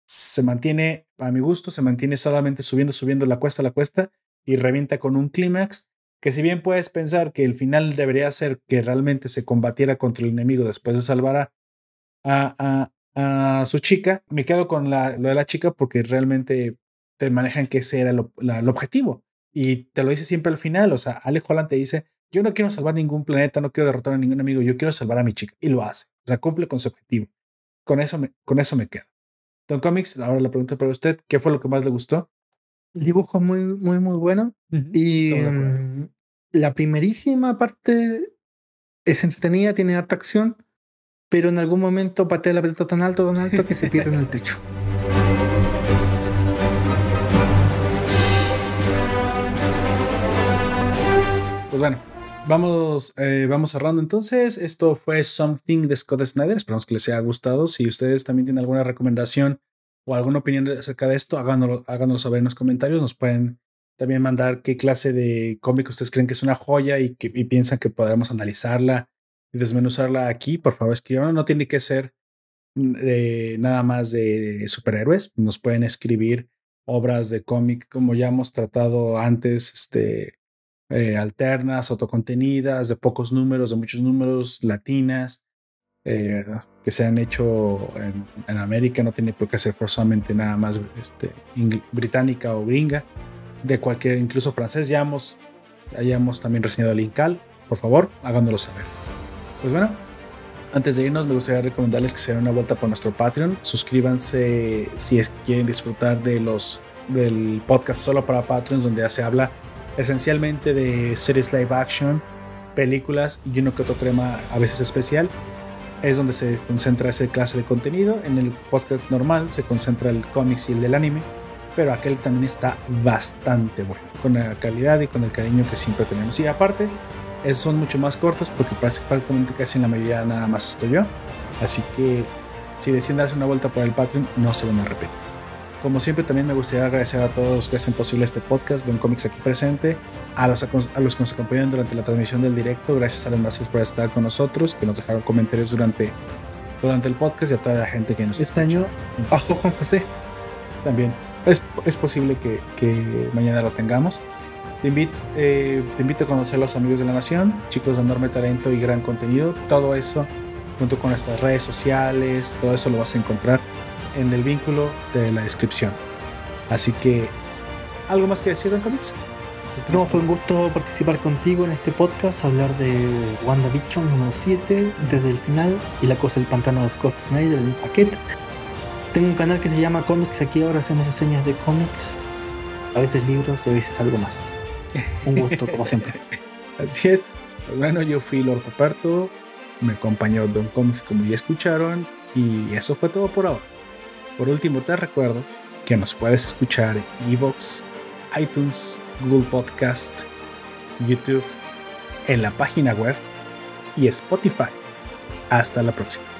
Se mantiene, a mi gusto, se mantiene solamente subiendo, subiendo la cuesta, la cuesta y revienta con un clímax que si bien puedes pensar que el final debería ser que realmente se combatiera contra el enemigo después de salvar a, a, su chica, me quedo con la, lo de la chica porque realmente te manejan que ese era el objetivo. Y te lo dice siempre al final, o sea, Alex Holland te dice, yo no quiero salvar ningún planeta, no quiero derrotar a ningún enemigo, yo quiero salvar a mi chica. Y lo hace, o sea, cumple con su objetivo. Con eso me, con eso me quedo. Don Comics, ahora la pregunta para usted, ¿qué fue lo que más le gustó? El dibujo muy, muy, muy bueno. Y la primerísima parte es entretenida, tiene harta acción, pero en algún momento patea la pelota tan alto, tan alto que se pierde en el techo. Pues bueno, vamos, eh, vamos cerrando entonces. Esto fue Something de Scott Snyder. Esperamos que les haya gustado. Si ustedes también tienen alguna recomendación o alguna opinión acerca de esto, háganoslo, háganoslo saber en los comentarios. Nos pueden también mandar qué clase de cómic ustedes creen que es una joya y, que, piensan que podremos analizarla y desmenuzarla aquí. Por favor, escriban. No tiene que ser mm, nada más de superhéroes. Nos pueden escribir obras de cómic como ya hemos tratado antes, este, eh, alternas, autocontenidas, de pocos números, de muchos números, latinas, eh, que se han hecho en, América, no tiene por qué ser forzosamente nada más este, británica o gringa, de cualquier, incluso francés, ya hemos, hayamos también reseñado el Incal, por favor, háganoslo saber. Pues bueno, antes de irnos, me gustaría recomendarles que se den una vuelta por nuestro Patreon. Suscríbanse si es, quieren disfrutar de los del podcast solo para Patreons, donde ya se habla esencialmente de series live action, películas y uno que otro tema a veces especial. Es donde se concentra esa clase de contenido. En el podcast normal se concentra el cómics y el del anime, pero aquel también está bastante bueno, con la calidad y con el cariño que siempre tenemos. Y aparte, esos son mucho más cortos porque prácticamente casi en la mayoría nada más estoy yo. Así que si deciden darse una vuelta por el Patreon, no se van a arrepentir. Como siempre, también me gustaría agradecer a todos los que hacen posible este podcast de Un Comics aquí presente, a los, a los que nos acompañan durante la transmisión del directo, gracias a los demás por estar con nosotros, que nos dejaron comentarios durante, durante el podcast y a toda la gente que nos Este año bajo Juan José. También. Es, es posible que, que mañana lo tengamos. Te invito, eh, te invito a conocer a los amigos de la nación, chicos de enorme talento y gran contenido. Todo eso, junto con nuestras redes sociales, todo eso lo vas a encontrar en el vínculo de la descripción. Así que, ¿algo más que decir, Don Comics? No, fue un gusto participar contigo en este podcast, hablar de WandaVision número 7 desde el final y la cosa del pantano de Scott Snyder un paquete. Tengo un canal que se llama Comics, aquí ahora hacemos reseñas de cómics, a veces libros y a veces algo más. Un gusto, como siempre. Así es. Bueno, yo fui Lord Poperto, me acompañó Don Comics como ya escucharon y eso fue todo por ahora. Por último, te recuerdo que nos puedes escuchar en Evox, iTunes, Google Podcast, YouTube, en la página web y Spotify. Hasta la próxima.